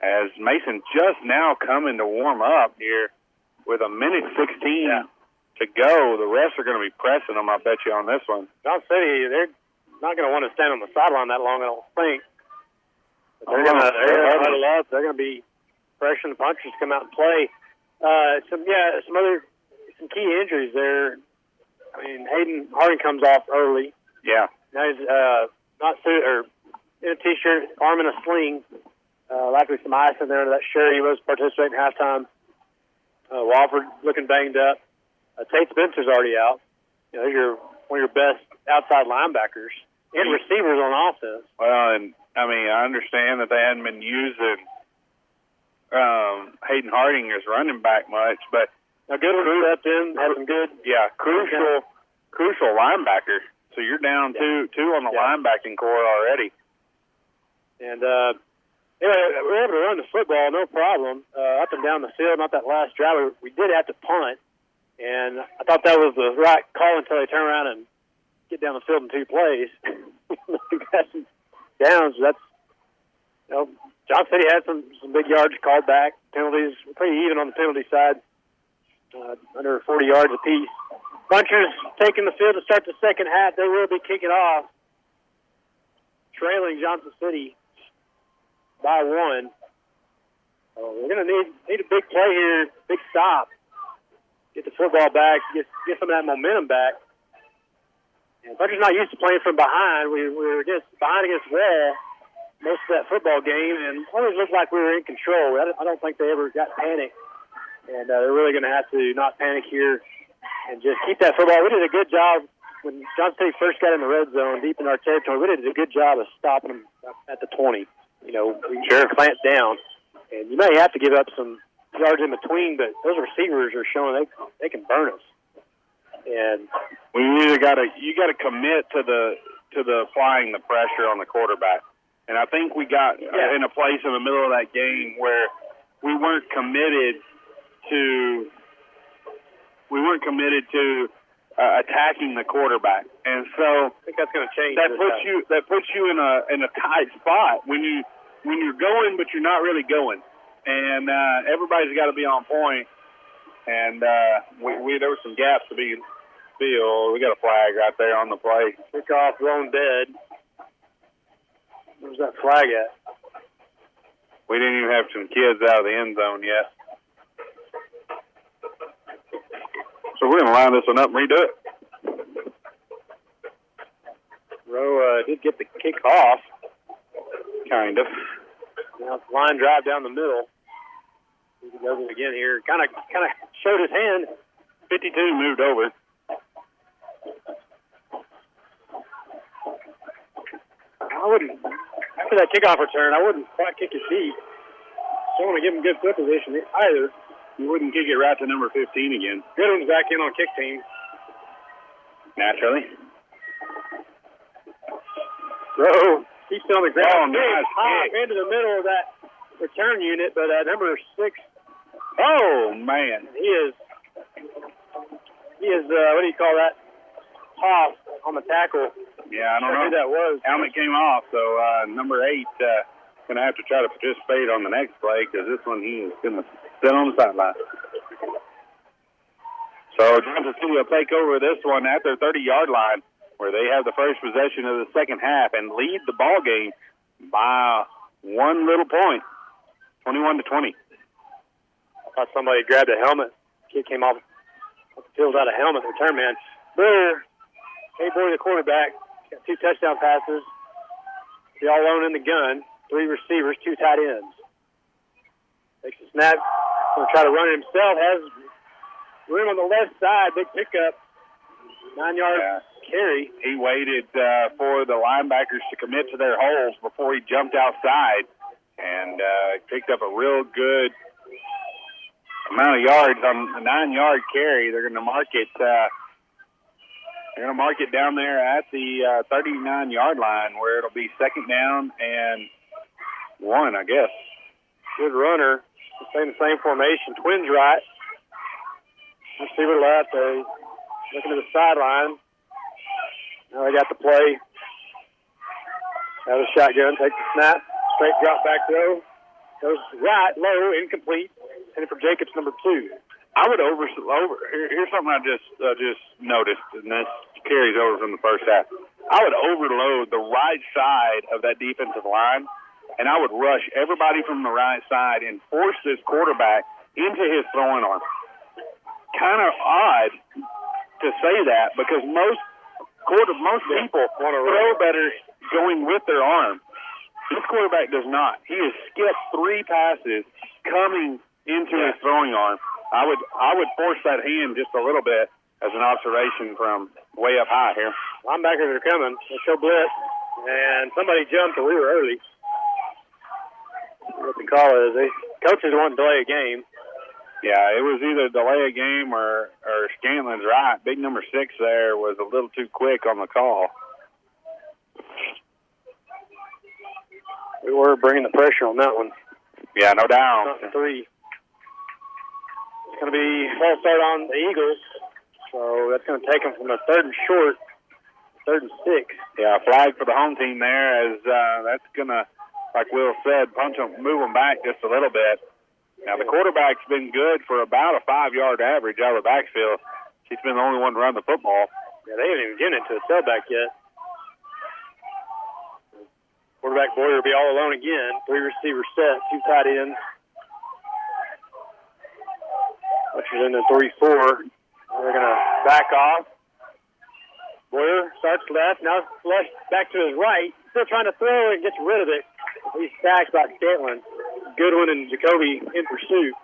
as Mason just now coming to warm up here with a minute 16 to go. The rest are going to be pressing them, I bet you, on this one. John City, they're not going to want to stand on the sideline that long, I don't think. But they're Oh, going to they're they're gonna huddle up. They're going to be pressuring the punchers to come out and play. Uh, some yeah, some other some key injuries there. I mean, Hayden Harding comes off early. Yeah. Now he's uh, not suit or in a t-shirt, arm in a sling. Uh, likely some ice in there under that shirt. He was participating halftime. Uh, Wofford looking banged up. Uh, Tate Spencer's already out. You know, are your, one of your best outside linebackers and receivers on offense. Well, and I mean, I understand that they hadn't been using um, Hayden Harding as running back much, but Now, Goodwin stepped in, had some good. yeah, crucial crucial linebacker. So you're down two two on the Yeah. linebacking core already. And uh, anyway, we were able to run the football, no problem, uh, up and down the field. Not that last drive, we, did have to punt, and I thought that was the right call until they turn around and get down the field in two plays. got some downs. That's you know, John City had some some big yards called back. Penalties pretty even on the penalty side, uh, under 40 yards apiece. Punchers taking the field to start the second half. They will be kicking off, trailing Johnson City by one. Uh, we're going to need need a big play here, big stop, get the football back, get get some of that momentum back. And Puncher's not used to playing from behind. We, we were against behind against wall most of that football game, and always looked like we were in control. I don't, I don't think they ever got panicked, and uh, they're really going to have to not panic here and just keep that football. We did a good job when Johnson State first got in the red zone, deep in our territory. We did a good job of stopping them at the 20. You know, we sure. clamped down, and you may have to give up some yards in between, but those receivers are showing they they can burn us. And we either got to you got to commit to the to the applying the pressure on the quarterback. And I think we got Yeah. in a place in the middle of that game where we weren't committed to we weren't committed to uh, attacking the quarterback, and so I think that's going to change. that puts time. you that puts you in a in a tight spot when you when you're going, but you're not really going, and uh, everybody's got to be on point. And uh, we, we there were some gaps to be filled. We got a flag right there on the play. Kickoff blown dead. Where's that flag at? We didn't even have some kids out of the end zone yet. So we're going to line this one up and redo it. Rowe uh, did get the kick off. Kind of. Now it's line drive down the middle. He does it again here. Kind of, kind of showed his hand. 52 moved over. I wouldn't. After that kickoff return, I wouldn't quite kick his feet. Don't want to give him good foot position either. You wouldn't kick it right to number 15 again. Goodwin's back in on kick team. Naturally. Rowe he's still on the ground. Oh, nice hop kick. into the middle of that return unit, but uh, number six, Oh, man. he is, he is, uh, what do you call that? Toss on the tackle. Yeah, I don't know. Who that was. Helmet came off, so uh, number eight uh, going to have to try to participate on the next play because this one he is going to sit on the sideline. So Johnson City will take over this one at their 30-yard line, where they have the first possession of the second half and lead the ball game by one little point, 21 to 20. I thought somebody grabbed a helmet. Kid came off, peeled out a helmet. Return man. Brewer, hey boy, the quarterback, got two touchdown passes. He all alone in the gun. Three receivers, two tight ends. Takes a snap. Going to try to run it himself. Has room on the left side. Big pickup. Nine yard carry. He waited uh, for the linebackers to commit to their holes before he jumped outside and uh, picked up a real good amount of yards on the nine-yard carry. They're going to mark it. Uh, they're going to mark it down there at the uh, 39-yard line, where it'll be second down and one, I guess. Good runner. Same same formation. Twins right. Receiver left. They looking to the sideline. Now they got the play. Have a shotgun. Take the snap. Straight drop back throw. Goes right, low, incomplete. And for Jacobs, number two. I would over over. Here, here's something I just uh, just noticed, and this carries over from the first half. I would overload the right side of that defensive line, and I would rush everybody from the right side and force this quarterback into his throwing arm. Kind of odd to say that because most quarter most people throw better going with their arm. This quarterback does not. He has skipped three passes coming into his throwing arm. I would I would force that hand just a little bit as an observation from way up high here. Linebackers are coming. They show blitz, and somebody jumped, and we were early. What the call is? They coaches want to delay a game. Yeah, it was either delay a game or or Scanlon's right. Big number six there was a little too quick on the call. We were bringing the pressure on that one. Yeah, no doubt. Three. It's going to be false start on the Eagles, so that's going to take them from a third and short, third and six. Yeah, flag for the home team there as uh, that's going to, like Will said, punch them, move them back just a little bit. Now the quarterback's been good for about a five-yard average out of the backfield. He's been the only one to run the football. Yeah, they haven't even given it to a tailback yet. Quarterback Boyer will be all alone again. Three receiver set, two tight ends. Ushers in the three four. They're gonna back off. Boyer starts left, now flush back to his right. Still trying to throw and gets rid of it. He's sacked by Scanlon. Goodwin and Jacoby in pursuit.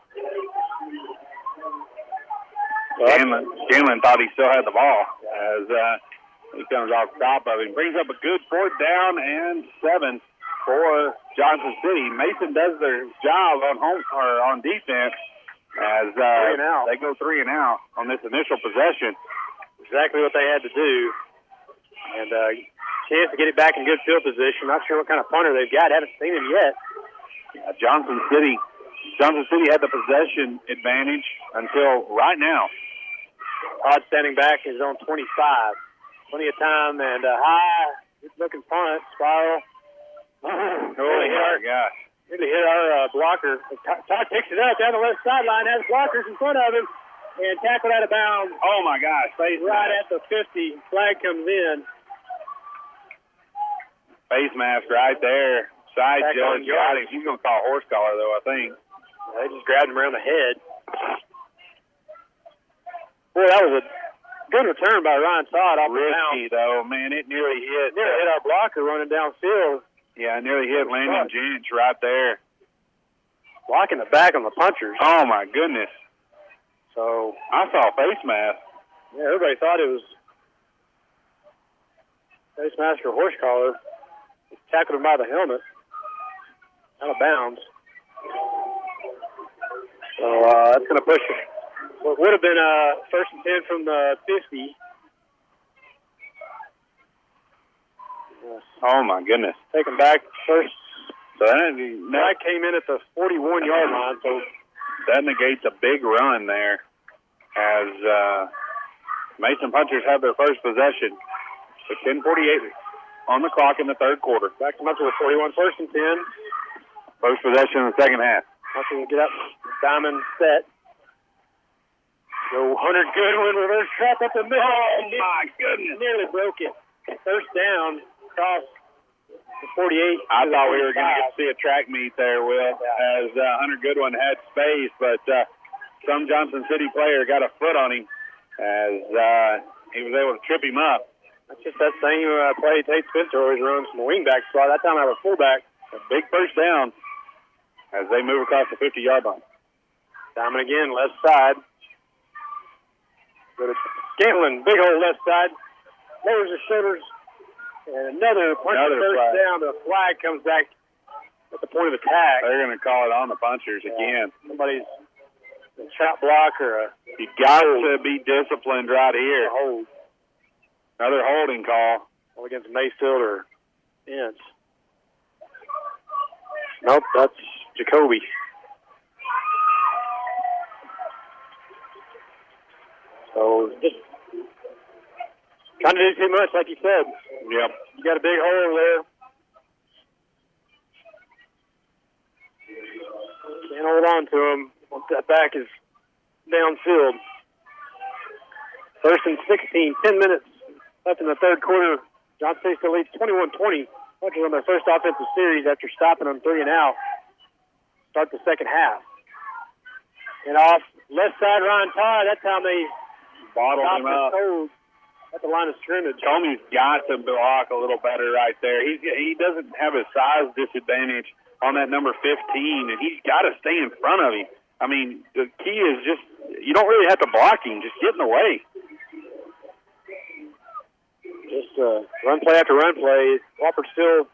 Scanlon, Scanlon thought he still had the ball as uh, he comes off the top of him. Brings up a good fourth down and seven for Johnson City. Mason does their job on home or on defense as uh, they go three and out on this initial possession. Exactly what they had to do. And uh, chance to get it back in good field position. Not sure what kind of punter they've got. Haven't seen him yet. Uh, Johnson City, Johnson City had the possession advantage until right now. Todd standing back is on 25. Plenty of time and a high, good looking punt, spiral. Oh, my gosh. Really hit our uh, blocker. Todd picks it up down the left sideline, has blockers in front of him, and tackled out of bounds. Oh, my gosh. Right at the 50. Flag comes in. Face mask right there. Side Back judge got him. He's going to call horse collar, though, I think. They just grabbed him around the head. Boy, that was a good return by Ryan Todd off the. Risky, though. Man, it nearly hit. Nearly hit our blocker running downfield. Yeah, nearly hit Landon. Jench right there. Blocking the back on the punchers. Oh, my goodness. So I saw face mask. Yeah, everybody thought it was face mask or horse collar. Tackled him by the helmet. Out of bounds. So uh, that's going to push it. What would have been uh, first and 10 from the 50. Oh, my goodness. Taken back first. So that, That came in at the 41 yard line. So that negates a big run there as uh, Mason Punchers have their first possession. With 10:48 on the clock in the third quarter. back to Muncie with 41 first and 10. First possession in the second half. Muncie will get up. Diamond set. Go Hunter Goodwin reverse trap up the middle. Oh, and my goodness. Nearly broke it. First down across the 48. I thought we were going to 45. get to see a track meet there, Will, as uh, Hunter Goodwin had space, but uh, some Johnson City player got a foot on him as uh, he was able to trip him up. That's just that same uh, play Tate Spencer always runs from the wingback spot. That time I have a fullback. A big first down as they move across the 50 yard line. Diamond again, left side. Go to Scantlin, big hole left side. Lowers his shoulders. And another punch Another first flag. down. The flag comes back at the point of attack. They're going to call it on the punchers again. Somebody's a shot block or a You got to be disciplined right here. hold Another holding call. all against Mayfield or Ince. Nope, that's Jacoby. So just trying to do too much, like you said. Yep. You got a big hole there. Can't hold on to him once that back is downfield. First and 16, 10 minutes left in the third quarter. John City still leads 21-20. Punchers on their first offensive series after stopping them three and out. Start the second half. And off left side, Ryan Todd. That time they Bottled him up. toes at the line of scrimmage. Comey's got to block a little better right there. He's he doesn't have a size disadvantage on that number 15, and he's got to stay in front of him. I mean, the key is just you don't really have to block him; just get in the way just uh, run play after run play. Wofford still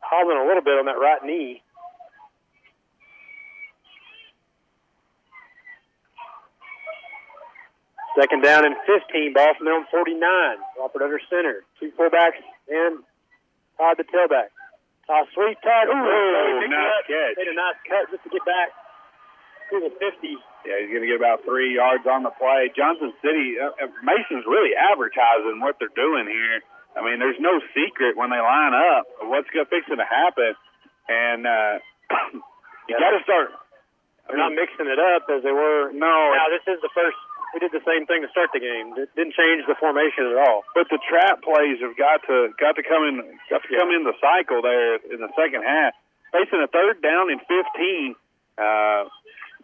hobbling a little bit on that right knee. Second down and 15, ball from their own 49. Wofford under center. Two fullbacks and Todd the tailback. Uh, sweet Todd. Ooh, Ooh nice catch. Made a nice cut just to get back to the 50. Yeah, he's going to get about three yards on the play. Johnson City, uh, uh, Mason's really advertising what they're doing here. I mean, there's no secret when they line up of what's going to fixing to happen, and uh, you got to start. They're not mixing it up as they were. No, Now, this is the first. We did the same thing to start the game. It didn't change the formation at all. But the trap plays have got to got to come in got to come in the cycle there in the second half. Facing a third down and fifteen, uh,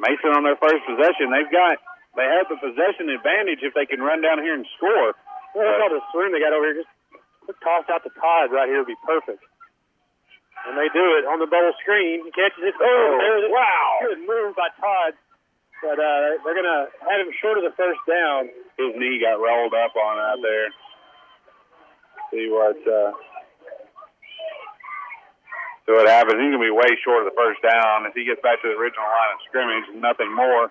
Mason on their first possession. They've got they have the possession advantage if they can run down here and score. Well, look at all the swing they got over here. Just quick toss out to Todd right here would be perfect. And they do it on the bubble screen. He catches it. Oh, there's it. wow. Good move by Todd. But uh, they're going to have him short of the first down. His knee got rolled up on out there. See what uh, see what happens. He's gonna be way short of the first down if he gets back to the original line of scrimmage. Nothing more.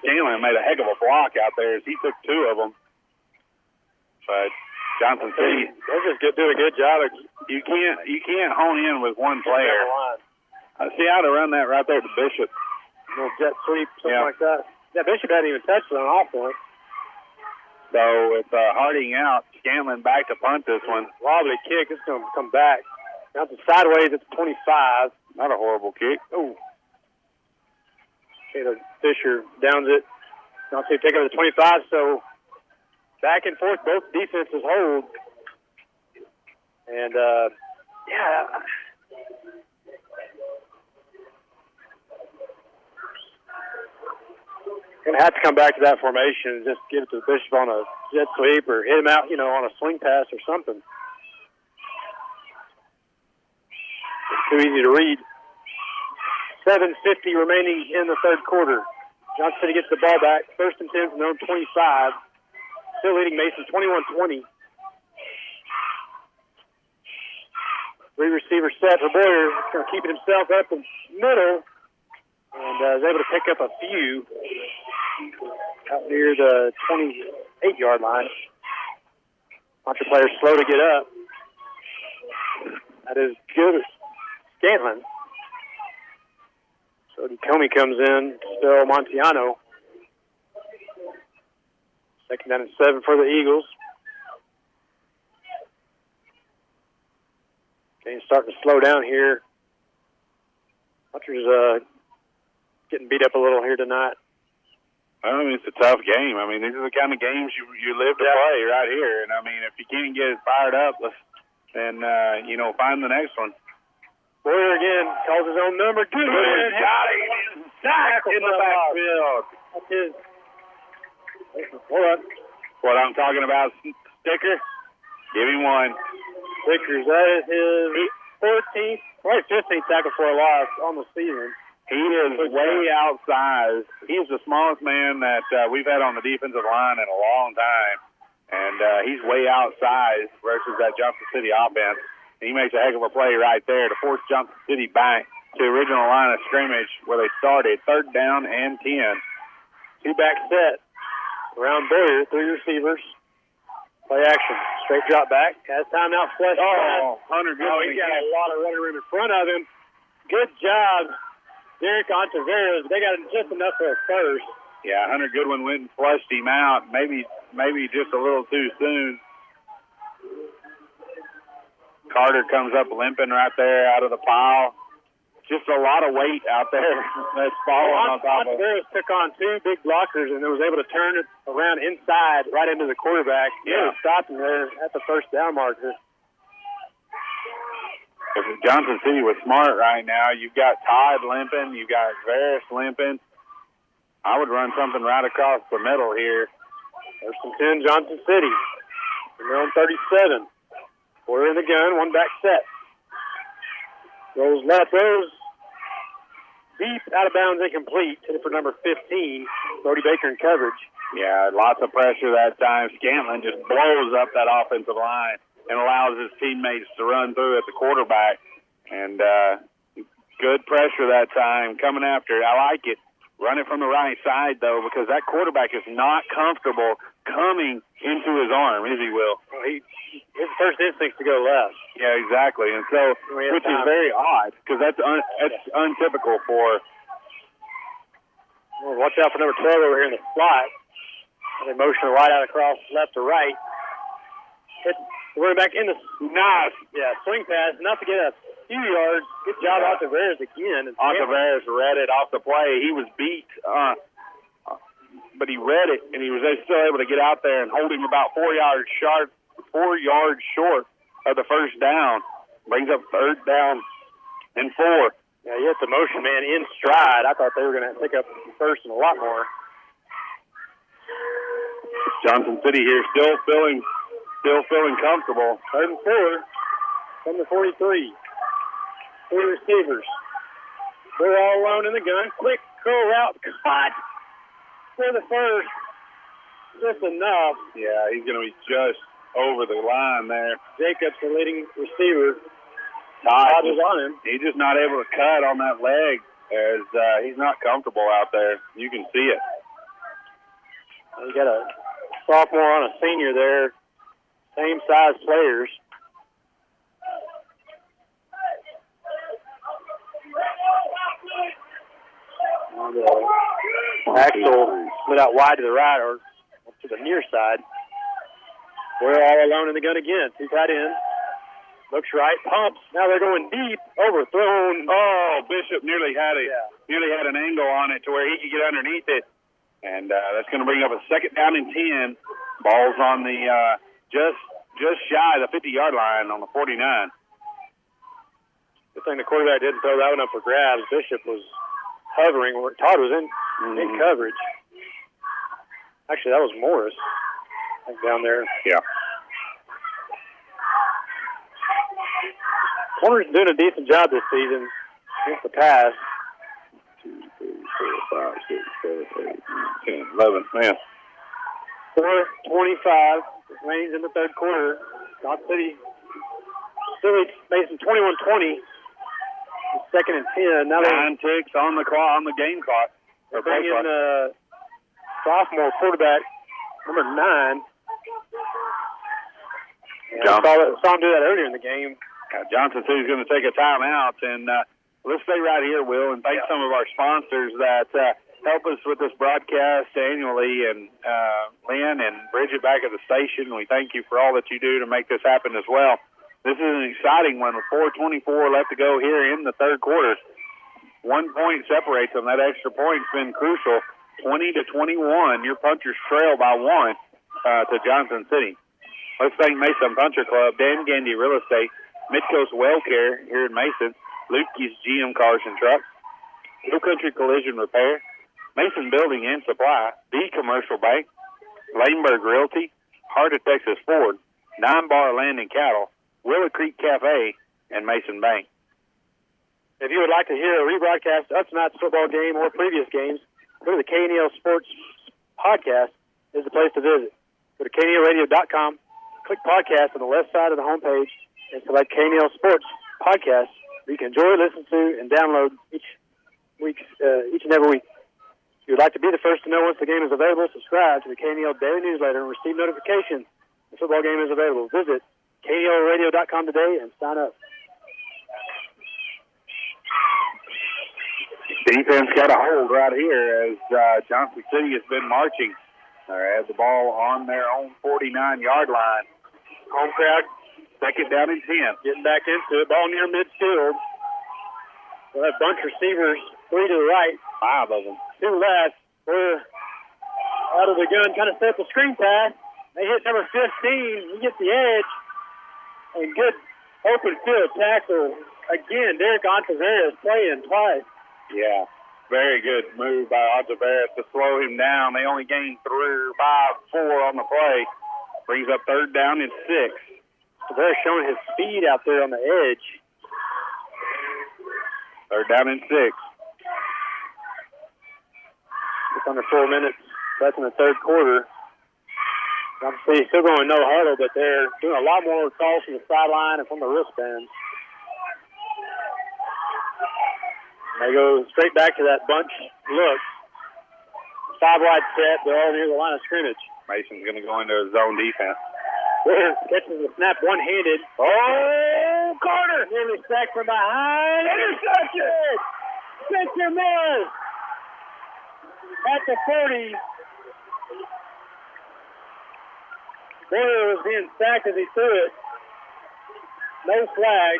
Scanlon made a heck of a block out there as he took two of them. But Johnson City, They're just good, doing a good job. You can't you can't hone in with one player. Uh, see how to run that right there to Bishop. little jet sweep, something like that. Yeah, Bishop hadn't even touched it on all point. So with uh, Harding out, Scanlon back to punt this one. Wobbly kick. It's going to come back. Bounces sideways at the 25. Not a horrible kick. Oh. Okay, the Fisher downs it. Now see take over the 25. So back and forth, both defenses hold. And uh, yeah, gonna have to come back to that formation and just give it to the Bishop on a jet sweep or hit him out, you know, on a swing pass or something. Too easy to read. 7.50 remaining in the third quarter. Johnson City gets the ball back. First and 10 from their own 25. Still leading Mason 21-20. Three receiver set for Boyer. Going to keep it himself up in middle. And uh, is able to pick up a few out near the 28-yard line. Bunch of players slow to get up. That is good. Scantlin. So Comey comes in, still Montiano. Second down and seven for the Eagles. Game's starting to slow down here. Hunter's uh, getting beat up a little here tonight. I mean, it's a tough game. I mean, these are the kind of games you you live to play right here. And I mean, if you can't get it fired up, let's, then uh, you know, find the next one. Boyer again calls his own number. Good man. shot. Sack in the backfield. That's his. Hold on. What I'm talking about, sticker. Give him one. Vickers, that is his 14th, probably 15th tackle for a loss on the season. He is way outsized. He's the smallest man that uh, we've had on the defensive line in a long time, and uh, he's way outsized versus that Johnson City offense. He makes a heck of a play right there to force Johnson City back to the original line of scrimmage where they started, third down and ten. Two back set around Boyer, three receivers. Play action. Straight drop back. Has time now. Flush. Oh, Hunter Oh, he's got a lot of running room in front of him. Good job, Derek Ontiveros. They got just enough for a first. Yeah, Hunter Goodwin went and flushed him out. Maybe, maybe just a little too soon. Carter comes up limping right there out of the pile. Just a lot of weight out there that's falling on top of. Ontiveros took on two big blockers and was able to turn it around inside right into the quarterback. Yeah. Really stopped him there at the first down marker. If Johnson City was smart right now, you've got Todd limping, you've got Varys limping. I would run something right across the middle here. First and 10, Johnson City. From their own 37. We're in the gun, one back set. Goes left, throws deep, out of bounds, incomplete. Hit it for number 15, Brody Baker in coverage. Yeah, lots of pressure that time. Scantlin just blows up that offensive line and allows his teammates to run through at the quarterback. And uh, good pressure that time coming after. I like it. Run it from the right side though, because that quarterback is not comfortable coming into his arm, is he? Will well, he his first instinct to go left. Yeah, exactly, and so which is very odd because that's un, that's untypical for. Well, watch out for number twelve over here in the slot. They motion right out across left to right. Hit the running back in the nice. Yeah, swing pass, enough to get a few yards. Good job, yeah. Ontiveros again. Ontiveros read it off the play. He was beat, uh, but he read it, and he was still able to get out there and hold him about four yards short, four yards short of the first down. Brings up third down and four. Yeah, he hit the motion man in stride. I thought they were going to pick up first and a lot more. Johnson City here still feeling, still feeling comfortable. Third and four from the 43 three receivers. They're all alone in the gun. Quick curl route caught for the first. Just enough. Yeah, he's going to be just over the line there. Jacobs, the leading receiver. Todd is on him. He's just not able to cut on that leg as uh, he's not comfortable out there. You can see it. You got a sophomore on a senior there, same size players. Axel split out wide to the right or to the near side. We're all alone in the gun again. Two tight ends. Looks right, pumps. Now they're going deep, overthrown. Oh, Bishop nearly had a yeah. nearly had an angle on it to where he could get underneath it, and uh, that's going to bring up a second down and ten. Balls on the uh, just just shy of the 50 yard line on the 49. Good thing the quarterback didn't throw that one up for grabs. Bishop was hovering Todd was in mm-hmm. in coverage. Actually, that was Morris down there. Yeah. Corner's doing a decent job this season against the pass. Two, three, four, five, six, seven, eight, nine, ten, eleven. Man. Four twenty-five remains in the third quarter. Dot City still Mason 21-20. Second and ten. Now Nine ticks on the clock on the game clock. They're bringing uh, sophomore quarterback number nine. John, saw, that, saw him do that earlier in the game. Uh, Johnson City's going to take a timeout, and uh, let's stay right here, Will, and thank yeah. some of our sponsors that uh, help us with this broadcast annually, and uh, Lynn and Bridget back at the station. We thank you for all that you do to make this happen as well. This is an exciting one with 4:24 left to go here in the third quarter. One point separates them. That extra point's been crucial. 20 to 21. Your punchers trail by one uh, to Johnson City. Let's thank Mason Puncher Club, Dan Gandy Real Estate, Midcoast Well Care here in Mason, Lukey's GM Cars and Trucks, Hill Country Collision Repair, Mason Building and Supply, The Commercial Bank, Lehmberg Realty, Heart of Texas Ford, Nine Bar Land and Cattle, Willow Creek Cafe, and Mason Bank. If you would like to hear a rebroadcast of tonight's football game or previous games, go to the KNEL Sports Podcast is the place to visit. Go to KNELradio.com, click podcast on the left side of the homepage, and select KNEL Sports Podcast. You can enjoy, listen to, and download each week, uh, each and every week. If you would like to be the first to know once the game is available, subscribe to the KNEL Daily Newsletter and receive notifications the football game is available. Visit KNELradio.com today and sign up. Defense got a hold right here as uh, Johnson City has been marching. They have the ball on their own 49-yard line. Home crowd, second down and 10. Getting back into it. Ball near midfield. We'll have bunch receivers, three to the right. Five of them. Two left. We're out of the gun, kind of set the screen pass. They hit number 15. He gets the edge and good open field tackle. Again, Derek Ontiveros playing twice. Yeah, very good move by Ontiveros to slow him down. They only gained three, five, four on the play. Brings up third down and six. Ontiveros showing his speed out there on the edge. Third down and six. Just under four minutes left in the third quarter. Obviously, still going no huddle, but they're doing a lot more calls from the sideline and from the wristband. They go straight back to that bunch look. five wide set. They're all near the line of scrimmage. Mason's going to go into a zone defense. Warriors catches the snap one-handed. Oh, Carter nearly sacked from behind. Interception. Spencer Morris at the 40. Warrior was being sacked as he threw it. No flag.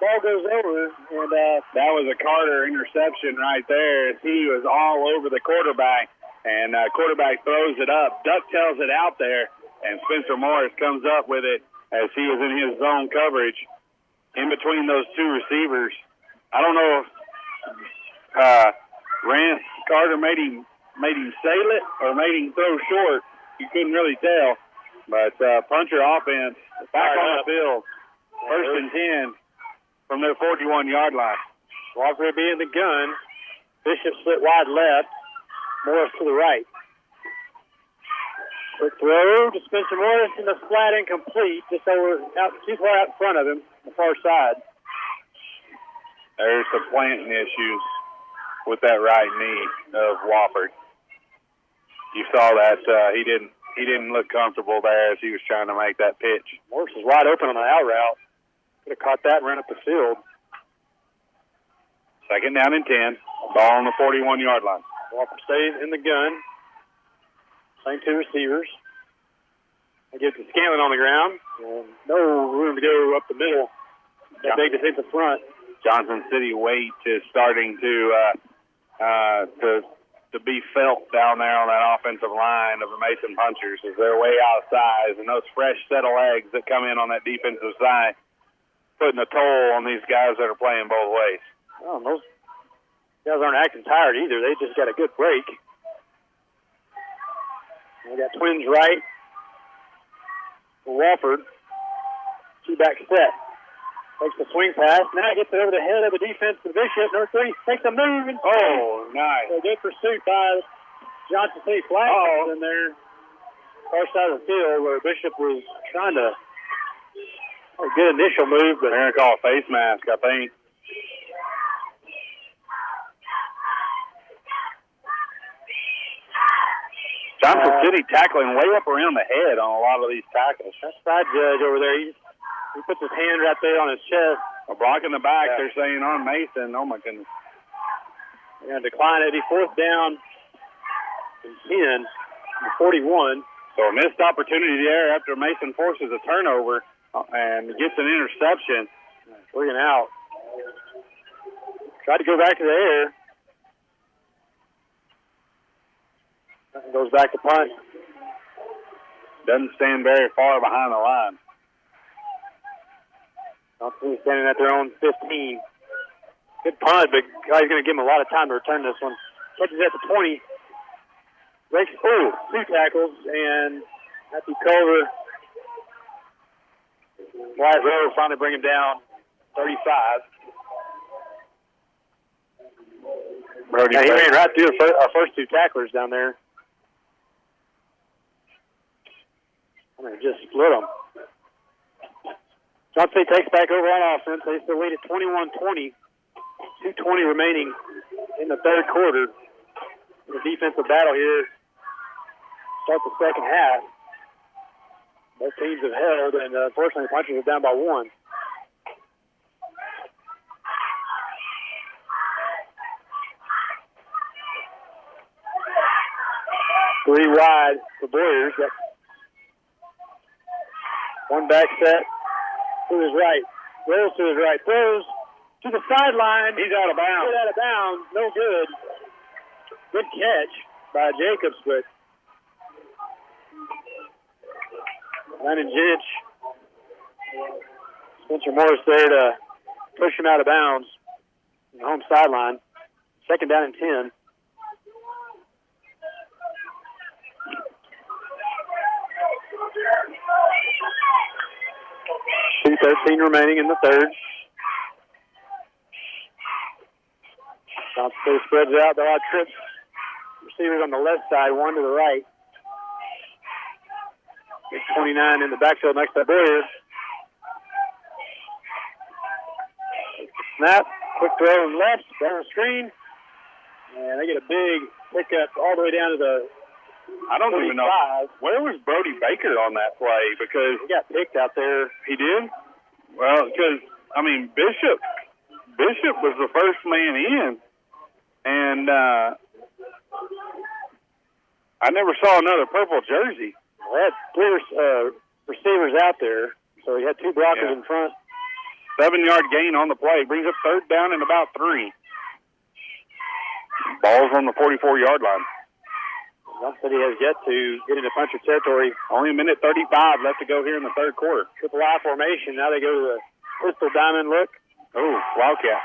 Ball goes over, and uh, that was a Carter interception right there. He was all over the quarterback, and uh, quarterback throws it up, ducktails it out there, and Spencer Morris comes up with it as he was in his zone coverage in between those two receivers. I don't know if uh, Rance Carter made him made him sail it or made him throw short. You couldn't really tell, but uh, puncher offense back on the field, first and ten from their 41 yard line. Walker be in the gun. Bishop split wide left. Morris to the right. Quick throw to Spencer Morris in the flat incomplete, just over out too far out in front of him, the far side. There's some planting issues with that right knee of Wofford. You saw that uh, he didn't he didn't look comfortable there as he was trying to make that pitch. Morris was wide open on the out route. Could have caught that and ran up the field. Second down and 10. Ball on the 41 yard line. Walker stays in the gun. Same two receivers. I get to Scanlon on the ground. And no room to go up the middle. That big the front. Johnson City weight is starting to uh, uh, to to be felt down there on that offensive line of the Mason Punchers as they're way out of size and those fresh set of legs that come in on that defensive side putting a toll on these guys that are playing both ways. Well, those guys aren't acting tired either. They just got a good break. We got twins right for Wofford. Two back set. Takes the swing pass. Now gets it over the head of the defense to Bishop. Number three takes a move. And oh, nice. So good pursuit by Johnson City Flag oh. in there. Far side of the field where Bishop was trying to a good initial move, but they're going to call a face mask, I think. Johnson uh, City tackling way up around the head on a lot of these tackles. That side judge over there, he, he puts his hand right there on his chest. A block in the back, yeah. they're saying on Mason. Oh, my goodness. They're going to decline it. He fourth down and 10, 41. So a missed opportunity there after Mason forces a turnover and gets an interception. Looking out. Tried to go back to the air. Goes back to punt. Doesn't stand very far behind the line. Johnson standing at their own 15. Good punt, but guy's going to give him a lot of time to return this one. Catches at the 20. Breaks, oh, two tackles, and Matthew Culver Wyatt Rowe finally bring him down 35. Brody yeah, he ran right through our first two tacklers down there. I mean, just split them. Johnson takes back over on offense. They still lead at 21-20. 2.20 remaining in the third quarter. The defensive battle here starts the second half. Both teams have held, and uh, unfortunately, the Punchers are down by one. Three wide for Boyers. Got one back set to his right. Rolls to his right. Throws to the sideline. He's out of bounds. He's out of bounds. No good. Good catch by Jacobs, but Landon Jench. Spencer Morris there to push him out of bounds. The home sideline. Second down and 10. Two thirteen remaining in the third. Johnson spreads out. There are trips. Receivers on the left side, one to the right. 29 in the backfield next to Boyer. Snap, quick throw and left, down the screen. And they get a big pickup all the way down to the. I don't even know where was Brody Baker on that play because He got picked out there. he did. Well, because I mean Bishop, Bishop was the first man in, and uh, I never saw another purple jersey. They had three uh, receivers out there, so he had two blockers Yeah. in front. Seven yard gain on the play brings up third down and about three. Ball's on the 44 yard line. Johnson City has yet to get into puncher territory. Only a minute 35 left to go here in the third quarter. Triple I formation. Now they go to the pistol diamond look. Oh, Wildcat.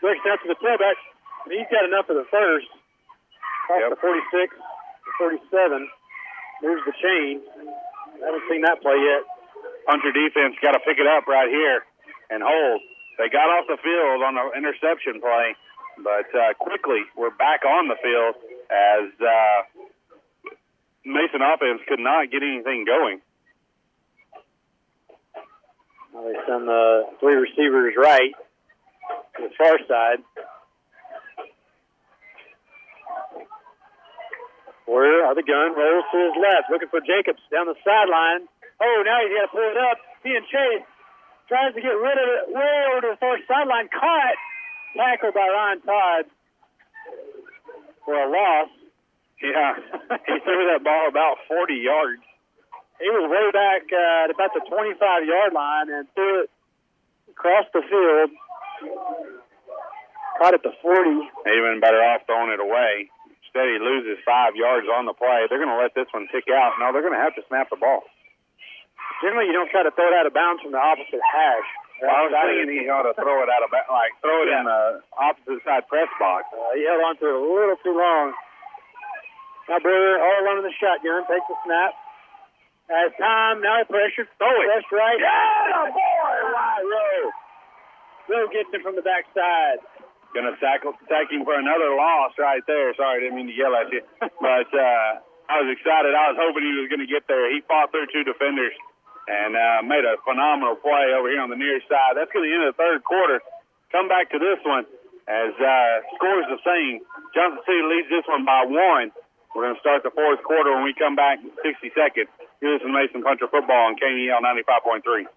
Switch out to the tailback. He's got enough for the first. Off the 46 to 47. Moves the chain. I haven't seen that play yet. Puncher defense got to pick it up right here and hold. They got off the field on the interception play, but uh, quickly we're back on the field as uh, Mason offense could not get anything going. Now they send the three receivers right to the far side. Where are the gun rolls to his left, looking for Jacobs down the sideline. Oh, now he's got to pull it up. Being chased. Tries to get rid of it way over to the far sideline. Caught. Tackled by Ryan Todd for a loss. Yeah, he threw that ball about 40 yards. He was way back uh, at about the 25 yard line and threw it across the field. Caught at the 40. Even better off throwing it away. Instead, he loses five yards on the play. They're going to let this one tick out. No, they're going to have to snap the ball. Generally, you don't try to throw it out of bounds from the opposite hash. Well, I was thinking he ought to throw it out of ba- like throw it in the opposite side press box. Uh, he held on to it a little too long. Now Brewer all alone in the shotgun, takes the snap. Has time, now he pressures. Throw it. Press right. Yeah, boy, wide row. Rowe gets him from the backside. Gonna tackle, tack him for another loss right there. Sorry, didn't mean to yell at you, but uh, I was excited. I was hoping he was going to get there. He fought through two defenders and uh, made a phenomenal play over here on the near side. That's going to end the third quarter. Come back to this one as uh, scores the same. Johnson City leads this one by one. We're going to start the fourth quarter when we come back in 60 seconds. You're listening to Mason Puncher Football on KNEL 95.3.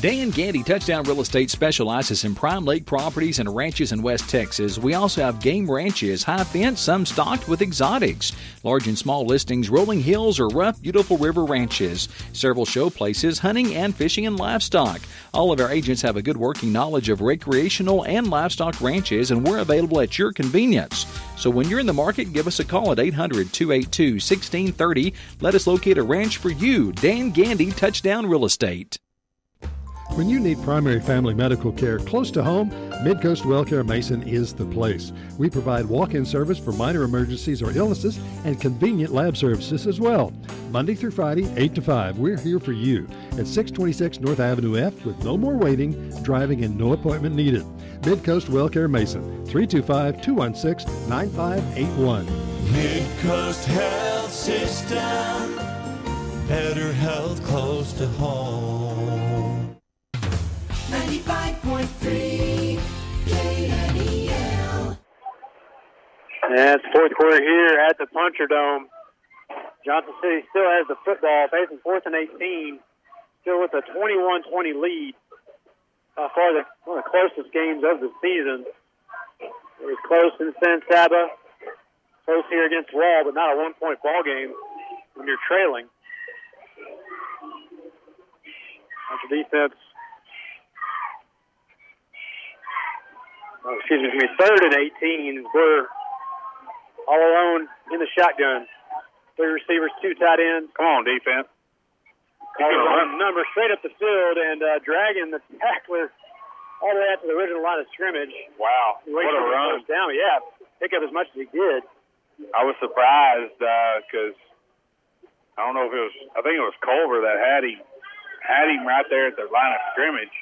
Dan Gandy Touchdown Real Estate specializes in prime lake properties and ranches in West Texas. We also have game ranches, high fence, some stocked with exotics, large and small listings, rolling hills, or rough, beautiful river ranches, several show places, hunting and fishing and livestock. All of our agents have a good working knowledge of recreational and livestock ranches, and we're available at your convenience. So when you're in the market, give us a call at 800 282 1630. Let us locate a ranch for you. Dan Gandy Touchdown Real Estate. When you need primary family medical care close to home, Midcoast WellCare Mason is the place. We provide walk-in service for minor emergencies or illnesses and convenient lab services as well. Monday through Friday, 8 to 5, we're here for you at 626 North Avenue F with no more waiting, driving, and no appointment needed. Midcoast WellCare Mason, 325-216-9581. Midcoast Health System. Better health close to home. 95.3 KNEL. And it's fourth quarter here at the Puncher Dome. Johnson City still has the football, facing fourth and 18, still with a 21-20 lead. By far the, one of the closest games of the season. It was close in San Saba, close here against Wall, but not a one-point ball game when you're trailing. Puncher defense. Oh, excuse me, third and 18. We're all alone in the shotgun. Three receivers, two tight ends. Come on, defense. Number straight up the field and uh, dragging the tackler all the way out to the original line of scrimmage. Wow, what a run. down. Yeah, pick up as much as he did. I was surprised because I don't know if it was. I think it was Culver that had him had him right there at the line of scrimmage.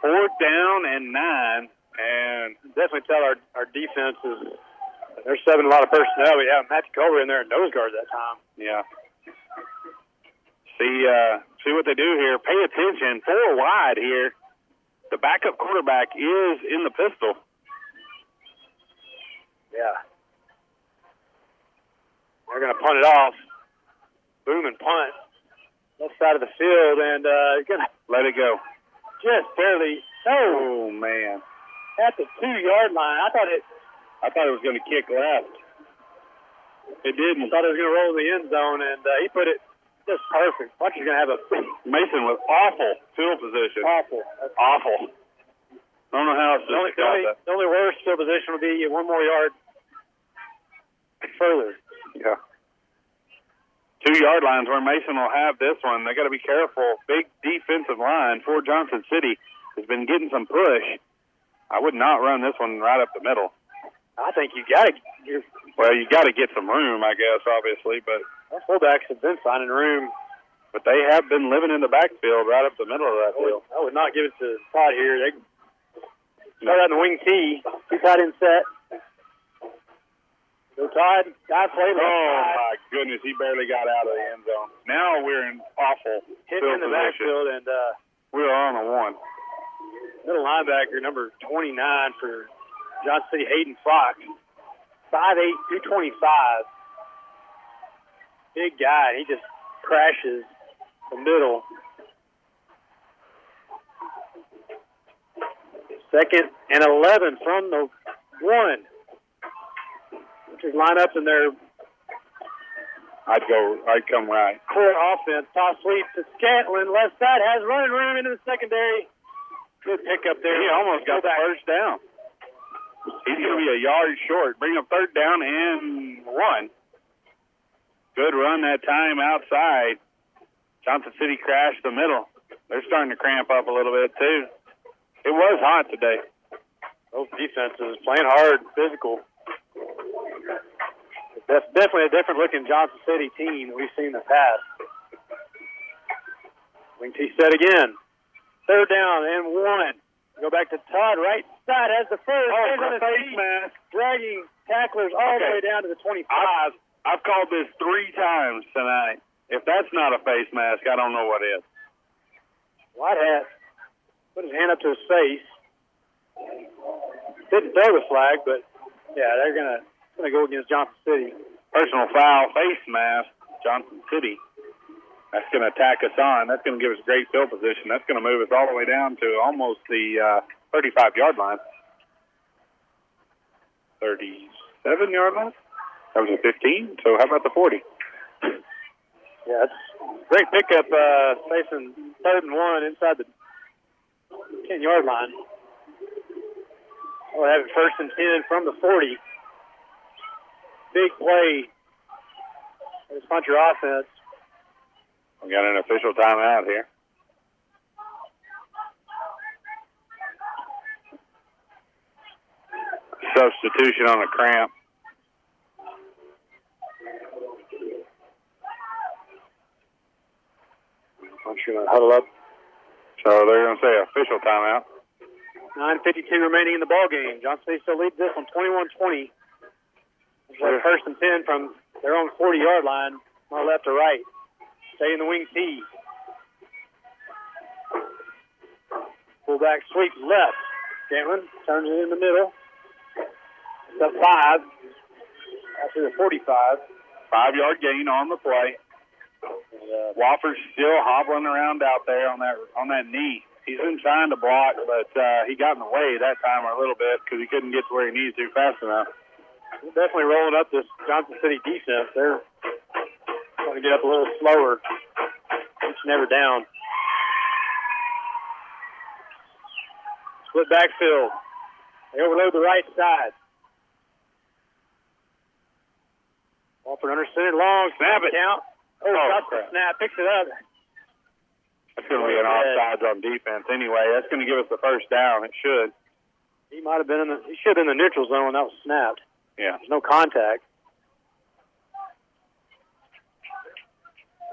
Fourth down and nine, and Definitely tell our, our defense is they're subbing a lot of personnel. We have Matthew Culver in there in nose guard that time. yeah. See, uh, see what they do here. Pay attention. Four wide here. The backup quarterback is in the pistol. Yeah. They're going to punt it off. Boom and punt. Left side of the field, and uh, to Let it go. just barely. Oh man, at the two yard line. I thought it. I thought it was going to kick left. It didn't. I thought it was going to roll in the end zone, and uh, he put it just perfect. Puncher's going to have a Mason with awful field position. awful. Awful. I don't know how else The to only, the, describe only, that. the only worst field position would be one more yard further. Yeah. Two yard lines where Mason will have this one. They got to be careful. Big defensive line for Johnson City has been getting some push. I would not run this one right up the middle. I think you got to. Well, you got to get some room, I guess, obviously, but our fullbacks have been finding room. but they have been living in the backfield right up the middle of that field. I would not give it to Todd here. They start out in the wing T. Two tight end set. Go Todd. Guy play left Oh side. my goodness, he barely got out of the end zone. Now we're in awful Hit field in the position. backfield and uh, We're on a one. Middle linebacker number 29 for John City, Hayden Fox. 5'8", 225. Big guy. He just crashes the middle. Second and 11 from the one. Just line up in their I'd go. I'd come right. core offense. Toss sweep to Scantlin. Left side has running room into the secondary. Good pickup there. He almost got the first down. He's going to be a yard short. Bring up third down and one. Good run that time outside. Johnson City crashed the middle. They're starting to cramp up a little bit too. It was hot today. Both defenses playing hard, physical. That's definitely a different looking Johnson City team we've seen in the past. Wing T set again. Third down and one. Go back to Todd. Right side has the first. Oh, on face mask. dragging tacklers all the way down to the 25. I've, I've called this three times tonight. If that's not a face mask, I don't know what is. White hat put his hand up to his face. Didn't throw the flag, but yeah, they're gonna gonna go against Johnson City. Personal foul, face mask, Johnson City. That's going to attack us on. That's going to give us great field position. That's going to move us all the way down to almost the uh, 35 yard line. 37 yard line? That was a 15. So how about the 40? Yeah, great pickup, uh, facing third and one inside the 10 yard line. We'll have it first and 10 from the 40. Big play. This puncher offense. We got an official timeout here. Substitution on a cramp. Puncher gonna huddle up. So they're going to say official timeout. 9.52 remaining in the ball game. Johnson City still leads this one 21-20. First and 10 from their own 40-yard line, my left to right. Stay in the wing T. Fullback sweep left. Scantlin turns it in the middle. It's up five. After the 45. Five yard gain on the play. uh, Wofford's still hobbling around out there on that on that knee. He's been trying to block, but uh, he got in the way that time a little bit because he couldn't get to where he needed to fast enough. Definitely rolling up this Johnson City defense. They're going to get up a little slower. It's never down. Split backfield. They overload the right side. Wofford under center, long Snap it. count. Oh, Oh, the snap, picks it up. That's going to be an offsides on defense anyway. That's going to give us the first down. It should. He might have been in the. He should have been in the neutral zone when that was snapped. Yeah. There's no contact.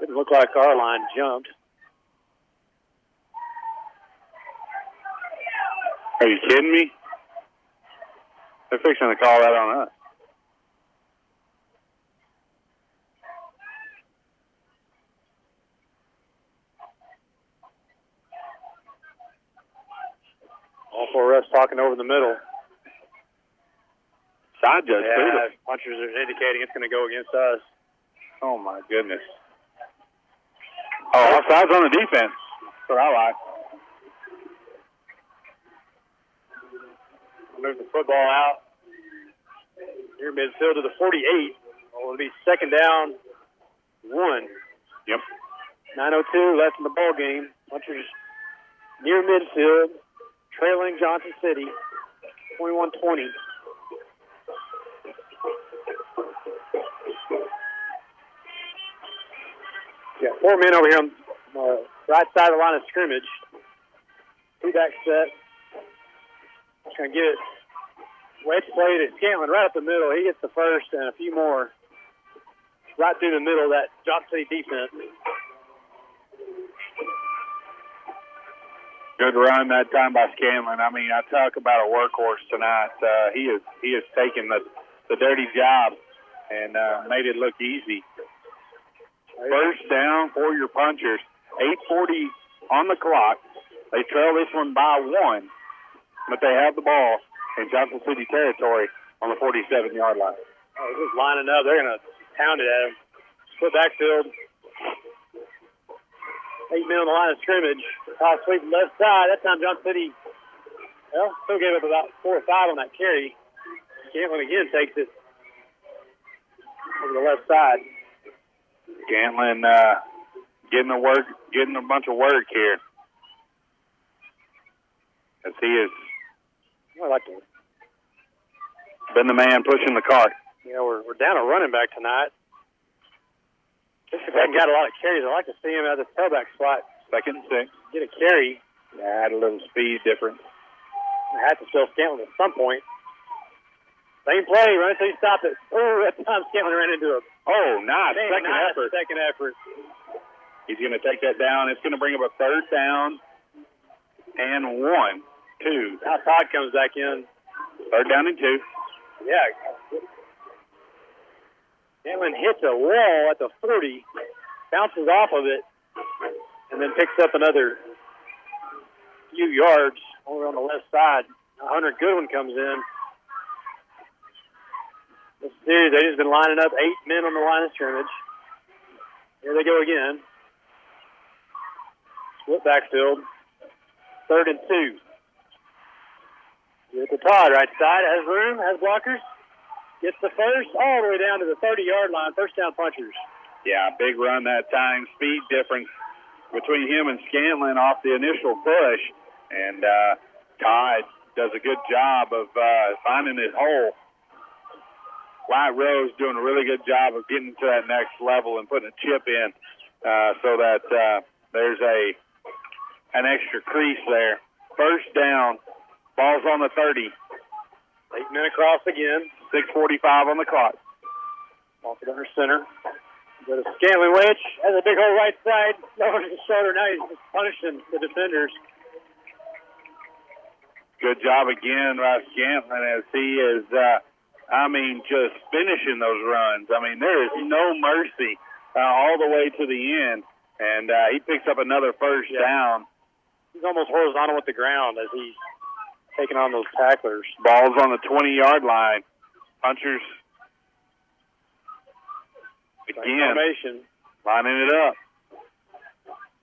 Didn't look like our line jumped. Are you kidding me? They're fixing to call that on us. All four refs talking over the middle. Side judge, Yeah, too. punchers are indicating it's going to go against us. Oh my goodness. Oh, offsides on the defense. That's what I like. Move the football out near midfield to the 48. Well, it'll be second down, one. Yep. 9:02 left in the ball game. Hunters near midfield, trailing Johnson City, 21-20. Got four men over here on the right side of the line of scrimmage. Two back set. Just gonna get it wedge play to Scantlin right up the middle. He gets the first and a few more right through the middle of that Johnson City defense. Good run that time by Scanlon. I mean, I talk about a workhorse tonight. Uh, he is he has taken the the dirty job and uh, made it look easy. First down for your punchers. 8:40 on the clock. They trail this one by one, but they have the ball in Johnson City territory on the 47 yard line. Oh, just lining up. They're gonna pound it at him. Split backfield. Eight men on the line of scrimmage. Toss sweep left side. That time Johnson City, well, still gave up about four or five on that carry. Scantlin again takes it over the left side. Scantlin uh, getting the work, getting a bunch of work here. As he has I like to. been the man pushing the cart. You know, we're, we're down a running back tonight. Just if I got a lot of carries, I'd like to see him at the tailback spot. Second and six. Get a carry. Add a little speed difference. I had to show Scantlin at some point. Same play, run until you stop it. Oh, that time Scantlin ran into a Oh, nice. Man, second nice effort. Second effort. He's going to take that down. It's going to bring up a third down and one, two. Now Todd comes back in. Third down and two. Yeah. Scantlin hits a wall at the 40, bounces off of it, and then picks up another few yards over on the left side. Hunter Goodwin comes in. Series, they've just been lining up eight men on the line of scrimmage. Here they go again. Split backfield. Third and two. With the Todd right side, has room, has blockers. Gets the first all the way down to the 30 yard line. First down punchers. Yeah, big run that time. Speed difference between him and Scanlon off the initial push. And uh, Todd does a good job of uh, finding his hole. Wyatt Rowe doing a really good job of getting to that next level and putting a chip in uh, so that uh, there's a an extra crease there. First down, ball's on the 30. Eight men across again. 6:45 on the clock. Off it under center. Go to Scanlon Wedge. Has a big hole right side. Lowers his shoulder. Now he's just punishing the defenders. Good job again by Scantlin as he is, uh, I mean, just finishing those runs. I mean, there is no mercy uh, all the way to the end. And uh, he picks up another first down. He's almost horizontal with the ground as he's taking on those tacklers. Ball's on the 20 yard line. Punchers again Formation. lining it up.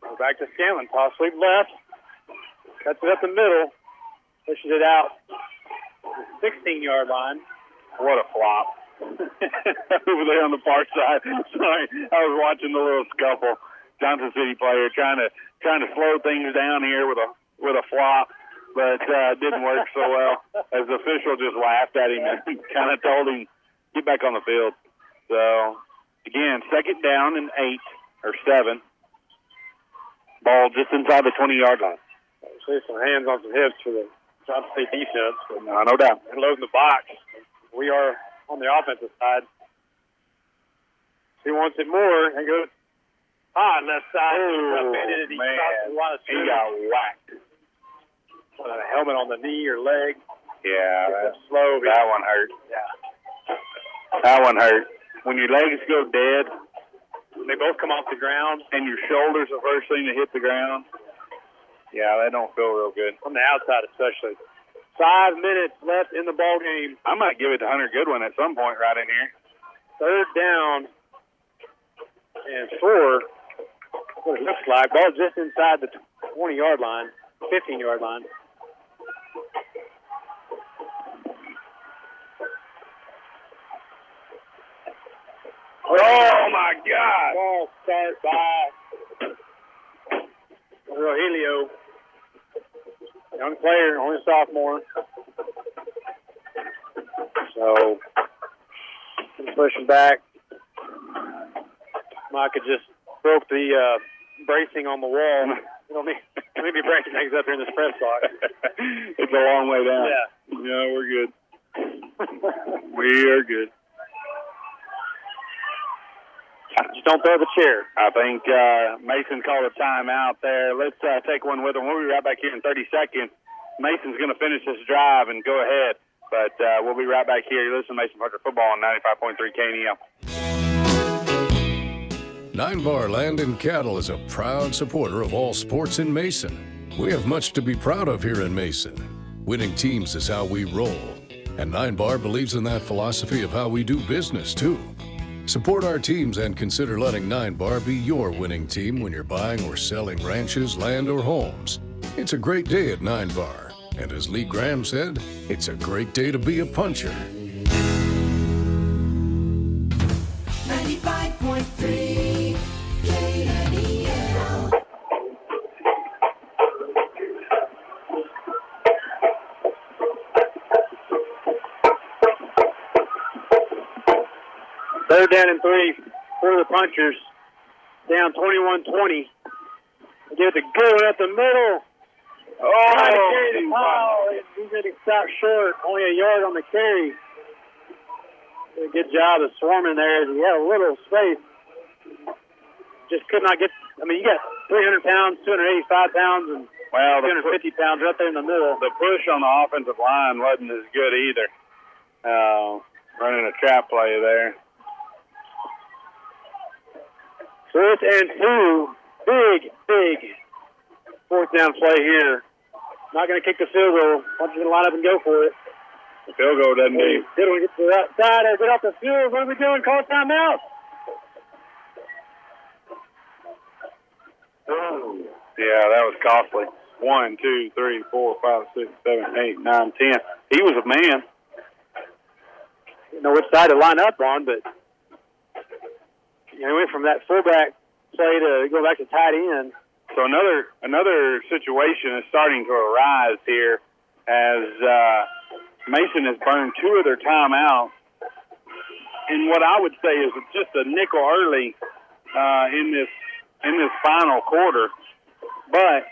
Go back to Scanlon. Toss sweep left. Cuts it up the middle. Pushes it out. 16 yard line. What a flop. Over there on the far side. Sorry, I was watching the little scuffle. Johnson City player trying to trying to slow things down here with a with a flop, but uh, it didn't work so well. As the official just laughed at him and kind of told him get back on the field. So again, second down and eight or seven. Ball just inside the 20 yard line. See some hands on some hips for the Johnson State defense. No, no doubt. and loading the box. We are on the offensive side. He wants it more and goes high left side. Oh. He man. of He got whacked. Put a helmet on the knee or leg. Yeah, that, slow. that one hurt. Yeah. That one hurt. When your legs go dead, They both come off the ground. and your shoulders the first thing to hit the ground. Yeah, that don't feel real good. On the outside, especially. Five minutes left in the ball game. I might give it to Hunter Goodwin at some point right in here. Third down. and four. What it looks like. Ball just inside the 20 yard line, 15 yard line. Oh my God! Ball start by Rogelio. Young player, only a sophomore. So, pushing back. Micah just broke the uh, bracing on the wall. You know, maybe, maybe breaking things up here in this press box. it's a long way down. Yeah. Yeah, we're good. we are good. Just don't throw the chair. I think uh, Mason called a timeout there. Let's uh, take one with him. We'll be right back here in 30 seconds. Mason's going to finish this drive and go ahead. But uh, we'll be right back here. You listen to Mason Puncher Football on 95.3 KNEL. Nine Bar Land and Cattle is a proud supporter of all sports in Mason. We have much to be proud of here in Mason. Winning teams is how we roll. And Nine Bar believes in that philosophy of how we do business, too. Support our teams and consider letting Nine Bar be your winning team when you're buying or selling ranches, land, or homes. It's a great day at Nine Bar. And as Lee Graham said, it's a great day to be a puncher. Third down and three for the punchers. Down 21-20. They Get the good one up the middle. Oh, Trying to carry the ball. He's getting stopped short. Only a yard on the carry. Did a good job of swarming there. He had a little space. Just could not get. I mean, you got 300 pounds, 285 pounds, and Well, the, 250 pounds right there in the middle. the push on the offensive line wasn't as good either. Uh, running a trap play there. Fourth and two. Big, big fourth down play here. Not going to kick the field goal. Puncher's going to line up and go for it. The field goal doesn't do. Good we Get to the outside. Get off the field. What are we doing? Call timeout. Oh. Yeah, that was costly. One, two, three, four, five, six, seven, eight, nine, ten. He was a man. Didn't know which side to line up on, but you know, went from that fullback play to go back to tight end. So another another situation is starting to arise here as uh, Mason has burned two of their timeouts, and what I would say is it's just a nickel early uh, in this in this final quarter. But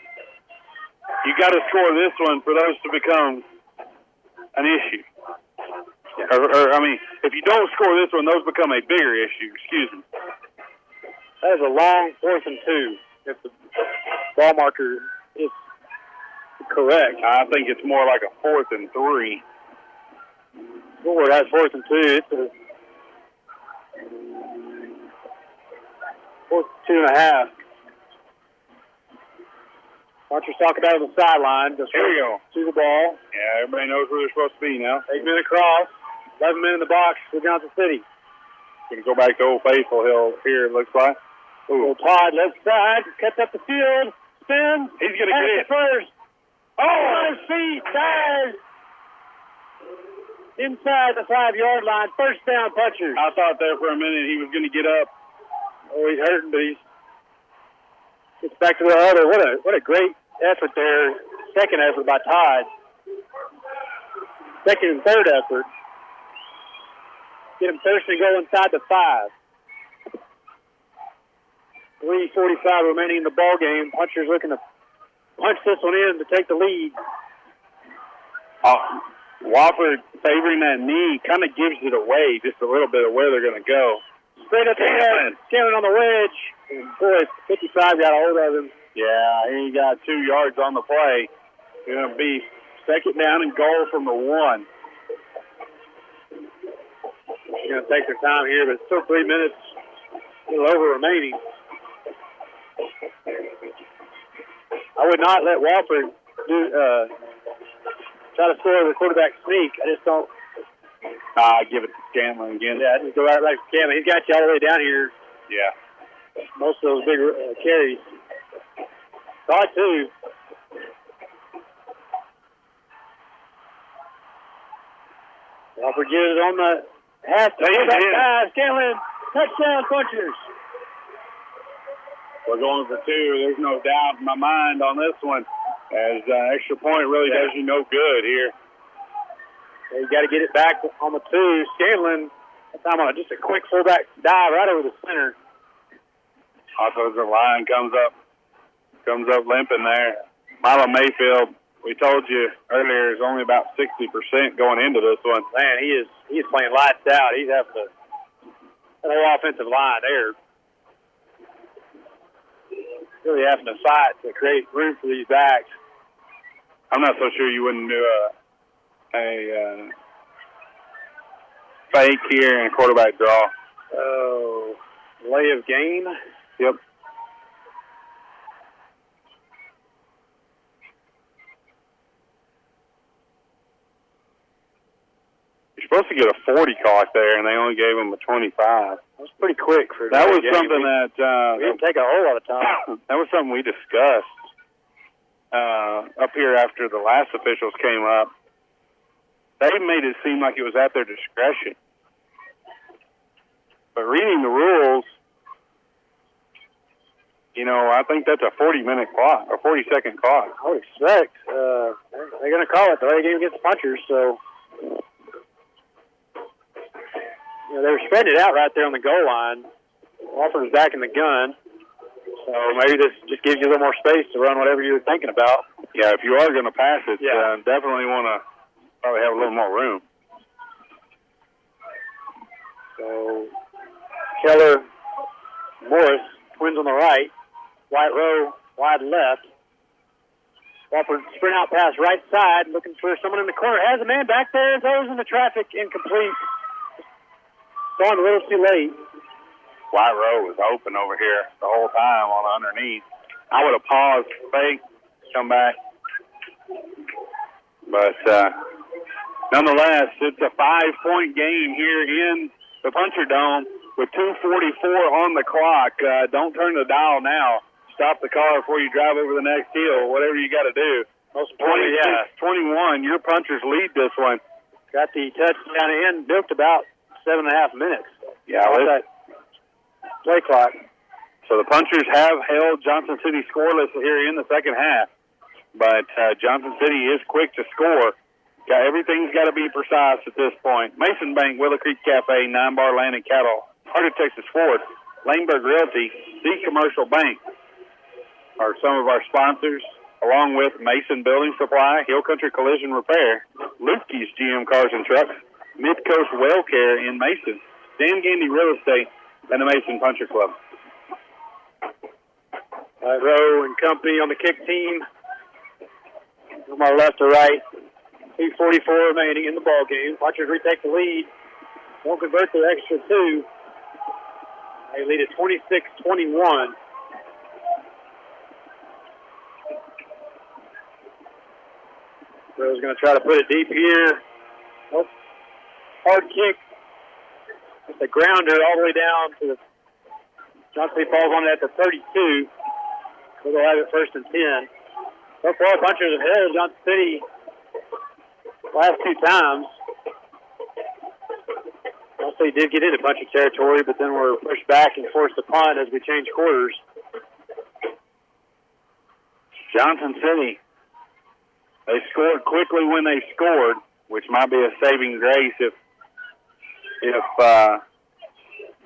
you got to score this one for those to become an issue. Or, or I mean, if you don't score this one, those become a bigger issue. Excuse me. That is a long fourth and two. If the ball marker is correct, I think it's more like a fourth and three. Boy, that's fourth and two. It's a fourth and two and a half. Archer's talking about it on the sideline. Just Here we go. To the ball. Yeah, everybody knows where they're supposed to be now. Eight men across. Eleven men in the box for Johnson City. To go back to Old Faithful Hill here, it looks like. Ooh. Todd left side, cuts up the field, spins. He's going to get it. first. Oh! On his feet, dives. Inside the five yard line, first down punchers. I thought there for a minute he was going to get up. Oh, he's hurting, but he's gets back to the other. What a what a great effort there. Second effort by Todd. Second and third effort. Get him thirsty and go inside the five. 3.45 remaining in the ball game. Puncher's looking to punch this one in to take the lead. Oh, Wofford favoring that knee kind of gives it away just a little bit of where they're going to go. Straight up the head. Scaling on the wedge. And boy, 55 got a hold of him. Yeah, he got two yards on the play. Going to be second down and goal from the one. Going to take their time here, but still three minutes, a little over remaining. I would not let Wofford do uh, try to score the quarterback sneak. I just don't. Ah, give it to Scanlon again. Yeah, just go right back to Cam. He's got you all the way down here. Yeah. most of those big uh, carries. Thought two. Crawford gives it on the half to Hey, yeah. guy. Scanlon, touchdown punchers. We're going for two. There's no doubt in my mind on this one, as uh, extra point really Yeah. does you no good here. You got to get it back on the two. Scanlon, time on a, just a quick fullback dive right over the center. Offensive line comes up, comes up limping there. Milo Mayfield, we told you earlier, is only about 60% going into this one. Man, he is he is playing lights out. He's having to whole offensive line there really having to fight to create room for these backs. I'm not so sure you wouldn't do a, a uh, fake here and a quarterback draw. Oh, lay of game. Yep. You're supposed to get a 40 clock there, and they only gave him a 25. That's pretty quick for That was game. something We- that uh, we didn't take a whole lot of time. that was something we discussed uh, up here after the last officials came up. They made it seem like it was at their discretion. But reading the rules, you know, I think that's a 40 minute clock or 40 second clock. I would expect uh, they're, going to call it the late game against the punchers. So you know they were spreading it out right there on the goal line. Wofford's back in the gun, so maybe this just gives you a little more space to run whatever you're thinking about. Yeah, if you are going to pass it, Yeah. uh, definitely want to probably have a little more room. So Keller, Morris, twins on the right, Wyatt Rowe wide left. Wofford sprint out pass right side, looking for someone in the corner. Has a man back there, throws in the traffic, incomplete. Going a little too late. Wyatt Rowe was open over here the whole time on underneath. I would have paused, fake, come back. But uh, nonetheless, it's a five point game here in the Puncher Dome with 2.44 on the clock. Uh, don't turn the dial now. Stop the car before you drive over the next hill, whatever you got to do. Most importantly, yeah. 21. Your punchers lead this one. Got the touchdown in, milked about seven and a half minutes. Yeah, that play clock. So the punchers have held Johnson City scoreless here in the second half, but uh, Johnson City is quick to score. Got everything's got to be precise at this point. Mason Bank, Willow Creek Cafe, Nine Bar Land and Cattle, Heart of Texas Ford, Lehmberg Realty, The Commercial Bank are some of our sponsors, along with Mason Building Supply, Hill Country Collision Repair, Lukey's GM Cars and Trucks, Midcoast Well Care in Mason, Dan Gandy Real Estate, and the Mason Puncher Club. Uh, Rowe and company on the kick team. From our left to right. 2.44 remaining in the ball game. Punchers retake the lead. Won't convert the extra two. They lead at 26-21. Rowe's going to try to put it deep here. Hard kick. A grounder all the way down to the Johnson falls on it at the 32. So they'll have it first and 10. So far, punchers have held Johnson City last two times. Johnson City did get into punching territory, but then were pushed back and forced to punt as we changed quarters. Johnson City. They scored quickly when they scored, which might be a saving grace if if uh,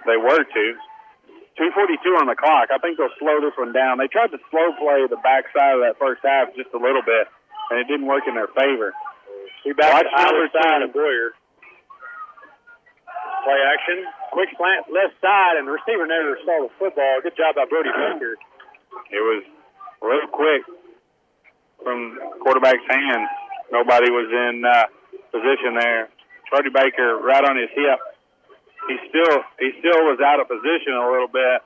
they were to. 2:42 on the clock. I think they'll slow this one down. They tried to slow play the backside of that first half just a little bit, and it didn't work in their favor. Two back Watch either number side of Boyer. Play action. Quick slant left side, and the receiver never saw the football. Good job by Brody Baker. It was real quick from quarterback's hands. Nobody was in uh, position there. Brody Baker right on his hip. He still he still was out of position a little bit.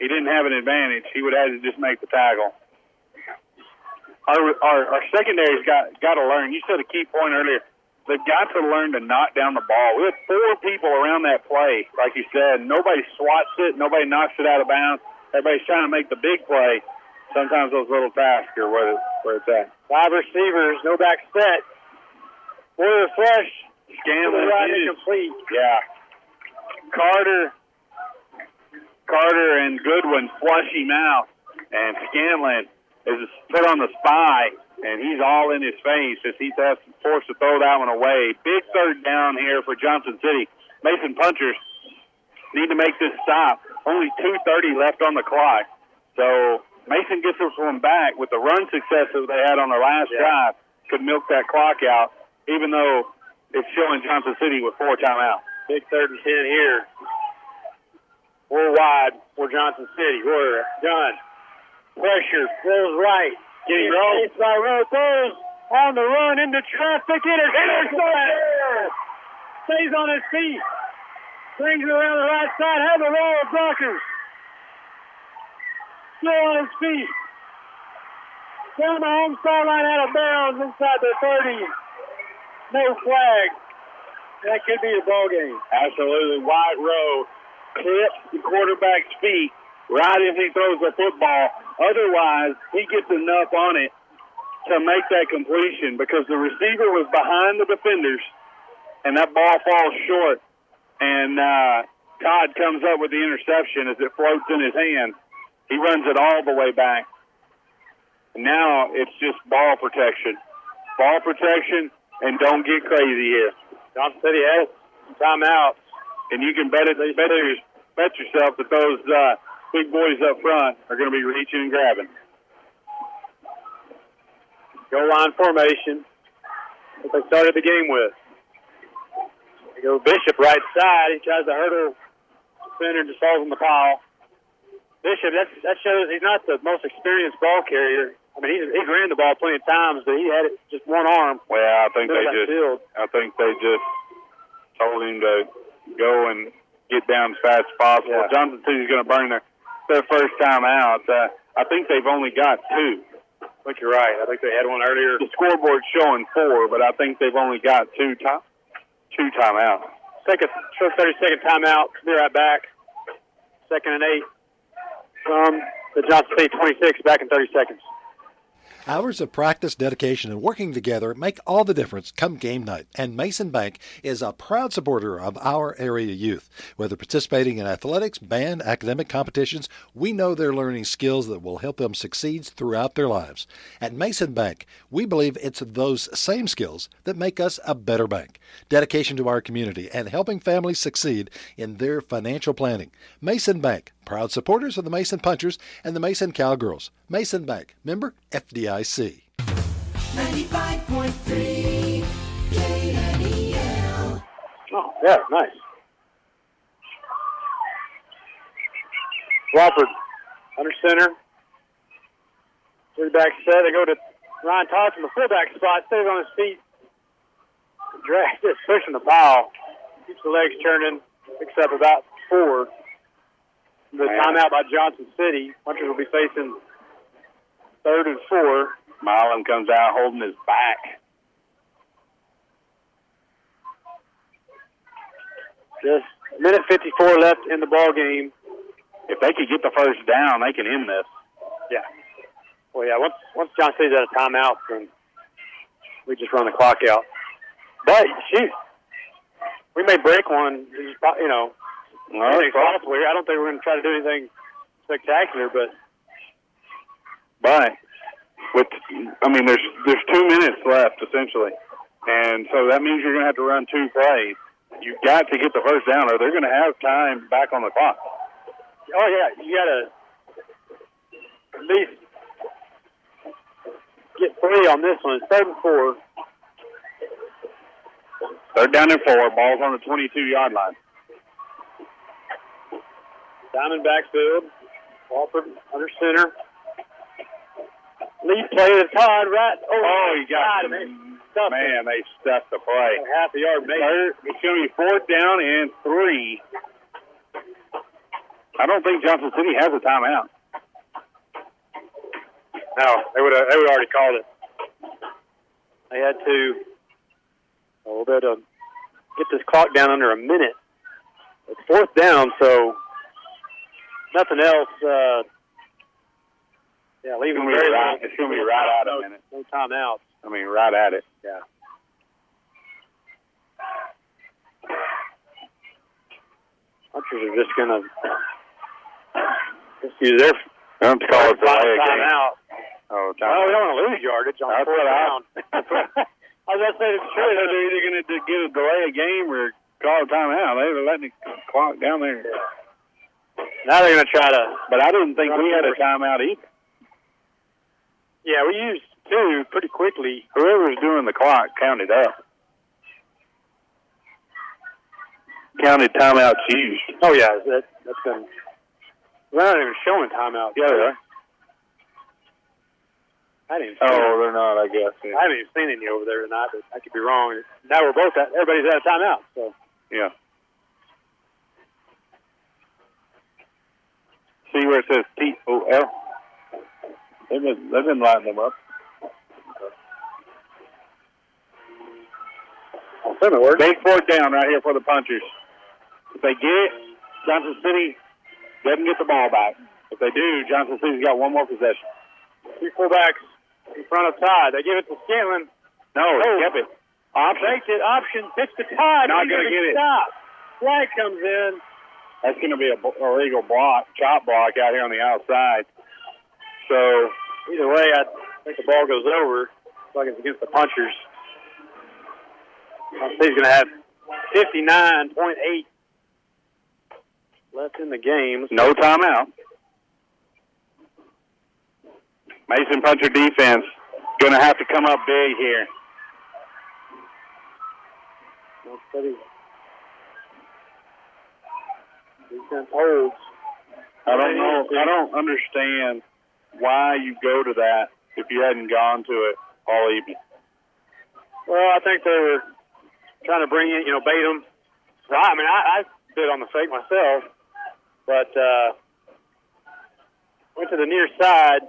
He didn't have an advantage. He would have to just make the tackle. Our our, our secondary's got got to learn. You said a key point earlier. They've got to learn to knock down the ball. We had four people around that play, like you said. Nobody swats it. Nobody knocks it out of bounds. everybody's trying to make the big play. Sometimes those little tasks are where it's, where it's at. Five receivers, no back set. Warrior Fresh. Scanlon is- incomplete. Yeah. Carter, Carter and Goodwin flush him out, and Scanlon is put on the spy, and he's all in his face as he's forced to throw that one away. Big third down here for Johnson City. Mason Punchers need to make this stop. Only 2.30 left on the clock. So Mason gets this one back with the run success that they had on their last drive. Could milk that clock out, even though it's showing Johnson City with four timeouts. Big third and ten here. Four wide for Johnson City. We're done. Pressure throws right. Getting rolled. It's by Rowe throws on the run into traffic. It is intercepted. Stays on his feet. Brings it around the right side. Has a roll of blockers. Still on his feet. Down the home sideline out of bounds inside the 30. No flag. That could be a ball game. Absolutely. Wyatt Rowe clips the quarterback's feet right as he throws the football. Otherwise, he gets enough on it to make that completion because the receiver was behind the defenders and that ball falls short. And uh, Todd comes up with the interception as it floats in his hand. He runs it all the way back. Now it's just ball protection. Ball protection and don't get crazy here. Johnson City has some timeouts. And you can bet it, bet, your, bet yourself that those uh, big boys up front are going to be reaching and grabbing. Go line formation. What they started the game with. They go Bishop right side. He tries to hurdle center and just falls on the pile. Bishop, that's, that shows he's not the most experienced ball carrier. I mean, he, he's ran the ball plenty of times, but he had it just one arm. Well, I think they just, filled. I think they just told him to go and get down as fast as possible. Yeah. Johnson City's going to burn their their first time out. Uh, I think they've only got two. I think you're right. I think they had one earlier. The scoreboard's showing four, but I think they've only got two time two timeouts. A short 30 second timeout. Be right back. Second and eight from the Johnson City 26. Back in 30 seconds. Hours of practice, dedication, and working together make all the difference come game night. And Mason Bank is a proud supporter of our area youth. Whether participating in athletics, band, academic competitions, we know they're learning skills that will help them succeed throughout their lives. At Mason Bank, we believe it's those same skills that make us a better bank. Dedication to our community and helping families succeed in their financial planning. Mason Bank, proud supporters of the Mason Punchers and the Mason Cowgirls. Mason Bank, member FDIC. 95.3 KNEL. Oh, yeah, nice. Wofford under center. Three back set. They go to Ryan Todd from the fullback spot. Stays on his feet. Drag just pushing the pile. Keeps the legs turning. Picks up about four. The Man. timeout by Johnson City. Punchers will be facing third and four. Milam comes out holding his back. Just a minute 54 left in the ball game. If they could get the first down, they can end this. Yeah. Well, yeah. Once once John City's out of timeout, then we just run the clock out. But shoot, we may break one. You know, Well, anything's that's possible here. I don't think we're going to try to do anything spectacular, but But with, I mean, there's there's two minutes left essentially, and so that means you're going to have to run two plays. You've got to get the first down, or they're going to have time back on the clock. oh yeah, you got to at least get three on this one. It's third and four. Third down and four. Ball's on the 22 yard line. Diamond backfield. Wofford under center. Lead play to Todd right. Oh, Oh, you got God, man. It. They stuffed the play. half a yard. Third, it's going to be fourth down and three. I don't think Johnson City has a timeout. No, they would have. They would already called it. They had to a little bit of get this clock down under a minute. It's fourth down, so nothing else. Uh, yeah, leave It's him very right- it's gonna be right at a no, minute. No timeouts. I mean, right at it. Yeah. Punchers are just gonna just use their I don't call it delay a game. timeout. Oh, Well, we don't want to lose yardage on fourth down. I was going to say, sure, they're either going to get a delay a game or call a timeout. They were letting the clock down there. Now they're going to try to. But I didn't think we had a timeout either. Yeah, we used two pretty quickly. Whoever's doing the clock counted up. Counted timeouts used. Oh yeah, that that's been. They're not even showing timeout. Yeah, they are. I didn't. Even see Oh, they're not, I guess. I haven't even seen any over there tonight, but I could be wrong. Now we're both at. Everybody's at a timeout. So Yeah. See where it says T O L? They've been, they've been lighting them up. Big fourth down right here for the punchers. If they get it, Johnson City doesn't get the ball back. If they do, Johnson City's got one more possession. two fullbacks in front of Todd. They give it to Scanlon. No, Oh. he kept it. Option. Faked it. Option. Pitch to Todd. Not gonna gonna get it. Stop. Flag comes in. That's going to be a illegal block, chop block out here on the outside. So Either way, I think the ball goes over. Like it's against the punchers. He's going to have 59.8 left in the game. no timeout. Mason Puncher defense going to have to come up big here. Defense holds. I don't know. I don't understand why you go to that if you hadn't gone to it all evening. Well, I think they were trying to bring in, you know, bait them. I mean, I, I bid on the fake myself, but uh, went to the near side.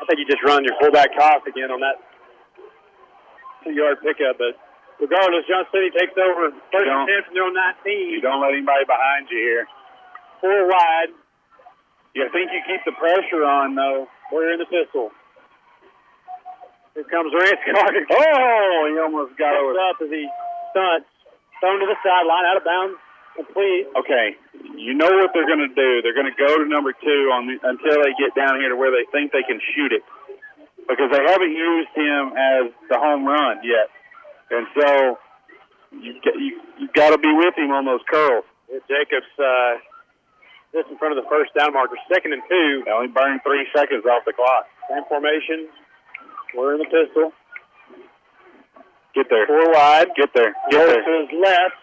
I think you just run your fullback toss again on that two-yard pickup. But regardless, John City takes over first and don't- ten from their own 19. You don't let anybody behind you here. Four wide. You think you keep the pressure on though. We're in the pistol. Here comes Rance Carter. Oh, he almost got over. up as he stunts. Thrown to the sideline, out of bounds, complete. Okay, you know what they're going to do. They're going to go to number two on the, until they get down here to where they think they can shoot it, because they haven't used him as the home run yet, and so you you you got to be with him on those curls. Jacobs uh, just in front of the first down marker. Second and two. They only burned three seconds off the clock. Same formation. We're in the pistol. Get there. Four wide. Get there. Get there. to his left.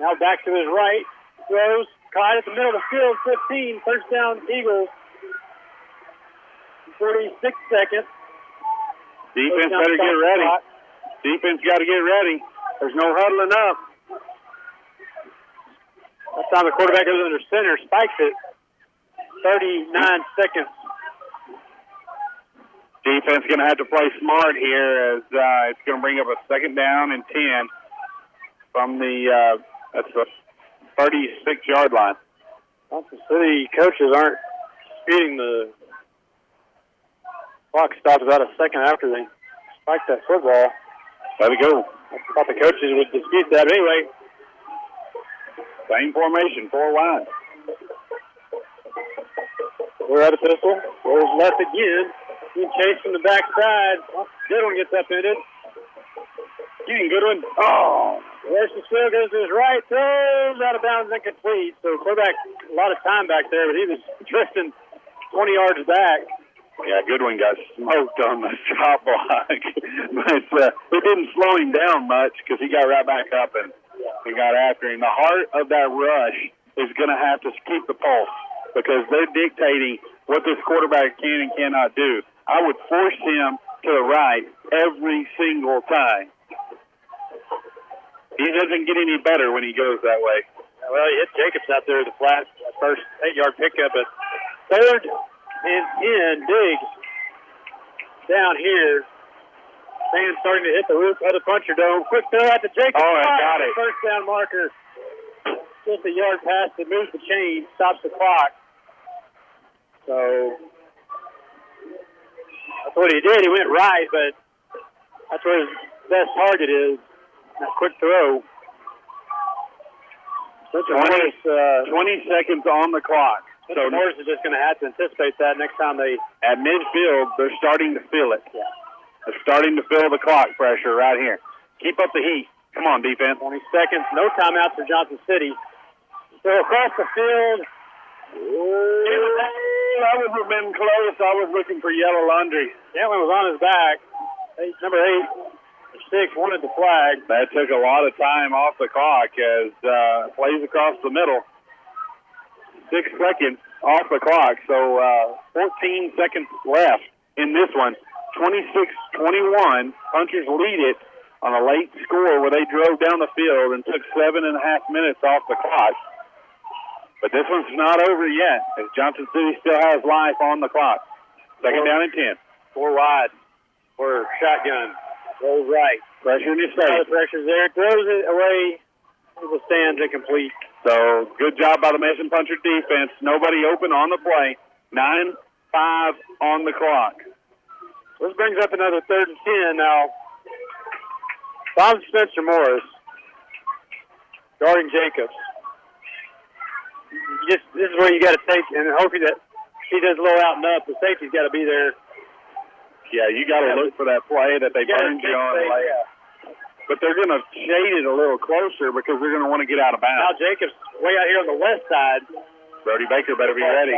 Now back to his right. Throws. Caught at the middle of the field. 15. First down, Eagles. 46 seconds. Defense better get ready. clock. Defense got to get ready. There's no huddling up. That time the quarterback goes under center, spikes it. 39 seconds. Defense going to have to play smart here as uh, it's going to bring up a second down and 10 from the, uh, that's the 36 yard line. Johnson City coaches aren't speeding the clock stopped about a second after they spike that football. Let it go. Thought the coaches would dispute that. Anyway, Same formation, four wide. we're at a pistol. Rolls left again. Being chased from the backside. Goodwin gets upended. Getting Goodwin. Oh. Larson still goes to his right, throws out of bounds, incomplete. So quarterback, a lot of time back there, but he was drifting 20 yards back. Yeah, Goodwin got smoked on the chop block, but uh, it didn't slow him down much because he got right back up and he got after him. The heart of that rush is going to have to keep the pulse because they're dictating what this quarterback can and cannot do. I would force him to the right every single time. He doesn't get any better when he goes that way. Well, hit Jacobs out there, the flat first eight yard pickup, but third and in, Diggs down here. Sand starting to hit the roof of the puncher dome. Quick throw out to Jacob. Oh, I got it. First down marker. Just a yard past to move the chain, stops the clock. So that's what he did. He went right, but that's where his best target is. That quick throw. Spencer 20, Morris, uh, 20 seconds on the clock. Spencer Morris is just going to have to anticipate that next time they. At midfield, they're starting to feel it. They're starting to feel the clock pressure right here. Keep up the heat. Come on, defense. 20 seconds. No timeouts for Johnson City. So across the field. That would have been close. I was looking for yellow laundry. Cantlin was on his back. Eight, number eight, six wanted the flag. That took a lot of time off the clock as uh, plays across the middle. Six seconds off the clock, so uh, 14 seconds left in this one. 26-21. Hunters lead it on a late score where they drove down the field and took seven and a half minutes off the clock. But this one's not over yet, as Johnson City still has life on the clock. Second Four- down and 10. Four wide for shotgun. Rolls right. Pressure in his face. the pressure's there. Throws it away. It will stand incomplete. So good job by the Mason Puncher defense. Nobody open on the play. Nine five on the clock. This brings up another third and ten now. Bob Spencer Morris guarding Jacobs. Just this is where you got to take and hoping that he does a little out and up. The safety's got to be there. Yeah, you got to look for that play that they burned you on. yeah. But they're going to shade it a little closer because they're going to want to get out of bounds. Now. Jacobs way out here on the west side. Brody Baker better be ready.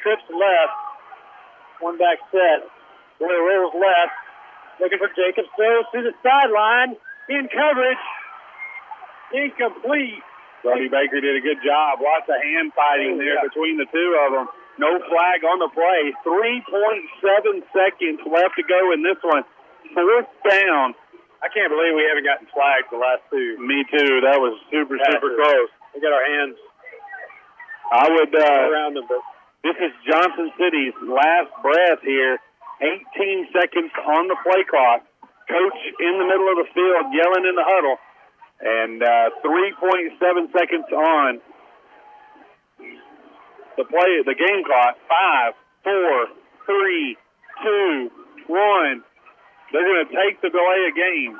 Trips left. One back set. Boy rolls left. Looking for Jacobs. Throws to the sideline. In coverage. Incomplete. Brody Baker did a good job. Lots of hand fighting oh, there between the two of them. No flag on the play. 3.7 seconds left to go in this one. Fourth down. I can't believe we haven't gotten flagged the last two. Me too. That was super, super close. We got our hands I would. Uh, around them, but This is Johnson City's last breath here. 18 seconds on the play clock. Coach in the middle of the field yelling in the huddle. And uh, 3.7 seconds on the play, the game clock. Five, four, three, two, one. They're going to take the delay of game.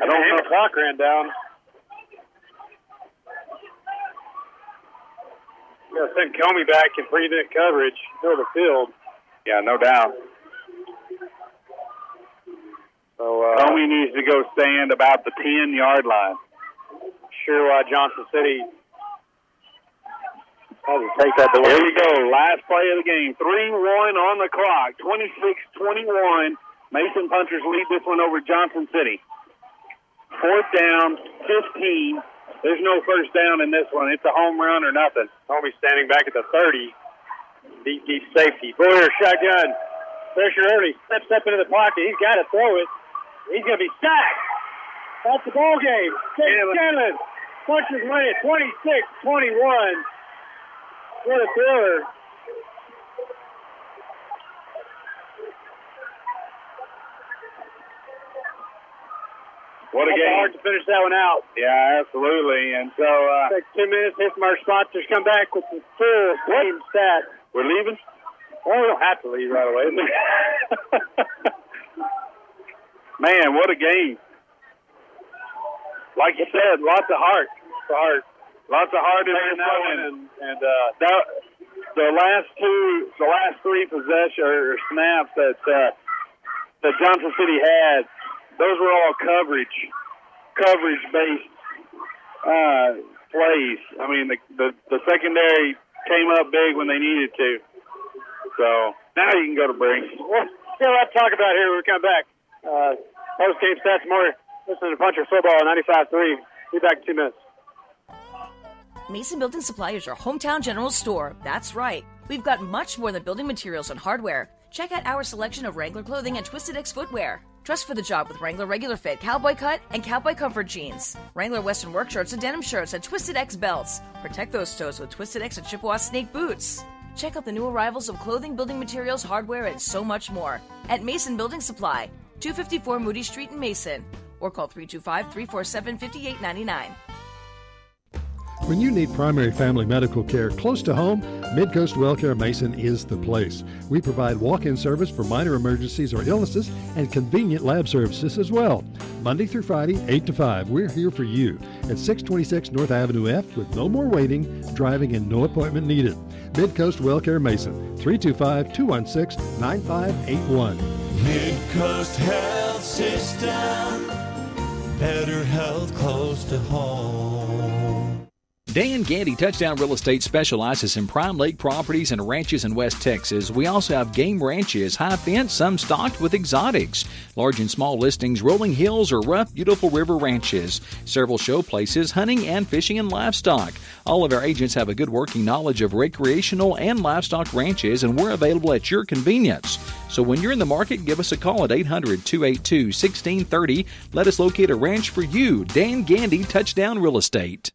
I don't know. the clock ran down. Yeah, send Comey back and prevent coverage. Fill the field. Yeah, no doubt. So uh, Comey needs to go stand about the 10 yard line. sure why Johnson City take that. Here you go. Last play of the game. 3 1 on the clock. 26 21. Mason Punchers lead this one over Johnson City. Fourth down, 15. There's no first down in this one. It's a home run or nothing. Homie standing back at the 30. Deep, deep safety. Boyer, shotgun. Pressure early. Steps up into the pocket. He's got to throw it. He's going to be sacked. That's the ball game. Scanlon. Punchers win it 26 21. What a thriller. What a That's game. hard to finish that one out. Yeah, absolutely. And so uh, Take two minutes. Hit from our sponsors. Come back with the full game stat. we're leaving. Well, we don't have to leave right away. Man, what a game. Like you said, lots of heart. Heart. Lots of heart in that that one. and, and uh, the, the last two, the last three possession or snaps that uh, that Johnson City had, those were all coverage, coverage based uh, plays. I mean, the, the the secondary came up big when they needed to. So now you can go to break. Well, have to talk about here when we come back. Uh, post game stats more. Listen to Puncher Football on 95.3. Be back in two minutes. Mason Building Supply is your hometown general store. That's right. We've got much more than building materials and hardware. Check out our selection of Wrangler clothing and Twisted X footwear. Dress for the job with Wrangler Regular Fit, Cowboy Cut, and Cowboy Comfort jeans. Wrangler Western work shirts and denim shirts and Twisted X belts. Protect those toes with Twisted X and Chippewa Snake boots. Check out the new arrivals of clothing, building materials, hardware, and so much more at Mason Building Supply, 254 Moody Street in Mason, or call 325 347 5899. When you need primary family medical care close to home, Midcoast WellCare Mason is the place. We provide walk-in service for minor emergencies or illnesses and convenient lab services as well. Monday through Friday, 8 to 5, we're here for you at 626 North Avenue F with no more waiting, driving, and no appointment needed. Midcoast WellCare Mason, 325-216-9581. Midcoast Health System. Better health close to home. Dan Gandy Touchdown Real Estate specializes in prime lake properties and ranches in West Texas. We also have game ranches, high fence, some stocked with exotics, large and small listings, rolling hills, or rough, beautiful river ranches, several show places, hunting and fishing and livestock. All of our agents have a good working knowledge of recreational and livestock ranches, and we're available at your convenience. So when you're in the market, give us a call at 800 282 1630. Let us locate a ranch for you. Dan Gandy Touchdown Real Estate.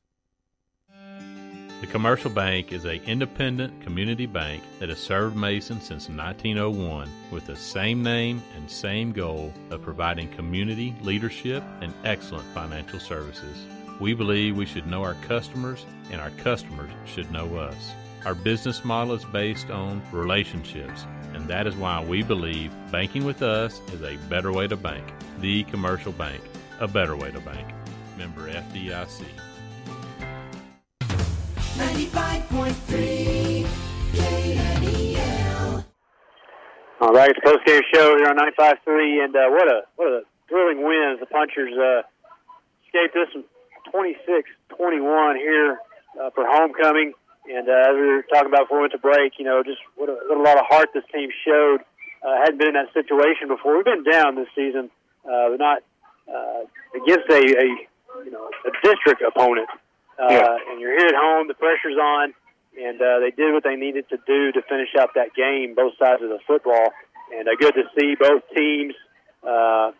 The Commercial Bank is a independent community bank that has served Mason since 1901 with the same name and same goal of providing community leadership and excellent financial services. We believe we should know our customers and our customers should know us. Our business model is based on relationships, and that is why we believe banking with us is a better way to bank. The Commercial Bank, a better way to bank. Member FDIC. 95.3 KNEL. All right, it's post game show here on 95.3, and uh, what a what a thrilling win as the Punchers uh, escaped this one 26-21 here uh, for homecoming. And uh, as we were talking about before we went to break, you know, just what a, what a lot of heart this team showed. Uh, hadn't been in that situation before. We've been down this season, uh, but not uh, against a, a you know a district opponent. Uh, Yeah. And you're here at home, the pressure's on, and uh, they did what they needed to do to finish out that game, both sides of the football. And uh, good to see both teams uh,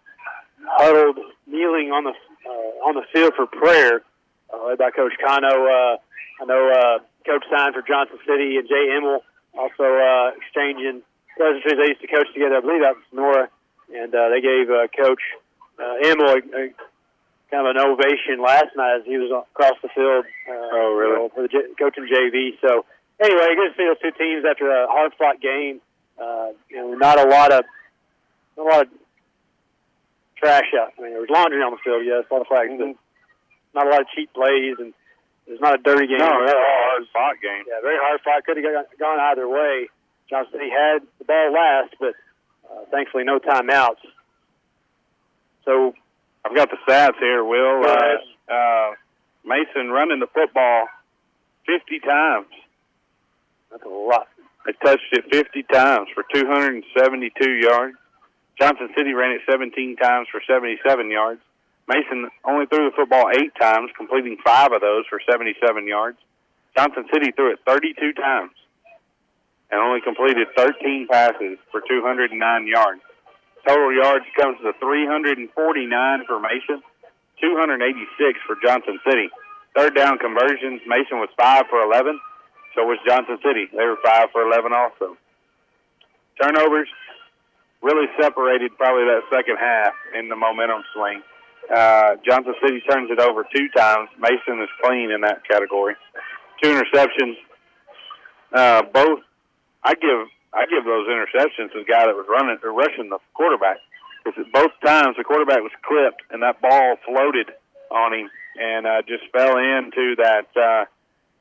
huddled, kneeling on the uh, on the field for prayer, uh, led by Coach Kano. Uh, I know uh, Coach signed for Johnson City and Jay Emmel also uh, exchanging pleasantries. They used to coach together, I believe, out in Sonora, and uh, they gave uh, Coach uh, Emmel a, a kind of an ovation last night as he was across the field. Uh, oh, really? for the J- coaching JV. So anyway, good to see those two teams after a hard fought game. Uh, you know, not a lot of not a lot of trash out. I mean, there was laundry on the field, yes, a lot of flags, but not a lot of cheap plays, and it was not a dirty game. No, it was a hard fought game. Yeah, very hard fight. Could have gone either way. Johnson City had the ball last, but uh, thankfully no timeouts. So I've got the stats here, Will. Uh, uh, Mason running the football 50 times. That's a lot. They touched it 50 times for 272 yards. Johnson City ran it 17 times for 77 yards. Mason only threw the football eight times, completing five of those for 77 yards. Johnson City threw it 32 times and only completed 13 passes for 209 yards. Total yards comes to 349 for Mason, 286 for Johnson City. Third down conversions, Mason was 5 for 11. So was Johnson City. They were 5 for 11 also. Turnovers really separated probably that second half in the momentum swing. Uh, Johnson City turns it over two times. Mason is clean in that category. Two interceptions. Uh, both, I give I give those interceptions to the guy that was running or rushing the quarterback. Both times the quarterback was clipped and that ball floated on him and uh, just fell into that uh,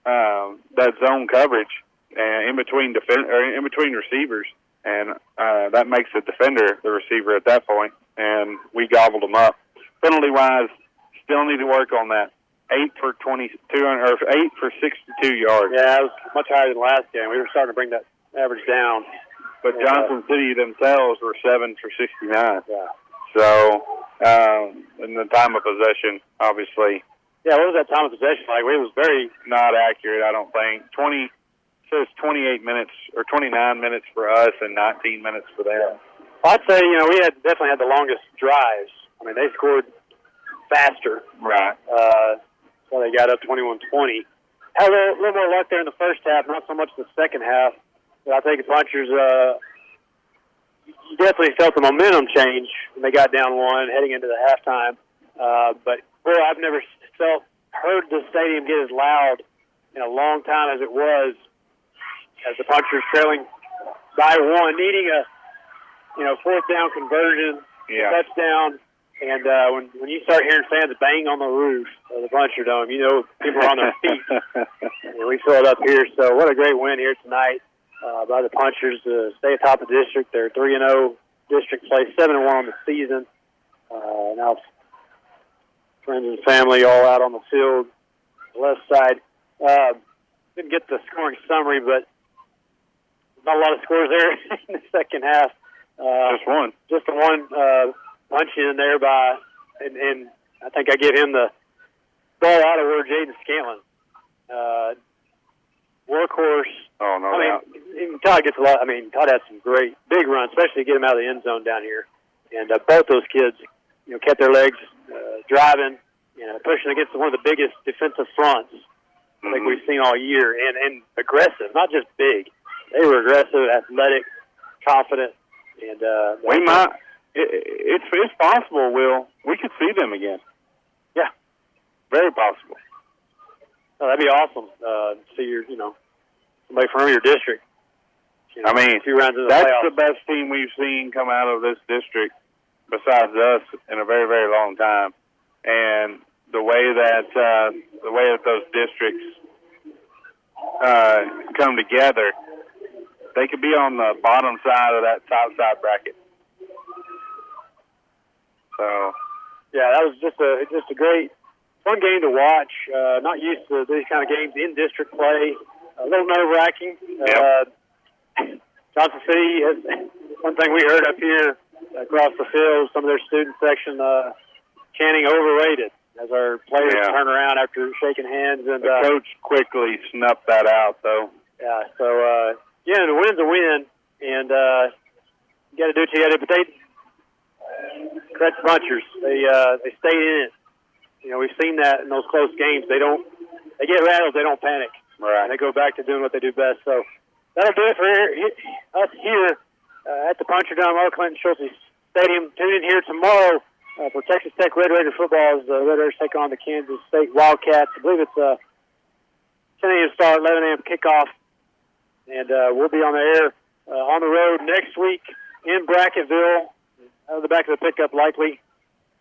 uh, that zone coverage uh, in between defend or in between receivers, and uh, that makes the defender the receiver at that point, and we gobbled them up. Penalty wise, still need to work on that. Eight for twenty two or eight for sixty two yards. Yeah, it was much higher than last game. We were starting to bring that average down. But Yeah. Johnson City themselves were seven for sixty nine. Yeah. So um, in the time of possession, obviously Yeah, what was that time of possession like? It was very not accurate. I don't think twenty says twenty eight minutes or twenty nine minutes for us and nineteen minutes for them. I'd say, you know, we had definitely had the longest drives. I mean, they scored faster. Right. Uh, so they got up 21-20. Had a little, little more luck there in the first half, not so much the second half. But I think the Punchers, uh, definitely felt the momentum change when they got down one heading into the halftime. Uh, but boy, I've never felt heard the stadium get as loud in a long time as it was as the Punchers trailing by one, needing a you know fourth down conversion, Yeah. touchdown. And uh, when when you start hearing fans bang on the roof of the Puncher Dome, you know people are on their feet. and we fill it up here. So what a great win here tonight uh, by the Punchers to stay atop the district. They're three and zero district play, seven and one on the season. Uh, now friends and family all out on the field, left side. Uh, didn't get the scoring summary, but not a lot of scores there in the second half. Uh, Just one. Just the one uh, punch in there by, and, and I think I give him the ball out of where Jaden Scanlon. Uh, workhorse. Oh no I mean, Todd gets a lot. I mean, Todd had some great big runs, especially to get him out of the end zone down here. And uh, both those kids, you know, kept their legs uh, driving, you know, pushing against one of the biggest defensive fronts I think we've seen all year, and and aggressive, not just big. They were aggressive, athletic, confident, and uh, We might. It, it's it's possible. Will we could see them again? Yeah, very possible. Oh, that'd be awesome. Uh, see your, you know, somebody from your district. You know, I mean, two rounds of the that's playoffs. the best team we've seen come out of this district besides us in a very very long time. And the way that uh, the way that those districts uh, come together, they could be on the bottom side of that top side bracket. So Yeah, that was just a just a great fun game to watch. Uh, not used to these kind of games in district play. A little nerve wracking. Uh, Johnson City has one thing we heard up here across the field. Some of their student section uh, chanting overrated as our players Yeah. turn around after shaking hands and the uh, coach quickly snuffed that out, though. yeah. So uh, yeah, the win's a win, and uh, you got to do what you got to. But they, Credit Punchers, they uh, they stayed in it. You know, we've seen that in those close games. They don't, they get rattled, they don't panic. Right. And they go back to doing what they do best. So that'll do it for us here uh, at the Puncher Dome, Earl Clinton Schultz Stadium. Tune in here tomorrow uh, for Texas Tech Red Raider football as the Red Raiders take on the Kansas State Wildcats. I believe it's a 10 a.m. start, 11 a.m. kickoff, and uh, we'll be on the air uh, on the road next week in Brackettville, out of the back of the pickup, likely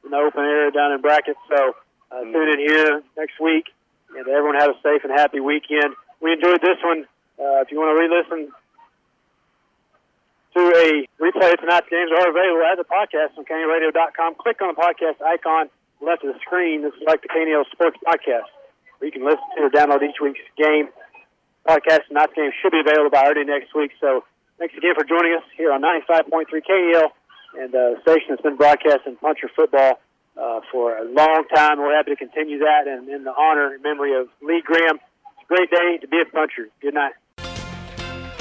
in the open area down in Brackett. So uh, tune in here next week, and everyone had a safe and happy weekend. We enjoyed this one. Uh, if you want to re-listen to a replay of tonight's games are available as a podcast on Canyon Click on the podcast icon left of the screen to select the KNEL Sports Podcast, where you can listen to or download each week's game. Podcast tonight's game should be available by early next week. So thanks again for joining us here on 95.3 KNEL and uh, the station that's been broadcasting Puncher football uh, for a long time. We're happy to continue that and in the honor and memory of Lee Graham. It's a great day to be a Puncher. Good night.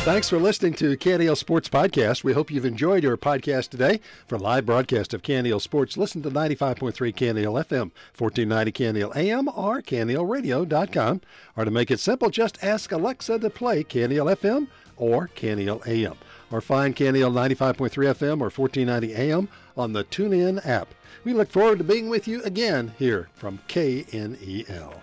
Thanks for listening to KNEL Sports Podcast. We hope you've enjoyed your podcast today. For live broadcast of KNEL Sports, listen to 95.3 KNEL FM, 1490 KNEL AM, or KNELRadio.com. Or to make it simple, just ask Alexa to play KNEL FM or KNEL AM. Or find KNEL 95.3 FM or 1490 AM on the TuneIn app. We look forward to being with you again here from KNEL.